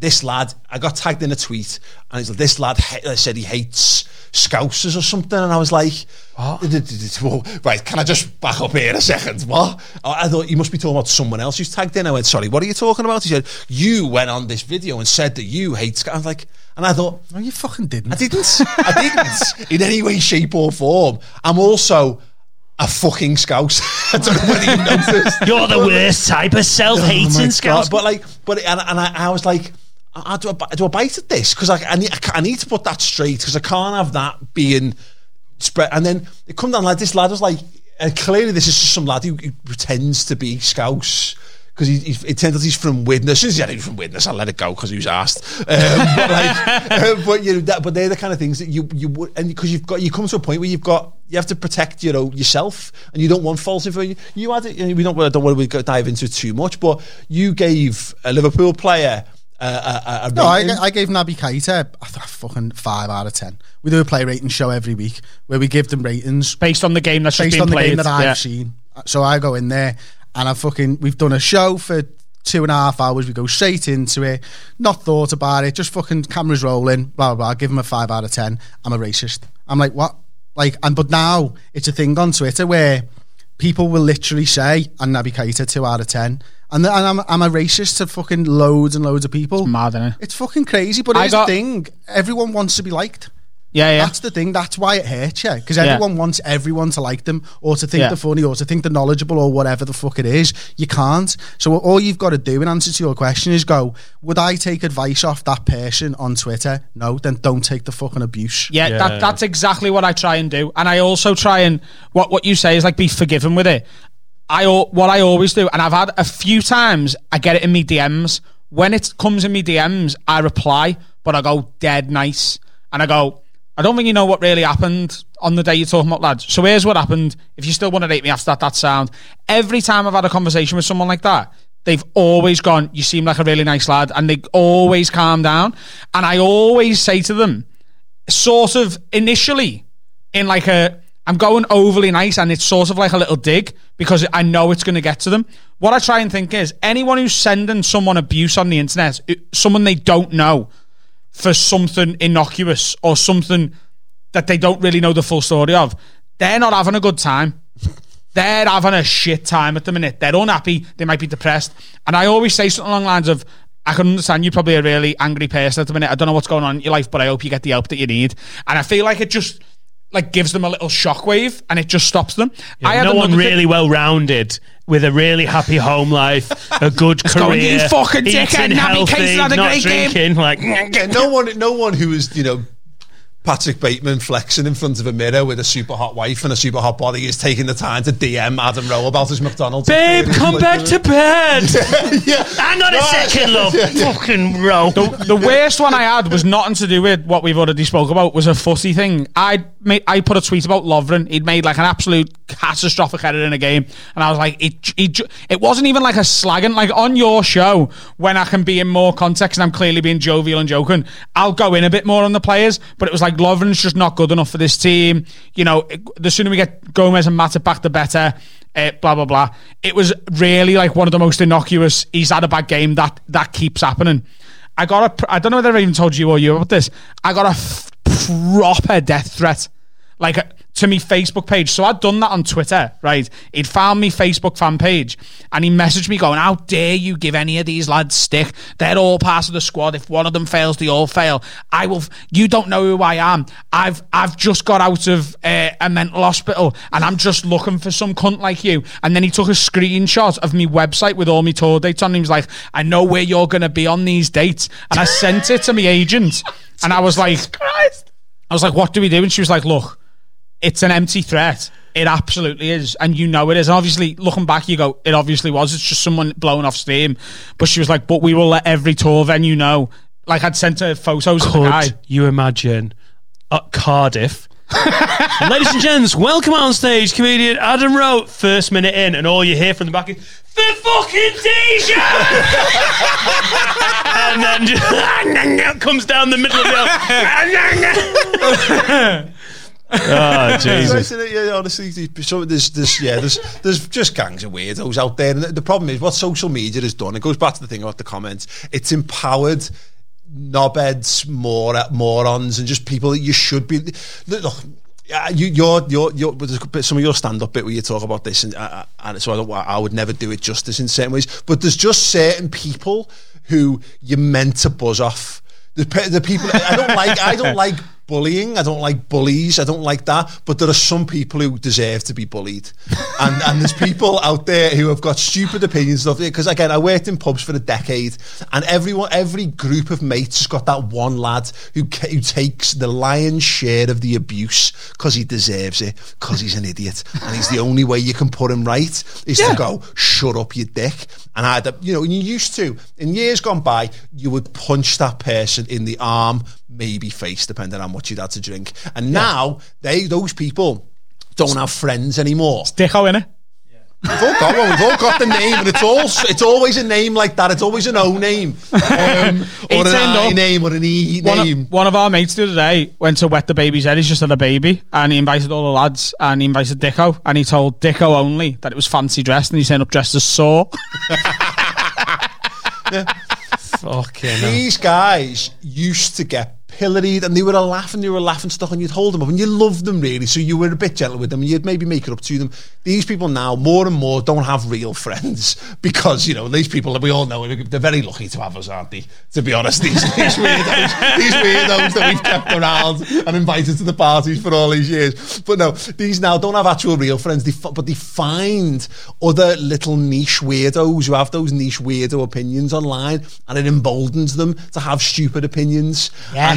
this lad, I got tagged in a tweet, and he's like, this lad ha- said he hates Scousers or something, and I was like, well, right, can I just back up here a second? What? I I thought you must be talking about someone else who's tagged in. I went, sorry, what are you talking about? He said, you went on this video and said that you hate Scousers. I was like, and I thought, no, you fucking didn't. I didn't. I didn't in any way, shape, or form. I'm also a fucking scouse. I don't know whether you noticed. You're the worst type of oh self-hating Oh scouse. But like, but and, and I, I was like, I, I do, a, do bite at this because I, I, need, I, I need to put that straight because I can't have that being spread. And then it come down like this lad was like, clearly this is just some lad who, who pretends to be scouse. Because he, he, it turns out he's from Widnes. As soon as he said from Widnes, I let it go because he was asked. Um, but like, uh, but you know, that, but they're the kind of things that you you would, and because you've got, you come to a point where you've got, you have to protect, you know, yourself, and you don't want false information. You had it. You know, we don't, I don't want to dive into it too much, but you gave a Liverpool player. Uh, a, a, a No, I. I gave Naby Keita I thought fucking five out of ten. We do a play rating show every week where we give them ratings based on the game that's based on the played. game that I've yeah. seen. So I go in there and I fucking we've done a show for two and a half hours. We go straight into it, not thought about it, just fucking cameras rolling, blah blah blah. I give them a five out of ten. I'm a racist. I'm like what? Like and but now it's a thing on Twitter where people will literally say I'm Naby Keita two out of ten. And, and I'm, I'm a racist to fucking loads and loads of people. It's mad, isn't it? It's fucking crazy, but it's here's got- the thing: everyone wants to be liked. Yeah, yeah. That's the thing. That's why it hurts you because Yeah. everyone wants everyone to like them or to think Yeah. they're funny or to think they're knowledgeable or whatever the fuck it is. You can't. So all you've got to do in answer to your question is go. Would I take advice off that person on Twitter? No. Then don't take the fucking abuse. Yeah, That, that's exactly what I try and do, and I also try and what what you say is like be forgiven with it. I what I always do, and I've had a few times I get it in me DMs. When it comes in me DMs, I reply, but I go dead nice, and I go. I don't think you know what really happened on the day you're talking about, lads. So here's what happened. If you still want to date me after that, that sound. Every time I've had a conversation with someone like that, they've always gone, You seem like a really nice lad. And they always calm down. And I always say to them, sort of initially in like a I'm going overly nice and it's sort of like a little dig because I know it's going to get to them. What I try and think is anyone who's sending someone abuse on the internet, someone they don't know for something innocuous or something that they don't really know the full story of, they're not having a good time. They're having a shit time at the minute. They're unhappy. They might be depressed. And I always say something along the lines of, I can understand you're probably a really angry person at the minute. I don't know what's going on in your life, but I hope you get the help that you need. And I feel like it just like gives them a little shockwave and it just stops them. I had no one another thing- really well rounded with a really happy home life, a good career. going, "You fucking eating dickhead, Naby healthy, Keita had a not great game." drinking. Like, no one, no one who is you know. Patrick Bateman flexing in front of a mirror with a super hot wife and a super hot body is taking the time to DM Adam Rowe about his McDonald's. babe, come Like, back to bed. yeah. Hang on a second, love. Fucking row. The, the worst one I had was nothing to do with what we've already spoke about. Was a fussy thing. I made I put a tweet about Lovren. He'd made like an absolute catastrophic error in a game, and I was like, it, it, it wasn't even like a slagging. Like on your show, when I can be in more context and I'm clearly being jovial and joking, I'll go in a bit more on the players. But it was like Lovren's just not good enough for this team. You know, it- the sooner we get Gomez and Matip back, the better. Uh, blah blah blah. It was really like one of the most innocuous. He's had a bad game. That that keeps happening. I got a. I don't know whether I even told you or you about this. I got a f- proper death threat, like to me Facebook page. So I'd done that on Twitter, right? He'd found me Facebook fan page, and he messaged me going, "How dare you give any of these lads stick? They're all part of the squad. If one of them fails, they all fail. I will. F- you don't know who I am. I've I've just got out of uh, a mental hospital, and I'm just looking for some cunt like you." And then he took a screenshot of me website with all my tour dates on. And he was like, "I know where you're going to be on these dates," and I sent it to my agent, and I was like, "I was like, what do we do?" And she was like, "Look." It's an empty threat. It absolutely is, and you know it is. And obviously, looking back, you go, it obviously was. It's just someone blowing off steam. But she was like, but we will let every tour venue know. Like I'd sent her photos of the guy. Could you imagine at Cardiff? Ladies and gents, welcome on stage, comedian Adam Rowe. First minute in, and all you hear from the back is the fucking t-shirt, and then just comes down the middle of the. oh Jesus! Yeah, honestly, there's- so there's, there's, yeah, there's, there's just gangs of weirdos out there, and the, problem is what social media has done. It goes back to the thing about the comments. It's empowered knobheads, more morons, and just people that you should be. Look, yeah, you, but there's bit- some of your stand-up bit where you talk about this, and, uh, and so I, don't, I would never do it justice in certain ways. But there's just certain people who you're meant to buzz off. The, the people I don't like. I don't like bullying. I don't like bullies. I don't like that. But there are some people who deserve to be bullied, and and there's people out there who have got stupid opinions of it. Because again, I worked in pubs for a decade, and everyone, every group of mates has got that one lad who who takes the lion's share of the abuse because he deserves it, because he's an idiot, and he's the only way you can put him right is to go shut up, you dick. And I had, you know, and you used to in years gone by, you would punch that person in the arm, maybe face, depending on what you'd had to drink. And now they, those people, don't have friends anymore. Dicko, innit? We've all got one. We've all got the name, and it's all it's always a name like that. It's always an O name, um, or an I up. name, or an E One name. of, one of our mates the other day went to wet the baby's head. He's just had a baby, and he invited all the lads, and he invited Dicko, and he told Dicko only that it was fancy dressed, and he turned up dressed as Saw. Fucking. These guys used to get pilloried and they were a laugh and they were a laughing stock and you'd hold them up and you loved them really so you were a bit gentle with them and you'd maybe make it up to them. These people now more and more don't have real friends because you know these people that we all know they're very lucky to have us aren't they? To be honest these, these weirdos these weirdos that we've kept around and invited to the parties for all these years. But no these now don't have actual real friends they, f- but they find other little niche weirdos who have those niche weirdo opinions online and it emboldens them to have stupid opinions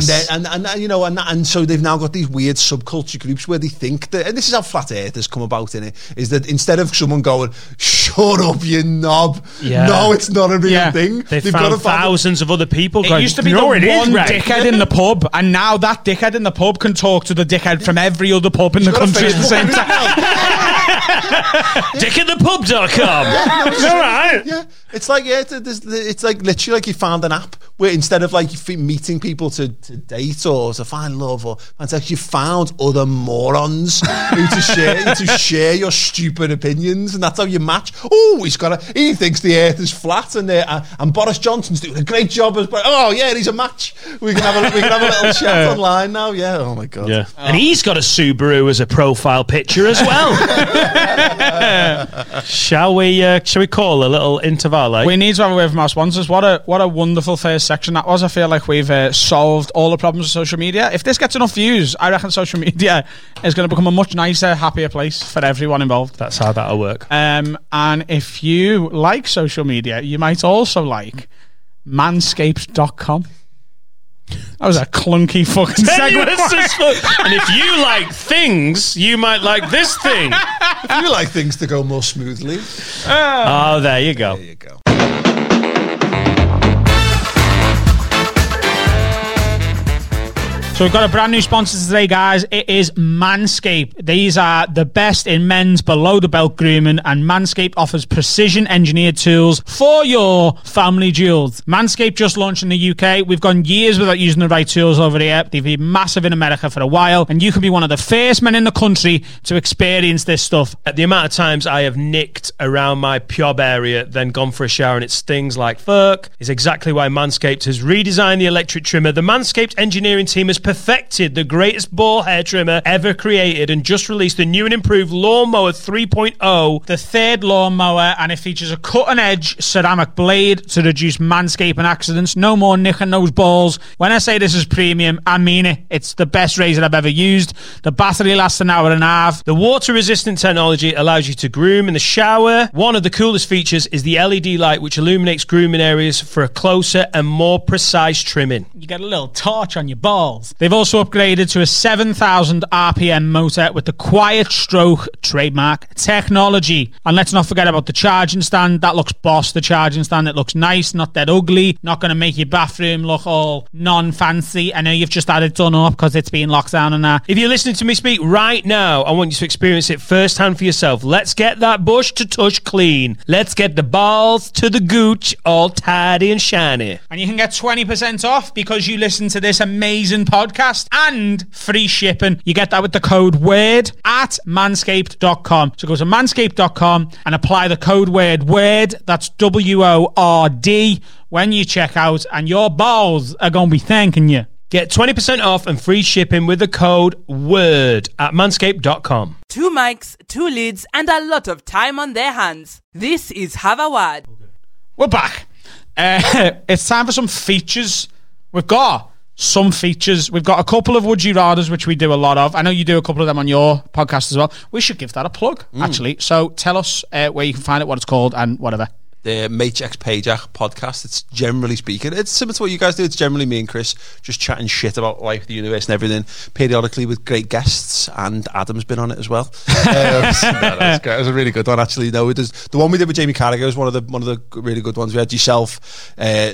Yes. and then and, and, and you know and, and so they've now got these weird subculture groups where they think that and this is how flat earth has come about in it is that instead of someone going shut up you knob Yeah. no it's not a real Yeah. thing They've They've found gotta find- thousands of other people. It going, used to be no, the it is, one Ray." dickhead in the pub, and now that dickhead in the pub can talk to the dickhead from every other pub in the got a country at the Facebook same group time. now. Dickatthepub.com. All right. yeah it's like yeah it's, it's, it's like literally like you found an app where instead of like meeting people to, to date or to find love or it's like you found other morons who to share to share your stupid opinions and that's how you match. Oh he's got a he thinks the earth is flat and uh, and Boris Johnson's doing a great job as oh yeah he's a match. We can have a we can have a little chat online now. Yeah oh my god. Yeah. And he's got a Subaru as a profile picture as well. shall we uh, shall we call a little interval We need to have a word from our sponsors. What a what a wonderful first section that was. I feel like we've uh, solved all the problems of social media. If this gets enough views, I reckon social media is going to become a much nicer, happier place for everyone involved. That's how that'll work. Um, and if you like social media, you might also like manscaped.com. That was a clunky fucking segue. Tenuous as fuck. and if you like things, you might like this thing. If you like things to go more smoothly, Oh, there you go. there you go. So we've got a brand new sponsor today, guys. It is Manscaped. These are the best in men's below the belt grooming, and Manscaped offers precision engineered tools for your family jewels. Manscaped just launched in the UK. We've gone years without using the right tools over here. They've been massive in America for a while, and you can be one of the first men in the country to experience this stuff. At the amount of times I have nicked around my pub area, then gone for a shower and it stings like fuck, is exactly why Manscaped has redesigned the electric trimmer. The Manscaped engineering team has perfected the greatest ball hair trimmer ever created and just released the new and improved Lawnmower 3.0. the third lawnmower, and it features a cutting edge ceramic blade to reduce manscaping accidents. No more nicking those balls. When I say this is premium, I mean it. It's the best razor I've ever used. The battery lasts an hour and a half. The water resistant technology allows you to groom in the shower. One of the coolest features is the LED light, which illuminates grooming areas for a closer and more precise trimming. You get a little torch on your balls. They've also upgraded to a 7,000 RPM motor with the quiet stroke trademark technology. And let's not forget about the charging stand. That looks boss, the charging stand. It looks nice, not that ugly, not going to make your bathroom look all non fancy. I know you've just had it done up because it's been locked down and that. If you're listening to me speak right now, I want you to experience it firsthand for yourself. Let's get that bush to touch clean. Let's get the balls to the gooch all tidy and shiny. And you can get 20% off because you listen to this amazing podcast and free shipping. You get that with the code WORD at manscaped.com. So go to manscaped.com and apply the code WORD WORD. That's W O R D when you check out, and your balls are going to be thanking you. Get 20% off and free shipping with the code WORD at manscaped.com. Two mics, two leads, and a lot of time on their hands. This is Have a Word. We're back. Uh, it's time for some features. We've got some features. We've got a couple of Would You Rathers, which we do a lot of. I know you do a couple of them on your podcast as well. We should give that a plug, actually. So tell us uh, where you can find it, what it's called, and whatever. The Machin X Pajak podcast. It's generally speaking, it's similar to what you guys do. It's generally me and Chris just chatting shit about life, the universe, and everything. Periodically with great guests, and Adam's been on it as well. um, no, that was great. It was a really good one, actually. No, it is, the one we did with Jamie Carragher was one of the one of the really good ones. We had yourself, uh,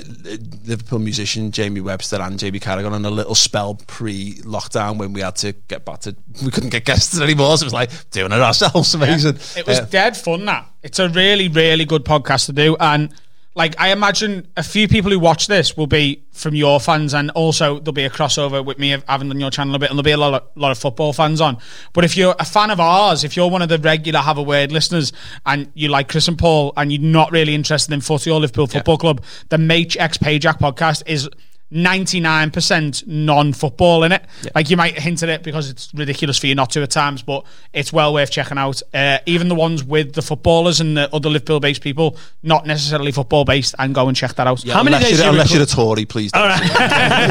Liverpool musician Jamie Webster, and Jamie Carragher on a little spell pre-lockdown when we had to get back to we couldn't get guests anymore. So it was like doing it ourselves. Amazing. It was Uh, dead fun. That it's a really, really good podcast to do, and like I imagine a few people who watch this will be from your fans, and also there'll be a crossover with me having on your channel a bit, and there'll be a lot of lot of football fans on. But if you're a fan of ours, if you're one of the regular Have a Word listeners, and you like Chris and Paul, and you're not really interested in footy or Liverpool Football Club, the Machin X Pajak podcast is. 99% non-football in it like you might hint at it because it's ridiculous for you not to at times but it's well worth checking out uh, even the ones with the footballers and the other Liverpool based people not necessarily football based and go and check that out How many unless days you're, you unless you're a Tory, please. Don't.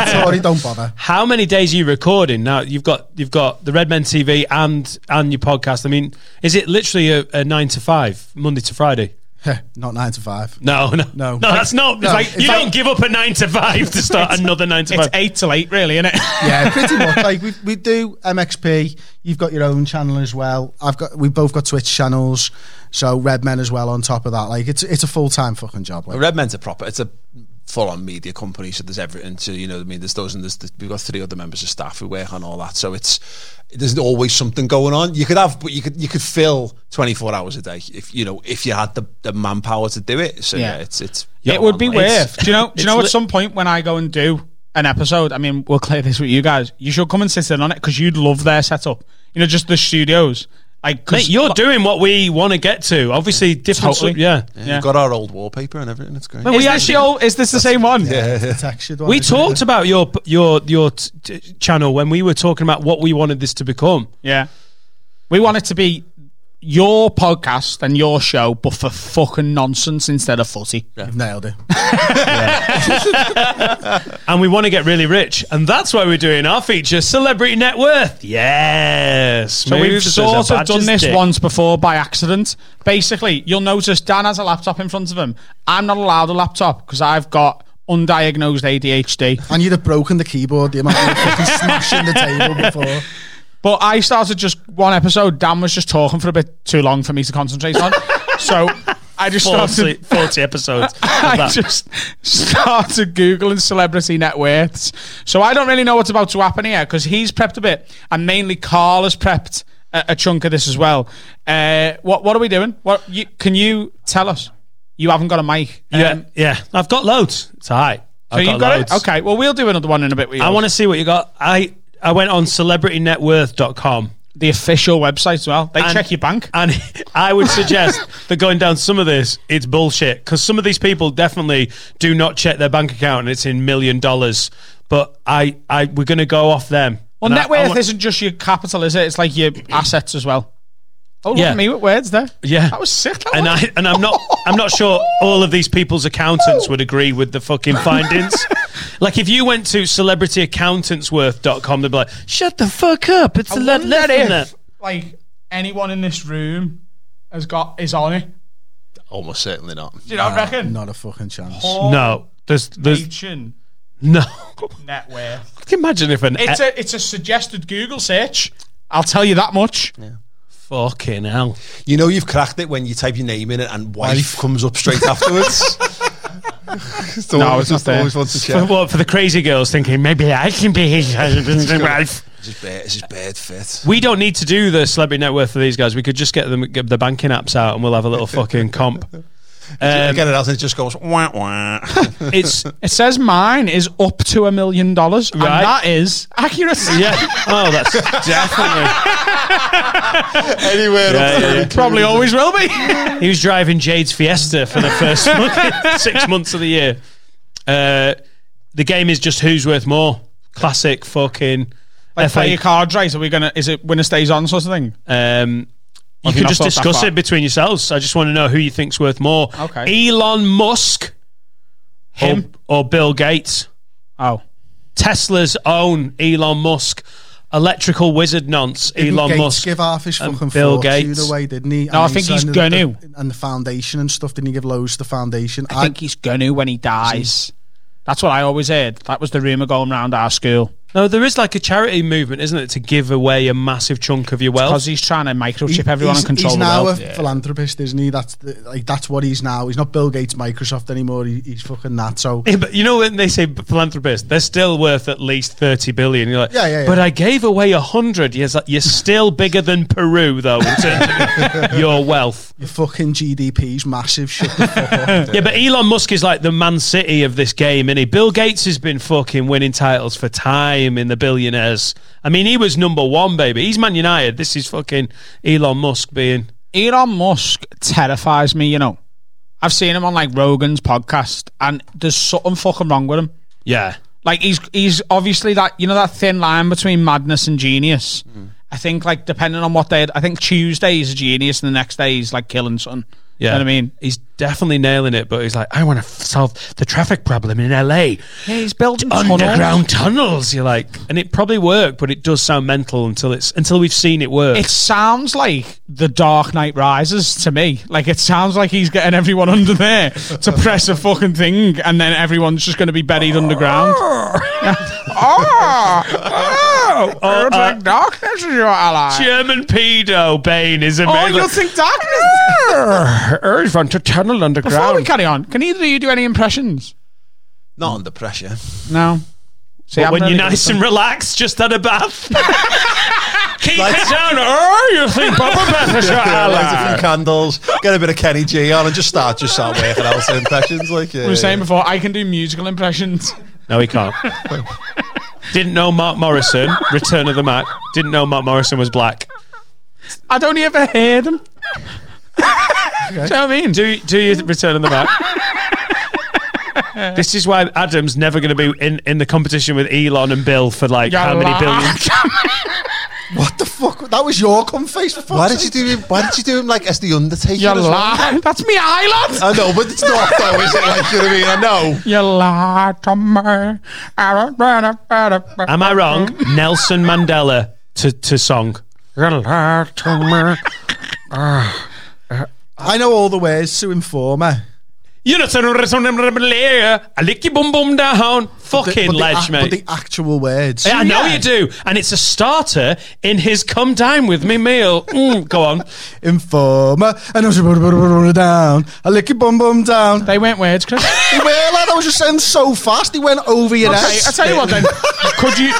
Sorry, don't bother. How many days are you recording now? You've got you've got the Redmen TV and and your podcast. I mean, is it literally a, a nine to five, Monday to Friday? Not nine to five. No, no, No. no. That's not. No, it's like it's you like- don't give up a nine to five to start another nine to it's five. eight till eight really isn't it yeah, pretty much. Like we we do MXP. You've got your own channel as well. I've got. We've both got Twitch channels. So Redmen as well on top of that. Like it's it's a full time fucking job. Like. Redmen's a proper. It's a full-on media company, so there's everything to you know. I mean, there's those and there's we've got three other members of staff who work on all that. So it's there's always something going on. You could have, but you could you could fill 24 hours a day if you know if you had the, the manpower to do it. So yeah, Yeah. it's it's it would be worth. Do you know? Do you know? At lit- some point when I go and do an episode, I mean, we'll clear this with you guys. You should come and sit in on it because you'd love their setup. You know, just the studios. Like, 'cause- Mate, you're doing what we want to get to. Obviously, different. Totally. stuff- yeah. yeah, yeah. We've got our old wallpaper and everything. It's great. Well, Is we this actually the old- is this the same one? The textured one, we isn't it? talked about your your your t- t- channel when we were talking about what we wanted this to become. Yeah. We want it to be your podcast and your show, but for fucking nonsense instead of footy. You've nailed it. and we want to get really rich, and that's why we're doing our feature, Celebrity Net Worth. Yes. So we've sort of done this once before by accident. Basically, you'll notice Dan has a laptop in front of him. I'm not allowed a laptop because I've got undiagnosed ADHD. And you'd have broken the keyboard the amount of fucking smashing the table before. But I started just one episode. Dan was just talking for a bit too long for me to concentrate on. so I just 40, started 40 episodes. I that. just started googling celebrity net worths. So I don't really know what's about to happen here because he's prepped a bit, and mainly Carl has prepped a, a chunk of this as well. Uh, what what are we doing? What you, can you tell us? You haven't got a mic. yeah, Um, yeah. I've got loads. It's all right. so I've you got, got loads. it. Okay. Well, we'll do another one in a bit. I want to see what you got. I I went on celebritynetworth.com. the official website as well. They And- check your bank. And I would suggest that going down some of this, it's bullshit because some of these people definitely do not check their bank account and it's in million dollars. But I, I, we're going to go off them. Well, And I- net I worth want- isn't just your capital, is it? It's like your assets as well. Oh, look Yeah. at me with words there. Yeah, That was sick. that and was. I and I'm not I'm not sure all of these people's accountants would agree with the fucking findings. like if you went to celebrityaccountantsworth.com, they'd be like, "Shut the fuck up! It's a I lot wonder less than that." like anyone in this room has got is on it. Almost certainly not. Do you not reckon? Not a fucking chance. Paul No, there's there's Machin no. net worth. Can you imagine if an It's a it's a suggested Google search. I'll tell you that much. fucking hell. You know you've cracked it when you type your name in it and wife comes up straight afterwards. It's No, it's not there. always want to For, what, for the crazy girls thinking maybe I can be his husband's wife. Is bad. This is bad fit. We don't need to do the celebrity net worth for these guys. We could just get them get the banking apps out and we'll have a little fucking comp. I Um, get it out and it just goes wah wah. it's It says mine is up to a million dollars, and Right. that is accuracy. yeah. Oh, that's definitely. Anywhere Yeah, yeah, there. yeah. Probably always will be. He was driving Jade's Fiesta for the first fucking six months of the year. Uh, the game is just who's worth more. Classic fucking. Like FA play your cards right. Are we gonna? Is it winner stays on sort of thing? Um, you you can just discuss it between yourselves. I just want to know who you think's worth more. Okay. Elon Musk, Him. or, or Bill Gates. Oh, Tesla's own Elon Musk, electrical wizard nonce. Didn't Elon Gates Musk. give half his fucking Bill fortune Gates. away, didn't he? No, I And think he's gonna. And the foundation and stuff, didn't he give loads to the foundation? I think he's gonna when he dies. That's what I always heard. That was the rumor going around our school. No, there is like a charity movement, isn't it, to give away a massive chunk of your wealth? Because he's trying to microchip He- everyone he's, and control he's the now world. a philanthropist, isn't he? That's the, like that's what he's now. He's not Bill Gates, Microsoft anymore. He, he's fucking that. So Yeah, but you know when they say philanthropist, they're still worth at least thirty billion. You're like, Yeah, yeah, yeah. But I gave away a hundred. You're, like, you're still bigger than Peru, though, in terms of your wealth. your fucking GDP's massive. Shut the fuck up. Yeah, but Elon Musk is like the Man City of this game, and he? Bill Gates has been fucking winning titles for time in the billionaires. I mean, he was number one, baby. He's Man United. This is fucking Elon Musk being. Elon Musk terrifies me. You know, I've seen him on like Rogan's podcast, and there's something fucking wrong with him. Yeah. Like he's he's obviously that you know that thin line between madness and genius. Mm. I think like depending on what day, I think Tuesday he's a genius, and the next day he's like killing something. Yeah, what I mean? he's definitely nailing it, but he's like, I want to f- solve the traffic problem in LA. Yeah, he's building underground tunnels. You're like, and it probably worked, but it does sound mental until it's until we've seen it work. It sounds like the Dark Knight Rises to me. Like it sounds like he's getting everyone under there to press a fucking thing, and then everyone's just going to be buried underground. oh, oh, uh, like darkness is your ally. German pedo Bane is a Oh, amazing. you think darkness? I want er, to tunnel Before we underground. carry on, can either of you do any impressions? Not under pressure. No. See, But when really you're nice and relaxed, just had a bath. Keep it down. Oh, you think Bubba Bath is your Yeah, light a ally. few candles, get a bit of Kenny G on, and just start just start working out some impressions. Like yeah, I was saying yeah. before, I can do musical impressions. No, he can't. Didn't know Mark Morrison, Return of the Mack. Didn't know Mark Morrison was black. I'd only ever hear them. Do you know what I mean? Do do you Return of the Mack? this is why Adam's never going to be in, in the competition with Elon and Bill for like how many billions. What the fuck? That was your cum face. For Why did you do him? Why did you do him like as the Undertaker? You as well? lie. That's me eye, lad. I know, but it's not though, is it? Like, you know what I mean? I know. You lie to me. Am I wrong? Nelson Mandela to, to song. You lied to me. I know all the ways to Informer. You know, I lick your bum bum down. Fucking but the, ledge, ac- mate. But the actual words. Yeah, I know Yeah. you do. And it's a starter in his come dine with me meal. Mm, go on. Informer. And I was like, down. I lick your bum bum down. They went words, Chris. well, lad, I was just saying so fast. He went over your Okay, head. I tell you what then. Could you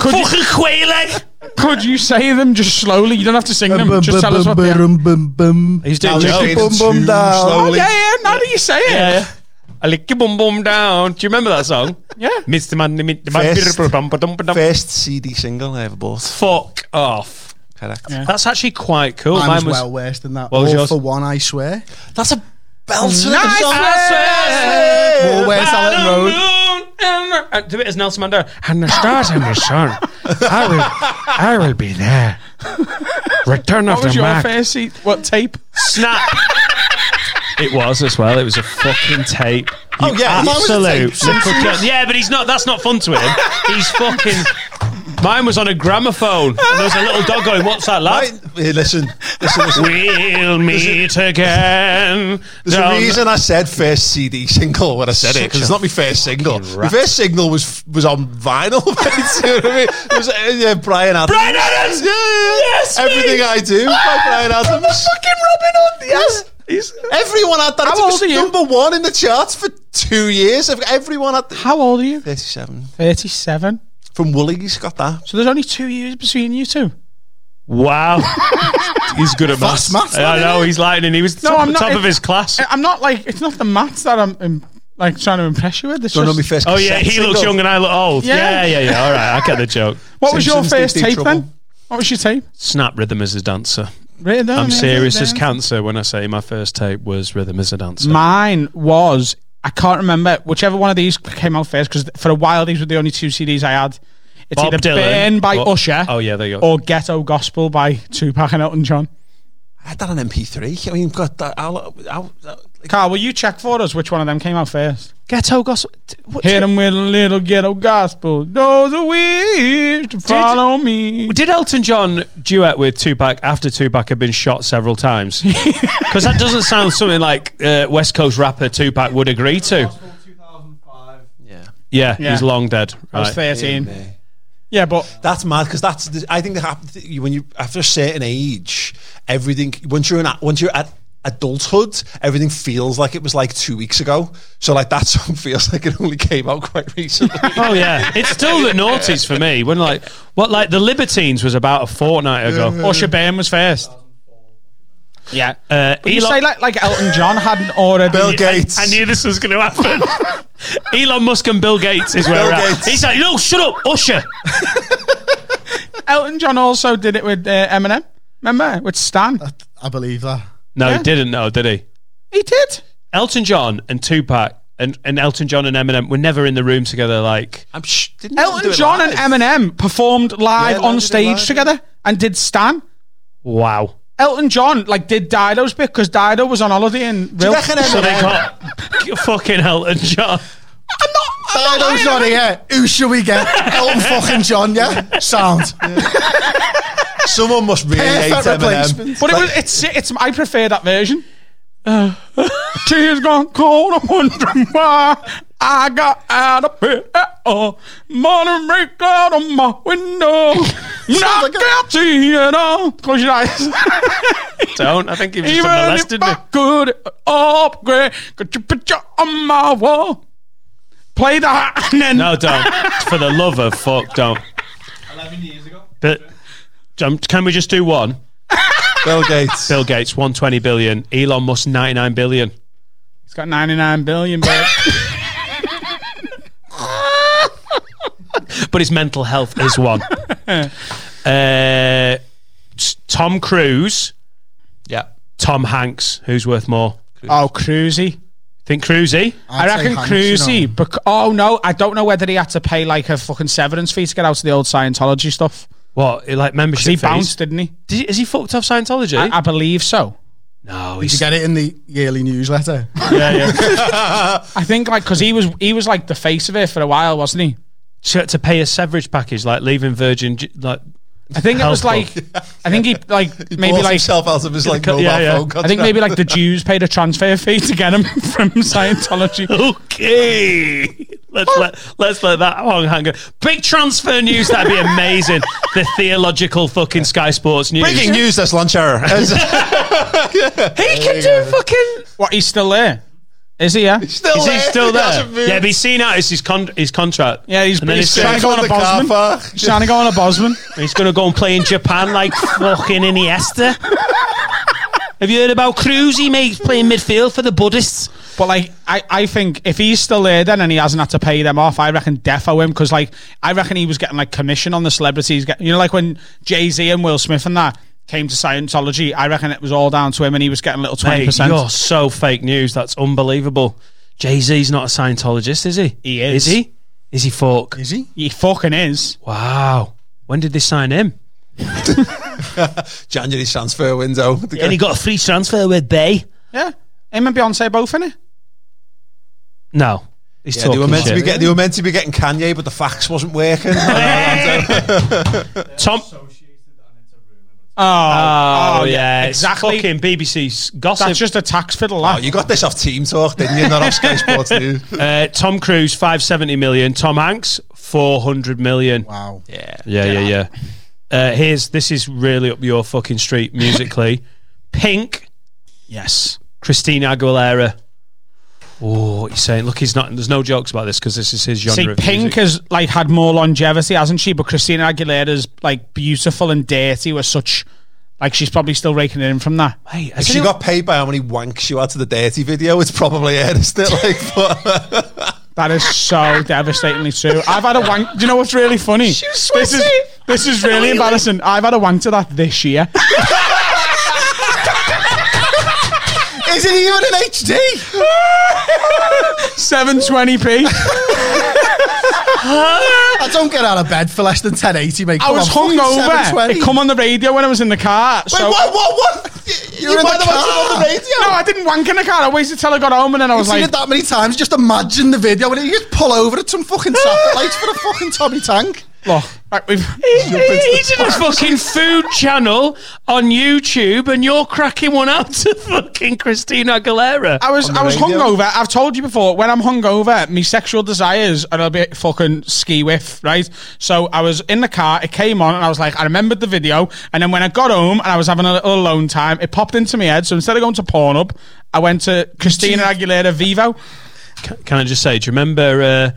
could you, Fucking quailing. could you say them just slowly? You don't have to sing them. Bum, Just tell us what they are. bum, bum, bum. He's doing Now jokes. you're Bum, bum, too down. Oh, slowly. yeah, yeah. Now that you say it. Yeah, yeah. I lick your bum bum down. Do you remember that song? Yeah. Mr. Man, Mr. First- First CD single I ever bought. Fuck off. Correct. That's actually quite cool. Mine was well worse than that. What was All yours? for one, I swear. That's a belter. Nice song. More where's Allen Road? Uh, do it as Nelson Mandela. And the stars and the sun. I will, I will be there. Return What of was the your Mack. first seat? What tape? Snap. It was as well. It was a fucking tape. Oh, You yeah, mine was a tape. absolute fucking- Yeah, but he's not. That's not fun to him. He's fucking. Mine was on a gramophone. And there was a little dog going, "What's that, lad?" Right, here, listen, listen, listen. We'll meet again. There's down a reason I said first CD single when I said it because it's not my first single. My rat. first single was was on vinyl. you know what I mean? It was uh, yeah, Bryan Adams. Bryan Adams! Yeah, yeah, yeah. Yes, Everything! I do by Bryan Adams. I'm fucking Robin Hood. Yes. He's, Everyone had that. How it was old are you? number one in the charts for two years. Everyone had How old are you? 37. 37. From Woolies got that. So there's only two years between you two. wow. he's good at maths. Maths, I know isn't it? he's lightning. He was No, top, I'm not- top of his class. I'm not like it's not the maths that I'm, um like trying to impress you with. It's Don't know my just, first Oh yeah, cassette he looks young and I look old. Yeah. Yeah, yeah, yeah. All right, I get the joke. what was your Simpsons first Deep, Deep tape Trouble. then? What was your tape? Snap rhythm as a dancer. Rhythm I'm serious as cancer when I say my first tape was rhythm as a dancer. Mine was I can't remember whichever one of these came out first because for a while these were the only two CDs I had. It's Bob either Dylan Burn by or- Usher Oh yeah, there you go. or Ghetto Gospel by Tupac and Elton John. I had that on MP3. I mean, got that. I'll, I'll, I'll, Carl, will you check for us which one of them came out first? Ghetto gospel. What, Hit them with a little ghetto gospel. Those who wish to follow me. Did Elton John duet with Tupac after Tupac had been shot several times? Because that doesn't sound something like uh, West Coast rapper Tupac would agree to. yeah. Yeah, Yeah. he's long dead. I was Right. 13. Yeah, but That's mad because that's. the- I think that happens when you after a certain age, everything once you're in a- once you're at adulthood, everything feels like it was like two weeks ago. So like that song feels like it only came out quite recently. Oh yeah, it's still the noughties for me. When like what like the Libertines was about a fortnight ago. Usher Bane was first. Yeah. Uh, But you say like like Elton John hadn't already. Bill Gates. I knew this was going to happen. Elon Musk and Bill Gates is where Bill we're at. He's like, no, shut up, Usher. Elton John also did it with uh, Eminem. Remember with Stan? I believe that. No, Yeah. he didn't know, did he? He did. Elton John and Tupac and, and Elton John and Eminem were never in the room together. Like, I'm sh- didn't Elton John live? and Eminem performed live Yeah, they on did stage live. together and did Stan. wow. Elton John like did Dido's bit because Dido was on holiday in Do you real. reckon So they got fucking Elton John. Dido's not here. Who should we get? Elton fucking John, yeah? Sound. someone must really hate Eminem. replacement. But it was, it's it's I prefer that version. Uh, tears gone cold. I'm wondering why I got out of bed at all. Money break out of my window. Not like a- can't all. Close your eyes. Don't. I think he was just Even molested if me. I could upgrade, could you picture on my wall? Play that and then No, don't. For the love of fuck, don't. 11 years ago. But um, can we just do one? Bill Gates. Bill Gates, 120 billion. Elon Musk, 99 billion. He's got 99 billion, but But his mental health is one. uh, Tom Cruise, Yeah. Tom Hanks. Who's worth more? oh, Cruisy. Think Cruisy? I reckon Hanks, Cruisy. you know. bec- oh no, I don't know whether he had to pay like a fucking severance fee to get out of the old Scientology stuff. What? Like membership? he fees? bounced, didn't he? Did he? Is he fucked off Scientology? I, I believe so. no, Did you get it in the yearly newsletter? Yeah, yeah. I think like because he was he was like the face of it for a while, wasn't he? to, to pay a severage package, like leaving Virgin, like I think it was like I think he like He maybe like himself out of his like Yeah, mobile yeah. phone I think maybe like the Jews paid a transfer fee to get him from Scientology. okay. Let's let let's let that hang hang. Big transfer news. That'd be amazing. the theological fucking Sky Sports news. breaking news. This lunch hour. He can do fucking. What? He's still there? Is he? Yeah. Still Is he there. still there? hasn't moved. Yeah, but he's seen out his his, con- his contract. Yeah, he's, And then he's he's trying to go on a the car Bosman. park. He's trying to go on a Bosman. He's going to go and play in Japan like fucking Iniesta. Have you heard about Cruzy, mate? He's playing midfield for the Buddhists. But like, I, I think if he's still there then and he hasn't had to pay them off, I reckon defo him because like I reckon he was getting like commission on the celebrities. Get, you know, like when Jay Z and Will Smith and that came to Scientology, I reckon it was all down to him and he was getting a little twenty Mate, percent. you're so fake news. That's unbelievable. Jay Z's not a Scientologist, is he? He is. Is he? Is he fuck? Is he? He fucking is. Wow. When did they sign him? January transfer window. And he got a free transfer with Bay. Yeah, him and Beyonce both in it. No. He's Yeah, talking they were meant to be getting. They were meant to be getting Kanye, but the fax wasn't working. Tom. Oh, Oh, yeah, exactly. It's fucking BBC's gossip. That's just a tax fiddle. oh, That. you got this off Team Talk, didn't you? Not off Sky Sports News. Uh, Tom Cruise, 570 million. Tom Hanks, 400 million. Wow. Yeah, yeah, yeah, yeah. Uh, here's this is really up your fucking street musically. Pink, yes. Christina Aguilera. Oh, what you saying? Look, he's not. There's no jokes about this because this is his genre. See, of Pink music. has like had more longevity, hasn't she? But Christina Aguilera's like beautiful and dirty was such like she's probably still raking it in from that. Hey, If has she anyone- got paid by how many wanks you had to the dirty video, it's probably it, isn't it? Like, but That is so devastatingly true. I've had a wank. Do you know what's really funny? This is this is really embarrassing. I've had a wank to that this year. Is it even in HD? 720p. I don't get out of bed for less than 1080, mate. I Come was on, fucking hungover. 720. It come on the radio when I was in the car. Wait, so what? What? What? You're in the car. on the radio. no, I didn't wank in the car. I waited till I got home and then I I've was seen like, it that many times. Just imagine the video when you just pull over at some fucking satellites for a fucking Tommy Tank. Look, right, we've. He's in a fucking food channel on YouTube, and you're cracking one out to fucking Christina Aguilera. I was I was radio? hungover. I've told you before. When I'm hungover, my sexual desires are a bit fucking ski whiff, right? So I was in the car. It came on, and I was like, I remembered the video. And then when I got home and I was having a little alone time, it popped into my head. So instead of going to Pornhub, I went to Christina Aguilera Vevo. Can, I just say, do you remember? Uh,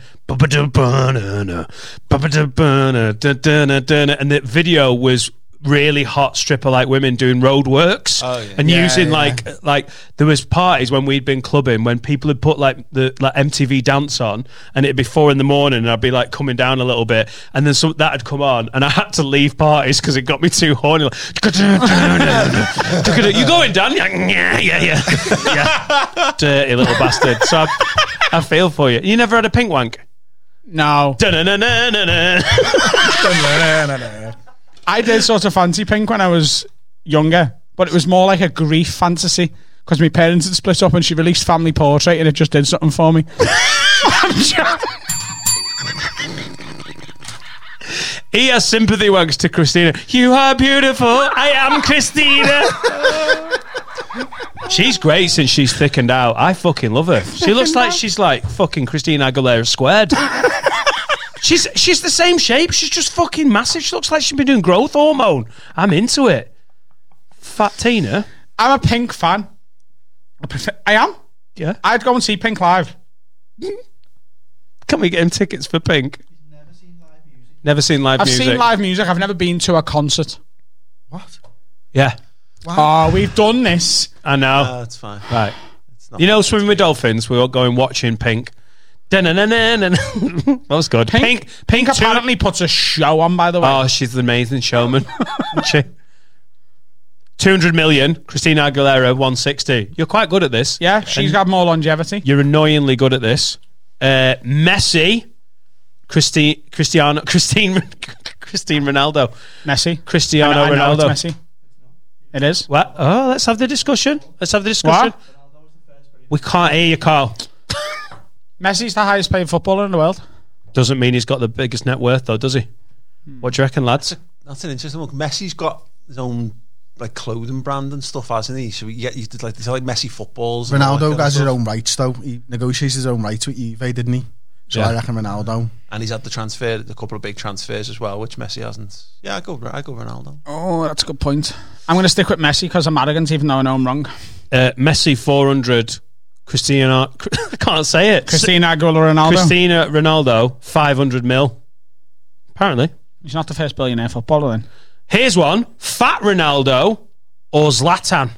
and the video was really hot stripper like women doing road works Oh, yeah. and Yeah, using yeah. like like there was parties when we'd been clubbing when people had put like the like MTV dance on and it'd be four in the morning and I'd be like coming down a little bit and then some that had come on and I had to leave parties because it got me too horny like, you going Dan. Yeah yeah yeah. Yeah. Dirty little bastard. So I, I feel for you. You never had a pink wank? No. I did sort of fancy pink when I was younger, but it was more like a grief fantasy because my parents had split up and she released Family Portrait and it just did something for me. I'm. He has sympathy wanks to Christina. You are beautiful. I am Christina. she's great since she's thickened out. I fucking love her. She looks like she's like fucking Christina Aguilera squared. she's she's the same shape. She's just fucking massive. She looks like she's been doing growth hormone. I'm into it. Fat Tina. I'm a Pink fan. I, prefer, I am. Yeah. I'd go and see Pink live. Can we get him tickets for Pink? Never seen live music. Never seen live I've music. seen live music. I've never been to a concert. What? Yeah, Oh, we've done this. I know. Oh, it's fine. Right. not You know, swimming with dolphins. We were going watching Pink. That was good. Pink. Pink. Pink two- apparently puts a show on, by the way. Oh, she's an amazing showman. she. 200 million. Christina Aguilera, 160. You're quite good at this. yeah, she's got more longevity. You're annoyingly good at this. Uh, Messi. Christi- Cristiano. Christine. Christine Ronaldo. Messi. Cristiano I know- I know Ronaldo. it's Messi. It is. What? Oh, let's have the discussion. Let's have the discussion. What? We can't hear you, Carl. Messi's the highest paid footballer in the world. Doesn't mean he's got the biggest net worth, though, does he? What do you reckon, lads? That's an interesting look. Messi's got his own like clothing brand and stuff, hasn't he? So you get you did like they sell like Messi footballs. and all that Ronaldo kind of has his own rights though. He negotiates his own rights with Juve, didn't he? So Yeah. I reckon Ronaldo. and he's had the transfer, a couple of big transfers as well, which Messi hasn't. Yeah, I go, I go Ronaldo. Oh, that's a good point. I'm going to stick with Messi because I'm arrogant, even though I know I'm wrong. Uh, Messi 400, Cristiano. I can't say it. Christina Aguilera Ronaldo. Christina Ronaldo 500 mil. Apparently. He's not the first billionaire footballer then. Here's one: Fat Ronaldo or Zlatan.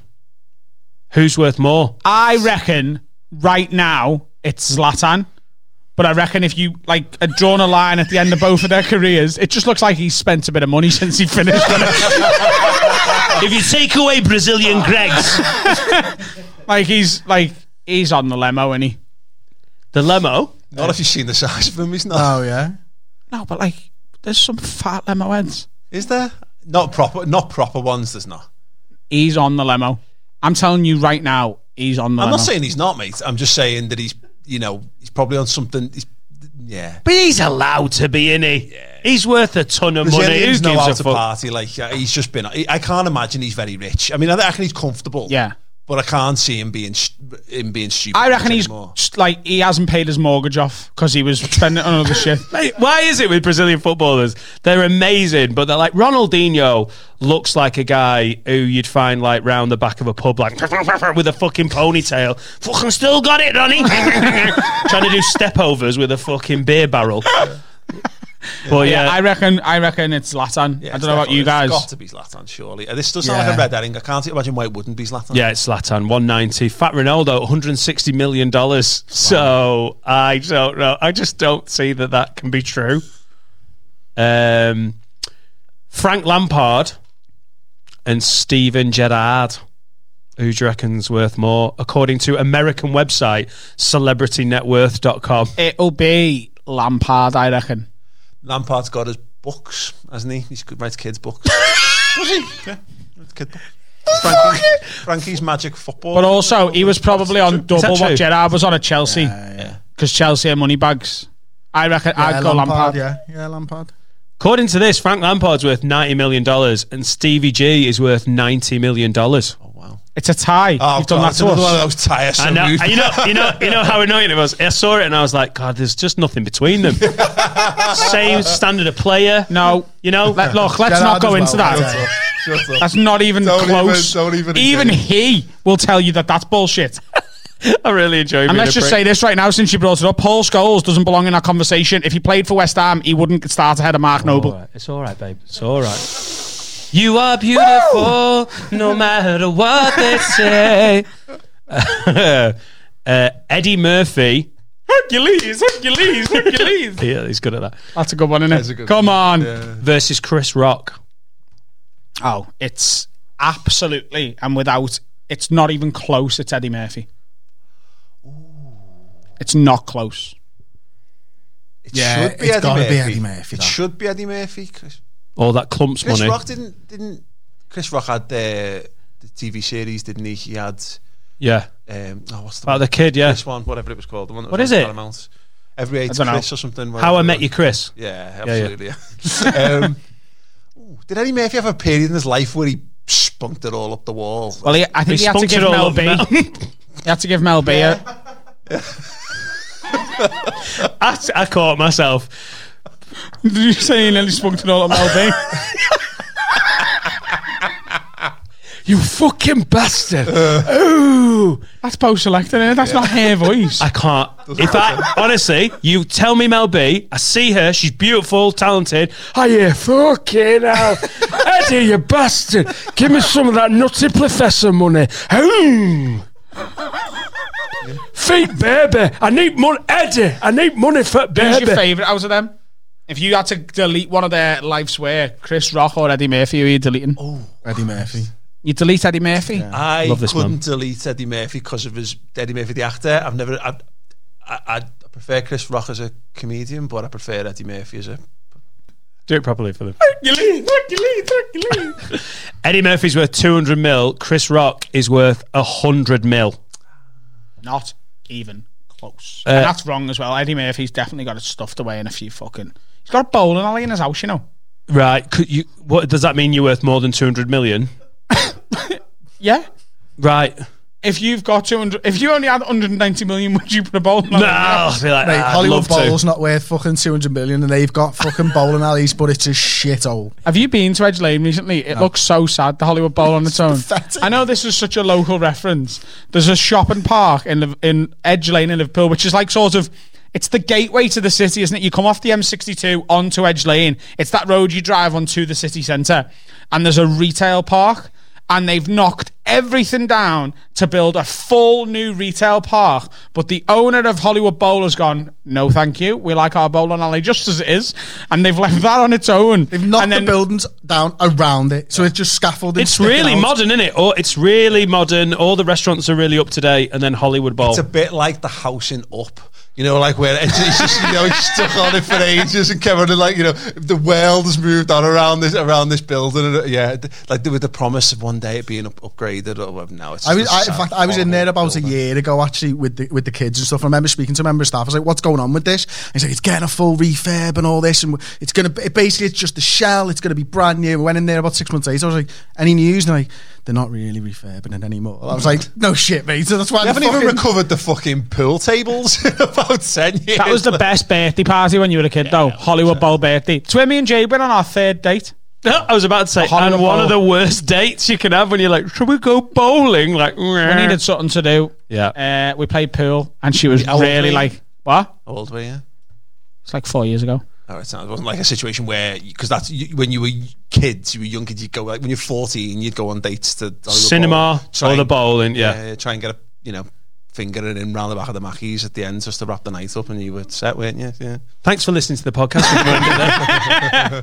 Who's worth more? I reckon right now it's Zlatan. But I reckon if you like had drawn a line at the end of both of their careers, it just looks like he's spent a bit of money since he finished. if you take away Brazilian Gregs, like he's like he's on the lemo, and he the lemo. Not if you've seen the size of him, he's not. Oh yeah. no, but like there's some fat lemo heads. Is there? Not proper, not proper ones. There's not. He's on the lemo. I'm telling you right now, he's on the I'm lemo. not saying he's not, mate. I'm just saying that he's, you know, he's probably on something. He's, yeah. But he's allowed to be, in he? Yeah. He's worth a ton of money. Who Brazilians know how a to fuck? party. Like uh, he's just been. I I can't imagine he's very rich. I mean, I reckon he's comfortable. Yeah. But I can't see him being him being stupid. I reckon he's anymore. like he hasn't paid his mortgage off because he was spending on other shit. Mate, why is it with Brazilian footballers? They're amazing, but they're like Ronaldinho looks like a guy who you'd find like round the back of a pub, like with a fucking ponytail. Fucking still got it, Ronnie. Trying to do step overs with a fucking beer barrel. But yeah, yeah, I reckon. I reckon it's Zlatan. Yeah, I don't know about you guys. It's got to be Zlatan, surely. Uh, This does sound Yeah. like a red herring. I can't imagine why it wouldn't be Zlatan. Yeah, it's Zlatan, 190. Fat Ronaldo, 160 million dollars. So I don't know. I just don't see that that can be true. Um, Frank Lampard and Steven Gerrard. Who do you reckon's worth more? According to American website celebritynetworth.com. It'll be Lampard, I reckon. Lampard's got his books, hasn't he? He's good, writes kids' books. Does he? Yeah, writes kid books. Frankie, Frankie's Magic Football. But also, he was probably on double that what true? Gerrard was on at Chelsea because Chelsea are money bags. I reckon Yeah, I'd go Lampard. Yeah, yeah, Lampard. According to this, Frank Lampard's worth $90 million and Stevie G is worth $90 million. It's a tie. Oh, You've done God, that it's to another one of those tiresome I know, moves. you know, you know, you know how annoying it was. I saw it and I was like, God, there's just nothing between them. Same standard of player. No, you know. Let, look, let's Gerrard not go into well, that. yeah. Shut up. That's not even Don't close. even- don't even even he will tell you that that's bullshit. I really enjoy. And let's just prick. say this right now, since you brought it up, Paul Scholes doesn't belong in that conversation. If he played for West Ham, he wouldn't start ahead of Mark Noble. All right, It's all right, babe. It's all right. You are beautiful, no matter what they say. uh, Eddie Murphy. Hercules, Hercules, Hercules. yeah, he's good at that. That's a good one, isn't it? Come on. Versus Chris Rock. Oh, it's absolutely and without. It's not even close. It's Eddie Murphy. It's not close. It Yeah, should be it's Eddie gotta Murphy. be Eddie Murphy, It that. should be Eddie Murphy. Chris, All that clumps Chris money. Rock didn't didn't. Chris Rock had the the TV series, didn't he? He had. Yeah. Um, oh, what's the About one? the kid, yeah. This one, whatever it was called. The one that What was is on it? Paramount. Every eight don't know. Or something. How I Met. You, Chris. Yeah, Yeah, yeah. absolutely. Yeah. um, ooh, did Eddie Murphy have a period in his life where he spunked it all up the wall? Well, he, I think he, had to spunked give it all Mel up, B. Mel. he had to give Mel B. a- I, I caught myself. Did you say he nearly spunked it all at Mel B? You fucking bastard. Ooh. That's post-selected, isn't it? That's not her voice. I can't. If I honestly, you tell me Mel B, I see her, she's beautiful, talented. Are you fucking hell, Eddie, you bastard! Give me some of that nutty professor money. Hmm. Feet, baby. I need money, Eddie. I need money for Who's baby. your favourite out of them? If you had to delete one of their life's work, Chris Rock or Eddie Murphy, who are you deleting? Oh, Eddie Murphy. You delete Eddie Murphy? I Love this couldn't man. delete Eddie Murphy because of his Eddie Murphy the actor. I've never. I, I, I prefer Chris Rock as a comedian, but I prefer Eddie Murphy as a Do it properly for them. Eddie Murphy's worth 200 mil. Chris Rock is worth 100 mil. Not even close. Uh, and that's wrong as well. Eddie Murphy's definitely got it stuffed away in a few fucking. He's got a bowling alley in his house, you know. Right. Could you, what Does that mean you're worth more than 200 million? Yeah. Right. If you've got 200, if you only had 190 million, would you put a bowling alley? No, in your house? I'll be like, Mate, "Ah, I'd Hollywood love to." Bowl's not worth fucking 200 million and they've got fucking bowling alleys, but it's a shithole. Have you been to Edge Lane recently? It looks so sad, the Hollywood Bowl on its own. I know this is such a local reference. There's a shopping park in Liv- in Edge Lane in Liverpool, which is like sort of it's the gateway to the city, isn't it? You come off the M62 onto Edge Lane. It's that road you drive onto the city centre, and there's a retail park. And they've knocked everything down to build a full new retail park. But the owner of Hollywood Bowl has gone, no, thank you. We like our bowling alley just as it is. And they've left that on its own. They've knocked and then the buildings down around it, so it's just scaffolding. It's really out. modern, isn't it? Or it's really modern. All the restaurants are really up to date, and then Hollywood Bowl. It's a bit like the housing Up. You know, like where it's, it's just you know it's stuck on it for ages, and Kevin, and like you know, the world has moved on around this around this building, and uh, yeah, like with the promise of one day it being up, upgraded. Or well, now it's. I was, I, in fact, I was in there about a year ago actually with the with the kids and stuff. I remember speaking to a member of staff. I was like, "What's going on with this?" And he's like, "It's getting a full refurb and all this, and it's gonna be, basically it's just a shell. It's gonna be brand new." We went in there about six months later. I was like, "Any news?" And like, "They're not really refurbing it anymore." I was like, "No shit, mate." So that's why They I'm haven't even recovered the fucking pool tables in about ten years. That was the best birthday party when you were a kid, though. Hollywood Bowl birthday. It's where me and Jay went on our third date. I was about to say, Hollywood and one of the worst dates you can have when you're like, should we go bowling? Like, We needed something to do. Yeah. Uh, we played pool, and she was How old were really you? like, what? How old were you? It's like four years ago. Oh, it's not, it wasn't like a situation where because that's you, when you were kids, you were young kids. You'd go like when you're 14, you'd go on dates to Hollywood Cinema Bowl, try or the and- bowling, yeah. try and get a you know finger in round the back of the Mackies at the end just to wrap the night up, and you were set, weren't you? Yeah. Thanks for listening to the podcast.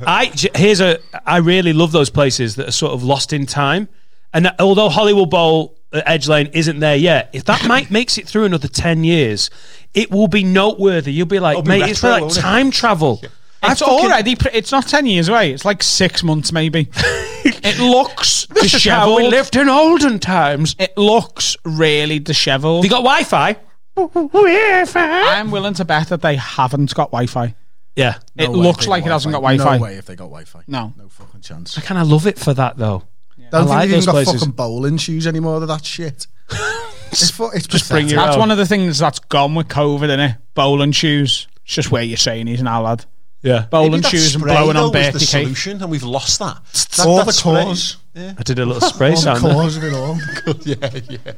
I here's a. I really love those places that are sort of lost in time, and that- although Hollywood Bowl Uh, Edge Lane isn't there yet, if that might makes it through another ten years, it will be noteworthy. You'll be like, It'll be mate, it's like won't it?" time travel. It's fucking- already. Pre- it's not ten years away. It's like six months, maybe. it looks This is how we dishevelled. lived in olden times. It looks really dishevelled. You got Wi-Fi? I'm willing to bet that they haven't got Wi-Fi. Yeah. It No way looks like it got hasn't got Wi-Fi. Wi-Fi. No way if they got Wi-Fi. No. No fucking chance. I kind of love it for that though. Don't I think like they've even got places. fucking bowling shoes anymore of that shit. it's fu- it's Just bring your That's own. one of the things that's gone with COVID, isn't it? Bowling shoes. It's just where you're saying he's now, lad. Yeah. Bowling that shoes and spray, blowing though, on was birthday the cake. solution, and we've lost that. That- all that the spray. cause. Yeah. I did a little spray All the sound. there. cause of it all. yeah, yeah.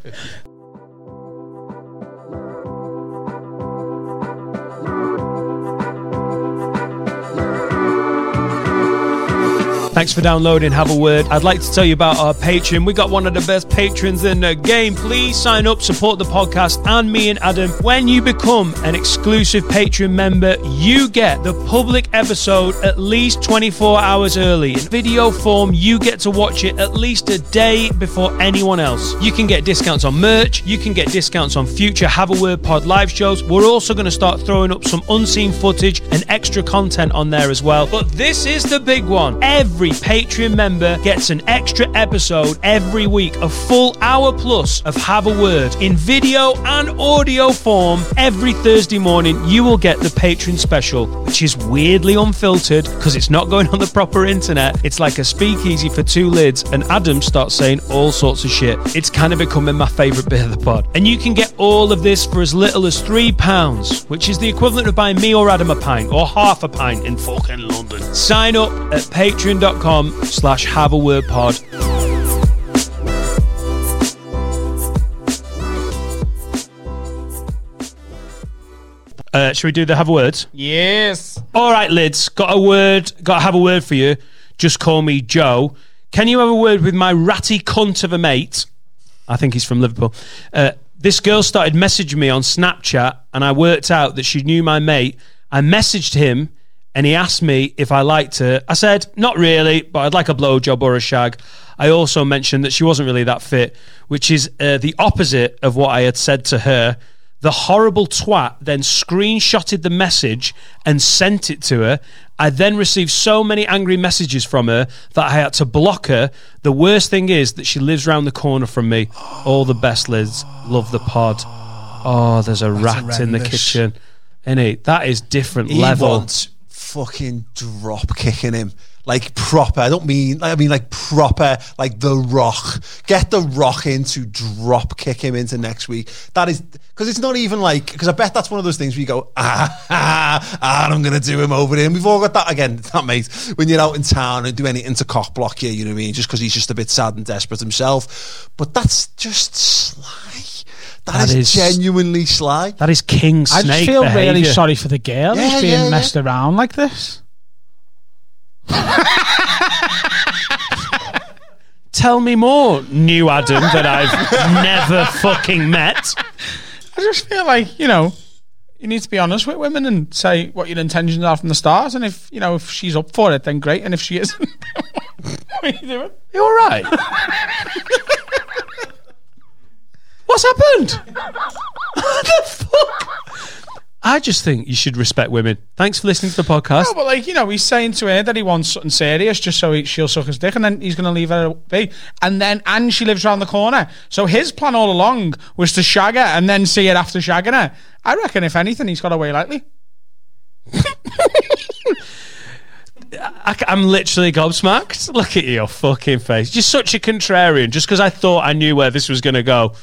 Thanks for downloading. Have a word. I'd like to tell you about our Patreon. We got one of the best patrons in the game. Please sign up, support the podcast and me and Adam. When you become an exclusive Patreon member, you get the public episode at least 24 hours early. In video form, you get to watch it at least a day before anyone else. You can get discounts on merch. You can get discounts on future Have a Word Pod live shows. We're also going to start throwing up some unseen footage and extra content on there as well. But this is the big one. Every Patreon member gets an extra episode every week, a full hour plus of Have a Word in video and audio form. Every Thursday morning, you will get the Patreon special, which is weirdly unfiltered because it's not going on the proper internet. It's like a speakeasy for two lids, and Adam starts saying all sorts of shit. It's kind of becoming my favourite bit of the pod. And you can get all of this for as little as £3, which is the equivalent of buying me or Adam a pint, or half a pint in fucking London. Sign up at patreon.com slash have a word pod. Uh, should we do the have a words? Yes. All right, lids. Got a word. Got to have a word for you. Just call me Joe. Can you have a word with my ratty cunt of a mate? I think he's from Liverpool. Uh, this girl started messaging me on Snapchat, and I worked out that she knew my mate. I messaged him, and he asked me if I liked her. I said, not really, but I'd like a blowjob or a shag. I also mentioned that she wasn't really that fit, which is uh, the opposite of what I had said to her. The horrible twat then screenshotted the message and sent it to her. I then received so many angry messages from her that I had to block her. The worst thing is that she lives round the corner from me. All the best, Liz. Love the pod. Oh, there's a rat in the kitchen. Innit? That is different He level. wants fucking drop kicking him. Like proper. I don't mean I mean like proper like the rock. Get the rock in to drop kick him into next week. That is because it's not even like because I bet that's one of those things where you go, ah, ah, ah I'm gonna do him over. And we've all got that again, that mate. When you're out in town and do anything to cock block you, you know what I mean? Just because he's just a bit sad and desperate himself. But that's just sly. That that is, is- genuinely sly. That is king snake. I just feel really sorry for the girl Yeah, who's being yeah, yeah. messed around like this. Tell me more, new Adam that I've never fucking met. I just feel like you know you need to be honest with women and say what your intentions are from the start. And if you know if she's up for it, then great. And if she isn't, what are you doing? You all right? What's happened? what the fuck? I just think you should respect women. Thanks for listening to the podcast. No, but like you know, he's saying to her that he wants something serious just so he, she'll suck his dick, and then he's going to leave her be. And then and she lives around the corner. So his plan all along was to shag her and then see her after shagging her. I reckon if anything, he's got away lightly. I, am literally gobsmacked. Look at your fucking face. You're such a contrarian. Just because I thought I knew where this was going to go.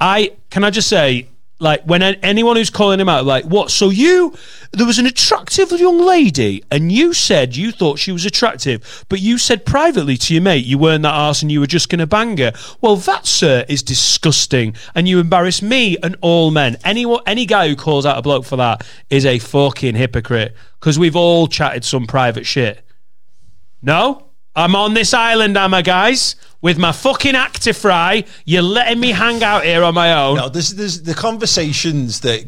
I can I just say, like, when anyone who's calling him out, like, what? So you, there was an attractive young lady, and you said you thought she was attractive, but you said privately to your mate you weren't that arse and you were just going to bang her. Well, that, sir, is disgusting, and you embarrass me and all men. Anyone, any guy who calls out a bloke for that is a fucking hypocrite because we've all chatted some private shit. No? I'm on this island, am I, guys? With my fucking actor fry. You're letting me hang out here on my own. No, this is the conversations that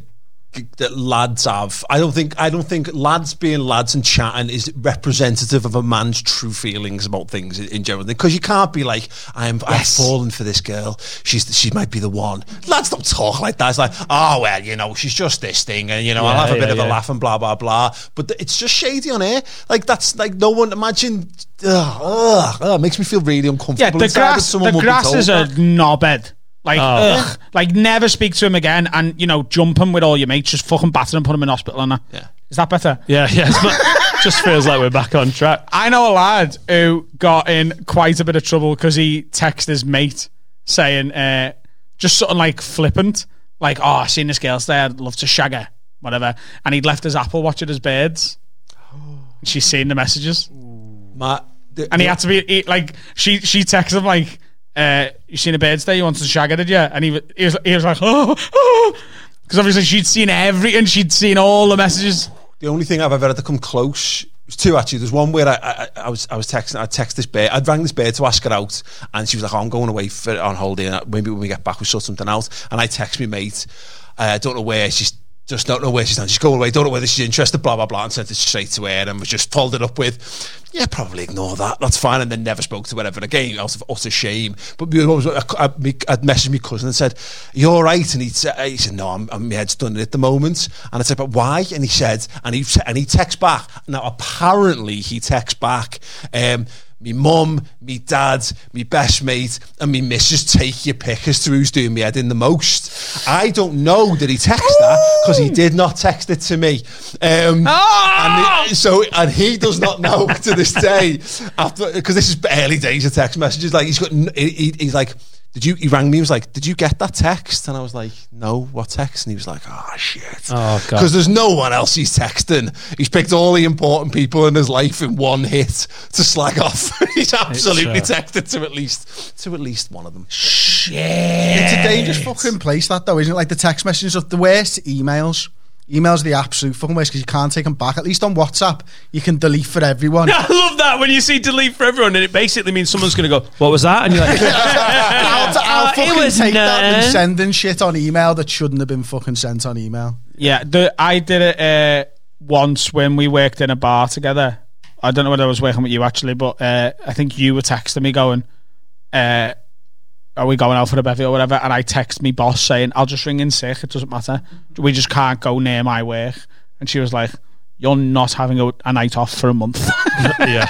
that lads have. I don't think I don't think lads being lads and chatting is representative of a man's true feelings about things in, in general. Because you can't be like, I'm I've fallen for this girl. She's she might be the one. Lads don't talk like that. It's like, oh well, you know, she's just this thing, and you know, I'll have a bit yeah, of a laugh and blah blah blah. But th- it's just shady on air. Like that's like no one imagine. Ugh, ugh, ugh, it makes me feel really uncomfortable. Yeah, the grass, the would be grass told is that. a knobhead. Like, Oh. ugh, like never speak to him again, and you know, jump him with all your mates, just fucking batter him, put him in hospital, and that. Yeah. Is that better? Yeah, yeah. It's not, just feels like we're back on track. I know a lad who got in quite a bit of trouble because he texted his mate saying, uh, just something like flippant, like, "Oh, I seen this girl today. I'd love to shag her, whatever." And he'd left his Apple Watch at his beds. She's seen the messages, My, the- and he had to be he, like, she she texted him like, uh, "You seen the birds today? You wanted to shag her, did you?" And he wa- he was he was like, "Oh." oh. Because obviously she'd seen everything, she'd seen all the messages. The only thing I've ever had to come close was two actually. There's one where I, I, I was I was texting I text this bear I'd rang this bear to ask her out and she was like oh, I'm going away for on holiday and maybe when we get back we'll sort something out and I text me mate I uh, don't know where she's just don't know where she's. She's going away. Don't know whether she's interested. Blah blah blah, and sent it straight to her, and was just followed it up with, "Yeah, probably ignore that. That's fine." And then never spoke to her ever again, out of utter shame. But I'd messaged my cousin and said, "You all right?" And he said, "He said, no, I'm, I'm my head's done at the moment." And I said, "But why?" And he said, and he and he texts back. Now apparently he texts back. Um, me mum, me dad, me best mate, and me missus take your pick as to who's doing me head in the most. I don't know that he texted that because he did not text it to me. Um, and it- so, and he does not know to this day after because this is early days of text messages. Like he's got, he- he's like. Did you? He rang me. He was like, "Did you get that text?" And I was like, "No, what text?" And he was like, "Oh shit." Oh, God. Because there's no one else he's texting. He's picked all the important people in his life in one hit to slag off. he's absolutely It's, uh, texted to at least to at least one of them. Shit. It's a dangerous fucking place, that though, isn't it? Like the text messages of the worst emails. Emails are the absolute fucking worst because you can't take them back. At least on WhatsApp, you can delete for everyone. I love that when you see delete for everyone, and it basically means someone's going to go, "What was that?" And you're like, I'll, I'll Uh, fucking take that and sending shit on email that shouldn't have been fucking sent on email. Yeah, the, I did it uh, once when we worked in a bar together. I don't know whether I was working with you actually, but uh, I think you were texting me going, uh, are we going out for a bevy or whatever? And I text me boss saying, I'll just ring in sick. It doesn't matter. We just can't go near my work. And she was like, you're not having a, a night off for a month. yeah.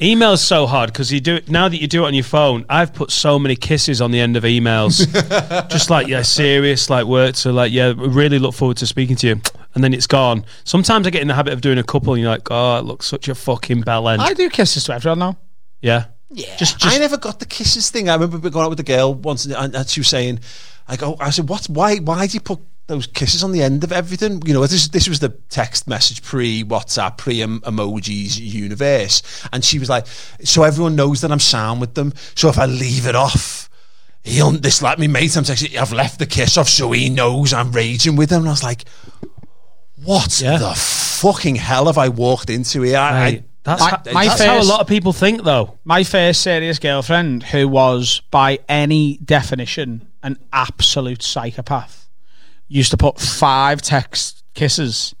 Email's so hard because you do it now that you do it on your phone. I've put so many kisses on the end of emails, just like yeah, serious, like work. So like yeah, really look forward to speaking to you, and then it's gone. Sometimes I get in the habit of doing a couple, and you're like, oh, it looks such a fucking bell end. I do kisses to everyone now. yeah, Yeah. Just, I never got the kisses thing. I remember going out with a girl once, and, and she was saying, "I go." I said, "What? Why? Why do you put those kisses on the end of everything?" You know, this this was the text message pre WhatsApp, pre emojis universe, and she was like, "So everyone knows that I'm sound with them. So if I leave it off." He'll this like me mate. I'm texting. I've left the kiss off, so he knows I'm raging with him. And I was like, "What the fucking hell have I walked into here?" I, I, that's, My- how, my that's how a lot of people think, though. My first serious girlfriend, who was by any definition an absolute psychopath, used to put five text kisses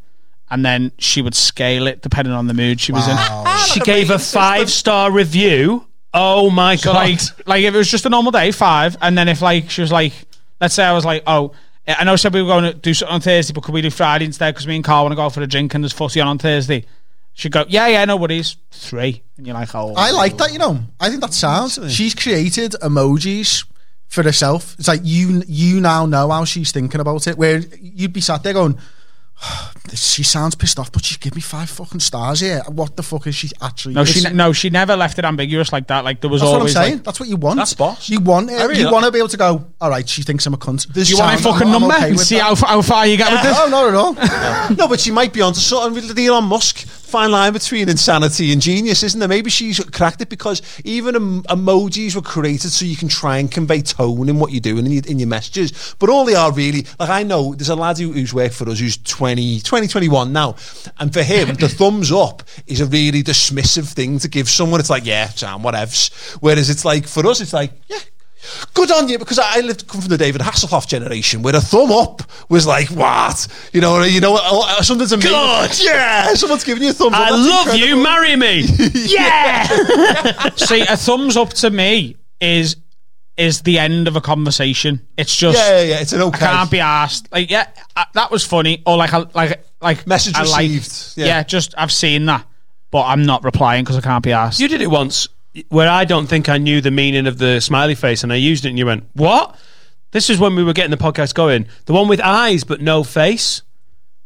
and then she would scale it depending on the mood she was in. Ah, she gave a five star review. Oh my So god! like, like if it was just a normal day, five, and then if like she was like, let's say I was like, oh, I know said we were going to do something on Thursday, but could we do Friday instead? Because me and Carl want to go for a drink and there's footy on on Thursday. She'd go, yeah, yeah, no worries, three, and you're like, oh, I like that, you know. I think that sounds. She's created emojis for herself. It's like you you now know how she's thinking about it. Where you'd be sat there going, oh, she sounds pissed off, but she's give me five fucking stars here. What the fuck is she actually? No, she It's- ne- no, she never left it ambiguous like that. Like there was That's what I'm saying. like, That's what you want. That's boss. You want it. Really you like- want to be able to go. All right, she thinks I'm a cunt. There's do you want a fucking I'm- I'm number okay and see that. how, how far you get with this? No, not at all. no, but she might be onto something with the Elon Musk. Fine line between insanity and genius, isn't there? Maybe she's cracked it because even em- emojis were created so you can try and convey tone in what you're doing in your, in your messages. But all they are really, like I know there's a lad who, who's worked for us who's 20, 20, 21 now. And for him, the thumbs up is a really dismissive thing to give someone. It's like, yeah, Sam, whatevs. Whereas it's like, for us, it's like, yeah, Good on you, because I lived come from the David Hasselhoff generation, where a thumb up was like what, you know, you know, something to me. Good. yeah, someone's giving you a thumbs up. I That's love you. Marry me. yeah. See, a thumbs up to me is is the end of a conversation. It's just Yeah, yeah, yeah, it's an okay. I can't be asked. Like, yeah, uh, that was funny. Or like, I- like, like Message I like- received, yeah. yeah. just I've seen that, but I'm not replying because I can't be asked. You did it once where I don't think I knew the meaning of the smiley face, and I used it, and you went, "What?" This is when we were getting the podcast going. The one with eyes but no face.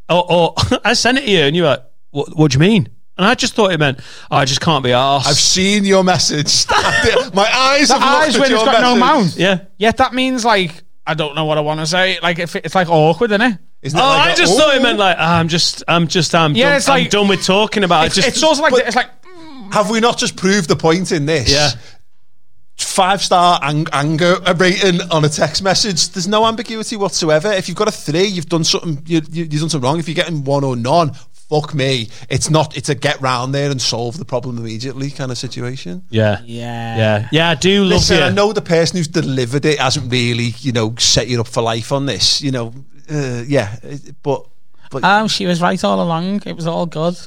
Or, or I sent it to you, and you were like, "What? What do you mean?" And I just thought it meant, oh, "I just can't be asked. I've seen your message. My eyes the have eyes when at it's your got no message. mouth. Yeah. Yet that means like I don't know what I want to say. Like if it- it's like awkward, isn't it? Isn't Oh, it like I a- just thought it meant like ah, I'm just, I'm just, I'm, Yeah, done, it's like- I'm done with talking about It's, it. Just, it's also like but- it's like Have we not just proved the point in this? Yeah. Five star ang- anger rating on a text message. There's no ambiguity whatsoever. If you've got a three, you've done something. You, you, you've done something wrong. If you're getting one or none, fuck me. It's not. It's a get round there and solve the problem immediately kind of situation. yeah, yeah, yeah, yeah. I do love Listen, you. I know the person who's delivered it hasn't really, you know, set you up for life on this. You know, uh, yeah, but but Oh, she was right all along. It was all good.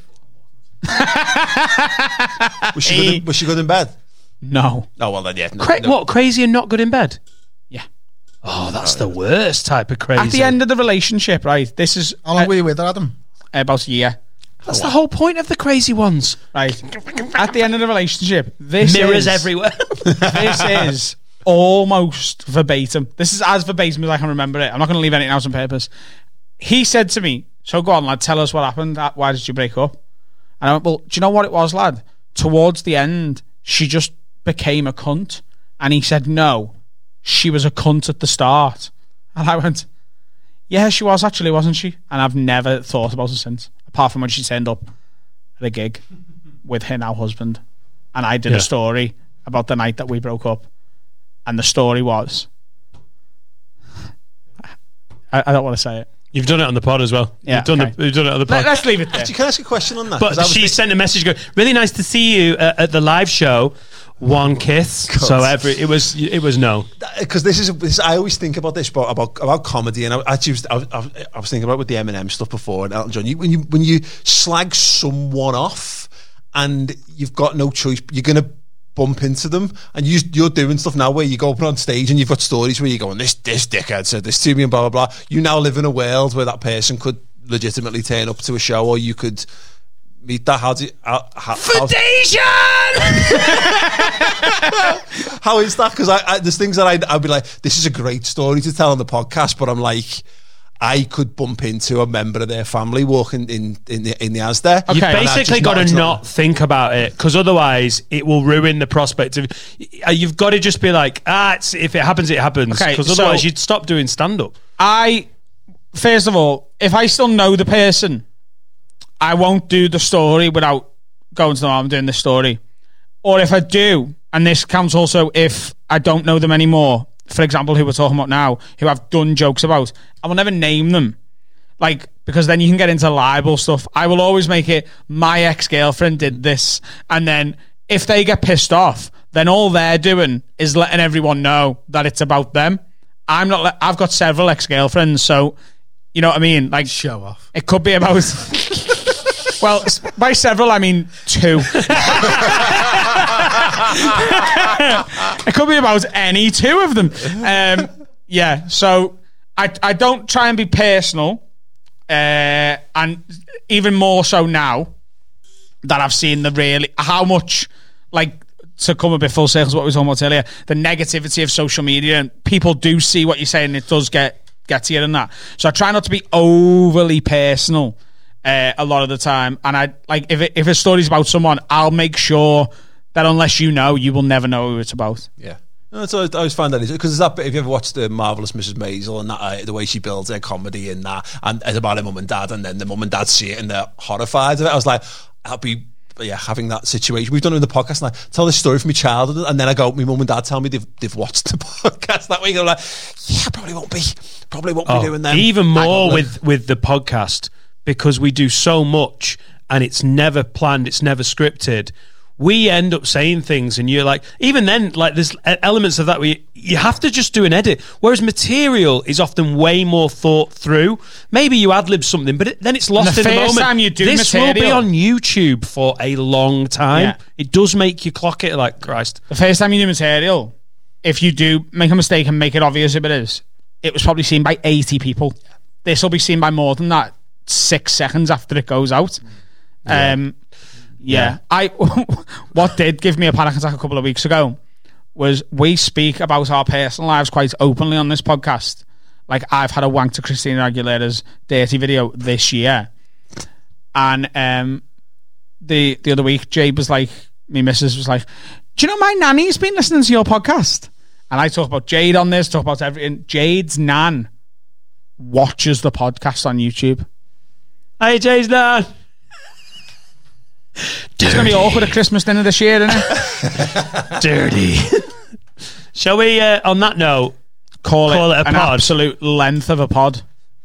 was she good? In, was she good in bed? No. Oh well, then yeah. No, Cra- no. What crazy and not good in bed? Yeah. Oh, that's the worst type of crazy. At the end of the relationship, right? This is How long uh, were you with her, Adam? about a year. that's the whole point of the crazy ones. Right. At the end of the relationship, this Mirrors is, everywhere. this is almost verbatim. This is as verbatim as I can remember it. I'm not going to leave anything else on purpose. He said to me, "So go on, lad. Tell us what happened. Uh, Why did you break up?" And I went, "Well, do you know what it was, lad? Towards the end, she just became a cunt." And he said, "No, she was a cunt at the start." And I went, "Yeah, she was actually, wasn't she?" And I've never thought about her since, apart from when she turned up at a gig with her now husband, and I did Yeah. a story about the night that we broke up, and the story was, I, I don't want to say it. You've done it on the pod as well. Yeah, you've done okay. the, you've done it on the pod. Let, us leave it there. Actually, can I ask a question on that? But she think- sent a message going, really nice to see you uh, at the live show. One kiss. So every it was it was no. because this is this, I always think about this about about, about comedy, and I actually was, I, was, I was thinking about it with the Eminem stuff before and Elton John. You, when you when you slag someone off, and you've got no choice, you're gonna bump into them, and you, you're doing stuff now where you go up on stage and you've got stories where you're going, this this dickhead said this to me and blah blah blah. You now live in a world where that person could legitimately turn up to a show, or you could meet that. How do you, how, how, how's- how is that? Because I, I, there's things that I'd, I'd be like, this is a great story to tell on the podcast, but I'm like, I could bump into a member of their family walking in in the in the Asda. You've basically got to not think about it because otherwise it will ruin the prospect of. uh, You've got to just be like, ah, it's, if it happens, it happens. Okay, Because so- otherwise you'd stop doing stand up. I, first of all, if I still know the person, I won't do the story without going to them. I'm doing the story. Or if I do, and this counts also if I don't know them anymore, for example, who we're talking about now, who I've done jokes about, I will never name them. Like, because then you can get into libel stuff. I will always make it my ex girlfriend did this. And then if they get pissed off, then all they're doing is letting everyone know that it's about them. I'm not, le- I've got several ex girlfriends, so you know what I mean? Like, show off. It could be about, well, by several, I mean two. it could be about any two of them. Um, yeah, so I I don't try and be personal, uh, and even more so now that I've seen the really how much like to come a bit full circle what we were talking about earlier, the negativity of social media and people do see what you're saying, it does get get to you that. So I try not to be overly personal uh, a lot of the time, and I like if it, if a story's about someone, I'll make sure that unless you know, you will never know who it's about. Yeah. No, so I always find that because there's that bit. If you ever watched the marvelous Mrs. Maisel and that, uh, the way she builds her comedy and that, and it's about her mum and dad, and then the mum and dad see it and they're horrified of it. I was like, I'll be. Yeah, having that situation. We've done it in the podcast, and I tell this story from my childhood, and then I go, my mum and dad tell me they've, they've watched the podcast that week. And I'm like, yeah, probably won't be, probably won't be doing them. Oh, Even more with with the podcast because we do so much and it's never planned, it's never scripted. We end up saying things, and you're like, even then, like there's elements of that where you, you have to just do an edit. Whereas material is often way more thought through. Maybe you ad lib something, but it, then it's lost the in the moment. time you do this will be on YouTube for a long time. Yeah. It does make you clock it like Christ. The first time you do material, if you do make a mistake and make it obvious if it is, it was probably seen by 80 people. This will be seen by more than that six seconds after it goes out. Um, yeah. I what did give me a panic attack a couple of weeks ago was we speak about our personal lives quite openly on this podcast. Like I've had a wank to Christina Aguilera's dirty video this year, and um, the the other week, Jade was like, me missus was like, "Do you know my nanny's been listening to your podcast?" And I talk about Jade on this, talk about everything. Jade's nan watches the podcast on YouTube. Hey, Jade's nan. It's gonna be awkward at Christmas dinner this year, isn't it? Dirty. Shall we, uh, on that note, call, call it, a an pod? absolute length of a pod.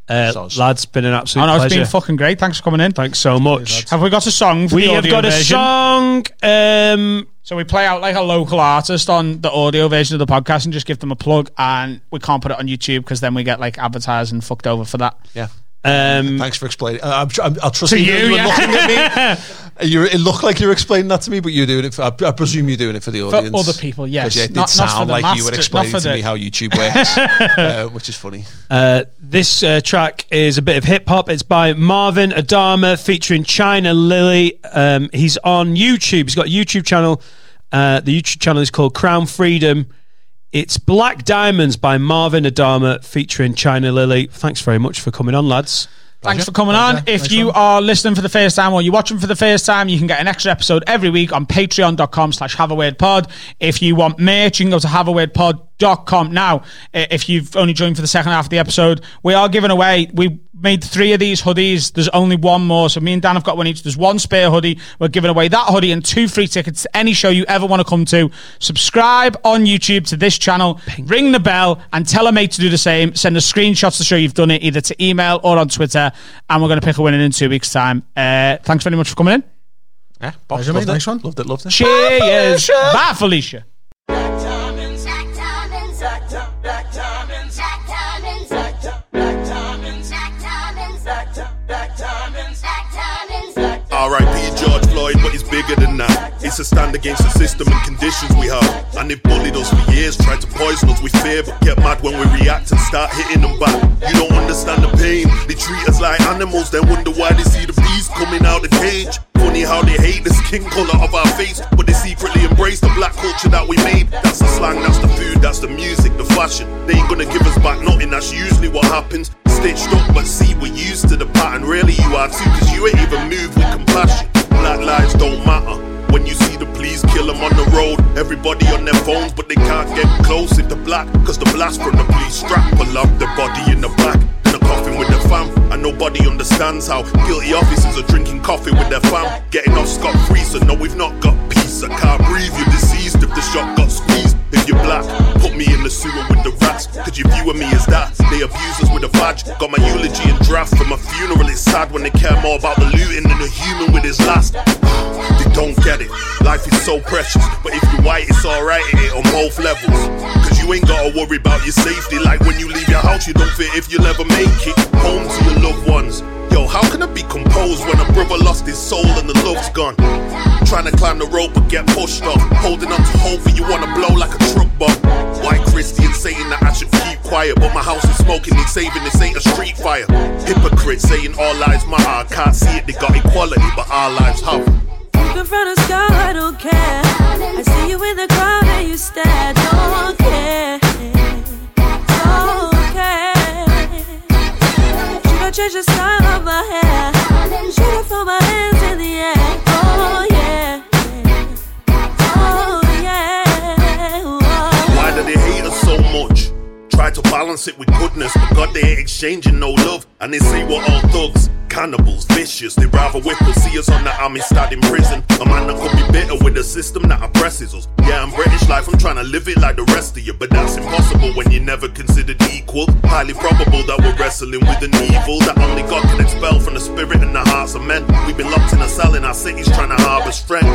Uh, lads, been an absolute I know it's pleasure. been fucking great. Thanks for coming in. Thanks so much. Have we got a song? For We the have audio got a song. Um, So we play out like a local artist on the audio version of the podcast and just give them a plug, and we can't put it on YouTube because then we get like advertising fucked over for that. Yeah. Um, Thanks for explaining. Uh, I'm, I'm, I'll trust To you. you, You yeah. looking at me. You, it looked like you were explaining that to me, but you're doing it. For, I, I presume you're doing it for the For audience, other people, yes. 'Cause, yeah, it did Not- not sound the like you were explaining to the- me how YouTube works, uh, which is funny. Uh, this uh, track is a bit of hip hop. It's by Marvin Adama featuring China Lily. Um, he's on YouTube. He's got a YouTube channel. Uh, the YouTube channel is called Crown Freedom. It's Black Diamonds by Marvin Adama featuring China Lily. Thanks very much for coming on, lads. Thanks for coming on. If you are listening for the first time or you're watching for the first time, you can get an extra episode every week on patreon.com slash have a word pod. If you want merch, you can go to haveawordpod.com. Now, uh, if you've only joined for the second half of the episode, we are giving away, we made three of these hoodies. There's only one more. So me and Dan have got one each. There's one spare hoodie. We're giving away that hoodie and two free tickets to any show you ever want to come to. Subscribe on YouTube to this channel, ring the bell, and tell a mate to do the same. Send us screenshots to show you've done it, either to email or on Twitter. And we're going to pick a winner in two weeks' time. Uh, thanks very much for coming in. Yeah, Pleasure, mate. loved it. Nice one. Loved it. Loved it. Cheers. Bye, Felicia. R.I.P. George But it's bigger than that. It's a stand against the system and conditions we have. And they've bullied us for years, tried to poison us with fear, but get mad when we react and start hitting them back. You don't understand the pain. They treat us like animals, then wonder why they see the beast coming out the cage. Funny how they hate the skin color of our face, but they secretly embrace the black culture that we made. That's the slang, that's the food, that's the music, the fashion. They ain't gonna give us back nothing, that's usually what happens. Stitched up, but see, we're used to the pattern. Really, you are too, cause you ain't even moved with compassion. Black lives don't matter. When you see the police kill them on the road, everybody on their phones, but they can't get close the black, cause the blast from the police strap pull up the body in the back. In a coffin with the fam, and nobody understands how guilty officers are drinking coffee with their fam, getting off scot free. So no, we've not got peace. I can't breathe. You're deceased if the shot got squeezed. If you're black, put me in the sewer with the rats. Could you view me as that? They abuse us with a badge. Got my eulogy and draft for my funeral. It's sad when they care more about the looting than the human with his last. They don't get it. Life is so precious, but if you're white, it's alright it on both levels. Cause you ain't gotta worry about your safety. Like when you leave your house, you don't fear if you'll ever make it home to your loved ones. Yo, how can I be composed when a brother lost his soul and the love's gone? Trying to climb the rope but get pushed off. Holding on to hope for you wanna blow like a truck bomb. White Christian saying that I should keep quiet, but my house is smoking, need saving, this ain't a street fire. Hypocrite saying all lives matter. Can't see it, they got equality, but our lives have. Look in front of sky, I don't care. I see you in the crowd and you stare, don't care. Don't care. Should I change the style hair? Try to balance it with goodness, but God, they ain't exchanging no love. And they say we're all thugs, cannibals, vicious. They rather whip us, see us on the Amistad in prison. A man that could be bitter with a system that oppresses us. Yeah, I'm British life, I'm trying to live it like the rest of you, but that's impossible when you're never considered equal. Highly probable that we're wrestling with an evil that only God can expel from the spirit and the hearts of men. We've been locked in a cell in our cities trying to harbour strength.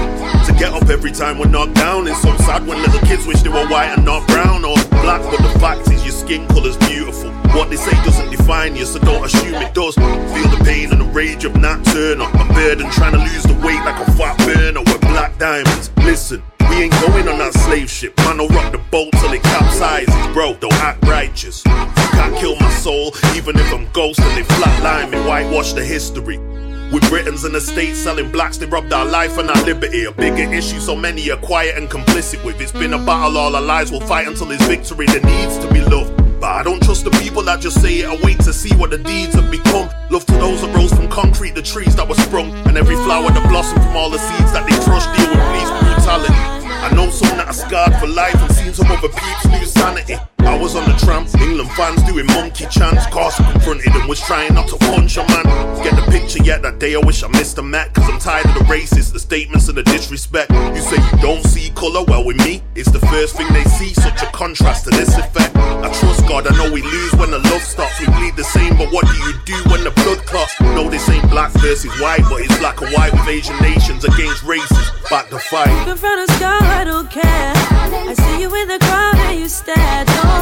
To get up every time we're knocked down is so sad when little kids wish they were white and not brown or black, but the fact is your skin colour's beautiful. What they say doesn't define you, so don't assume it does. Feel the pain and the rage of Nat Turner. I'm burdened trying to lose the weight like a fat burner with black diamonds. Listen, we ain't going on that slave ship. Man, I'll rock the boat till it capsizes. Bro, don't act righteous. Can't kill my soul, even if I'm ghost and they flatline me, whitewash the history. With Britons and the state selling blacks, they robbed our life and our liberty. A bigger issue, so many are quiet and complicit with. It's been a battle all our lives, we'll fight until there's victory. There needs to be love. But I don't trust the people that just say it. I wait to see what the deeds have become. Love to those that rose from concrete, the trees that were sprung, and every flower that blossomed from all the seeds that they crushed. Deal with police brutality. I know some that are scarred for life and seen some other peeps lose sanity. I was on the tram, England fans doing monkey chants. Carson confronted and was trying not to punch a man. Get the picture yet? That day I wish I missed a Met. Cause I'm tired of the racists, the statements and the disrespect. You say you don't see colour, well with me, it's the first thing they see. Such a contrast to this effect. I trust God, I know we lose when the love stops. We bleed the same, but what do you do when the blood clots? No, this ain't black versus white, but it's black and white with Asian nations against races. Back to fight. Look in front of sky, I don't care. I see you in the crowd and you stare, don't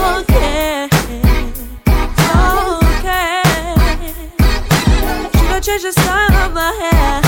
change the style of my hair?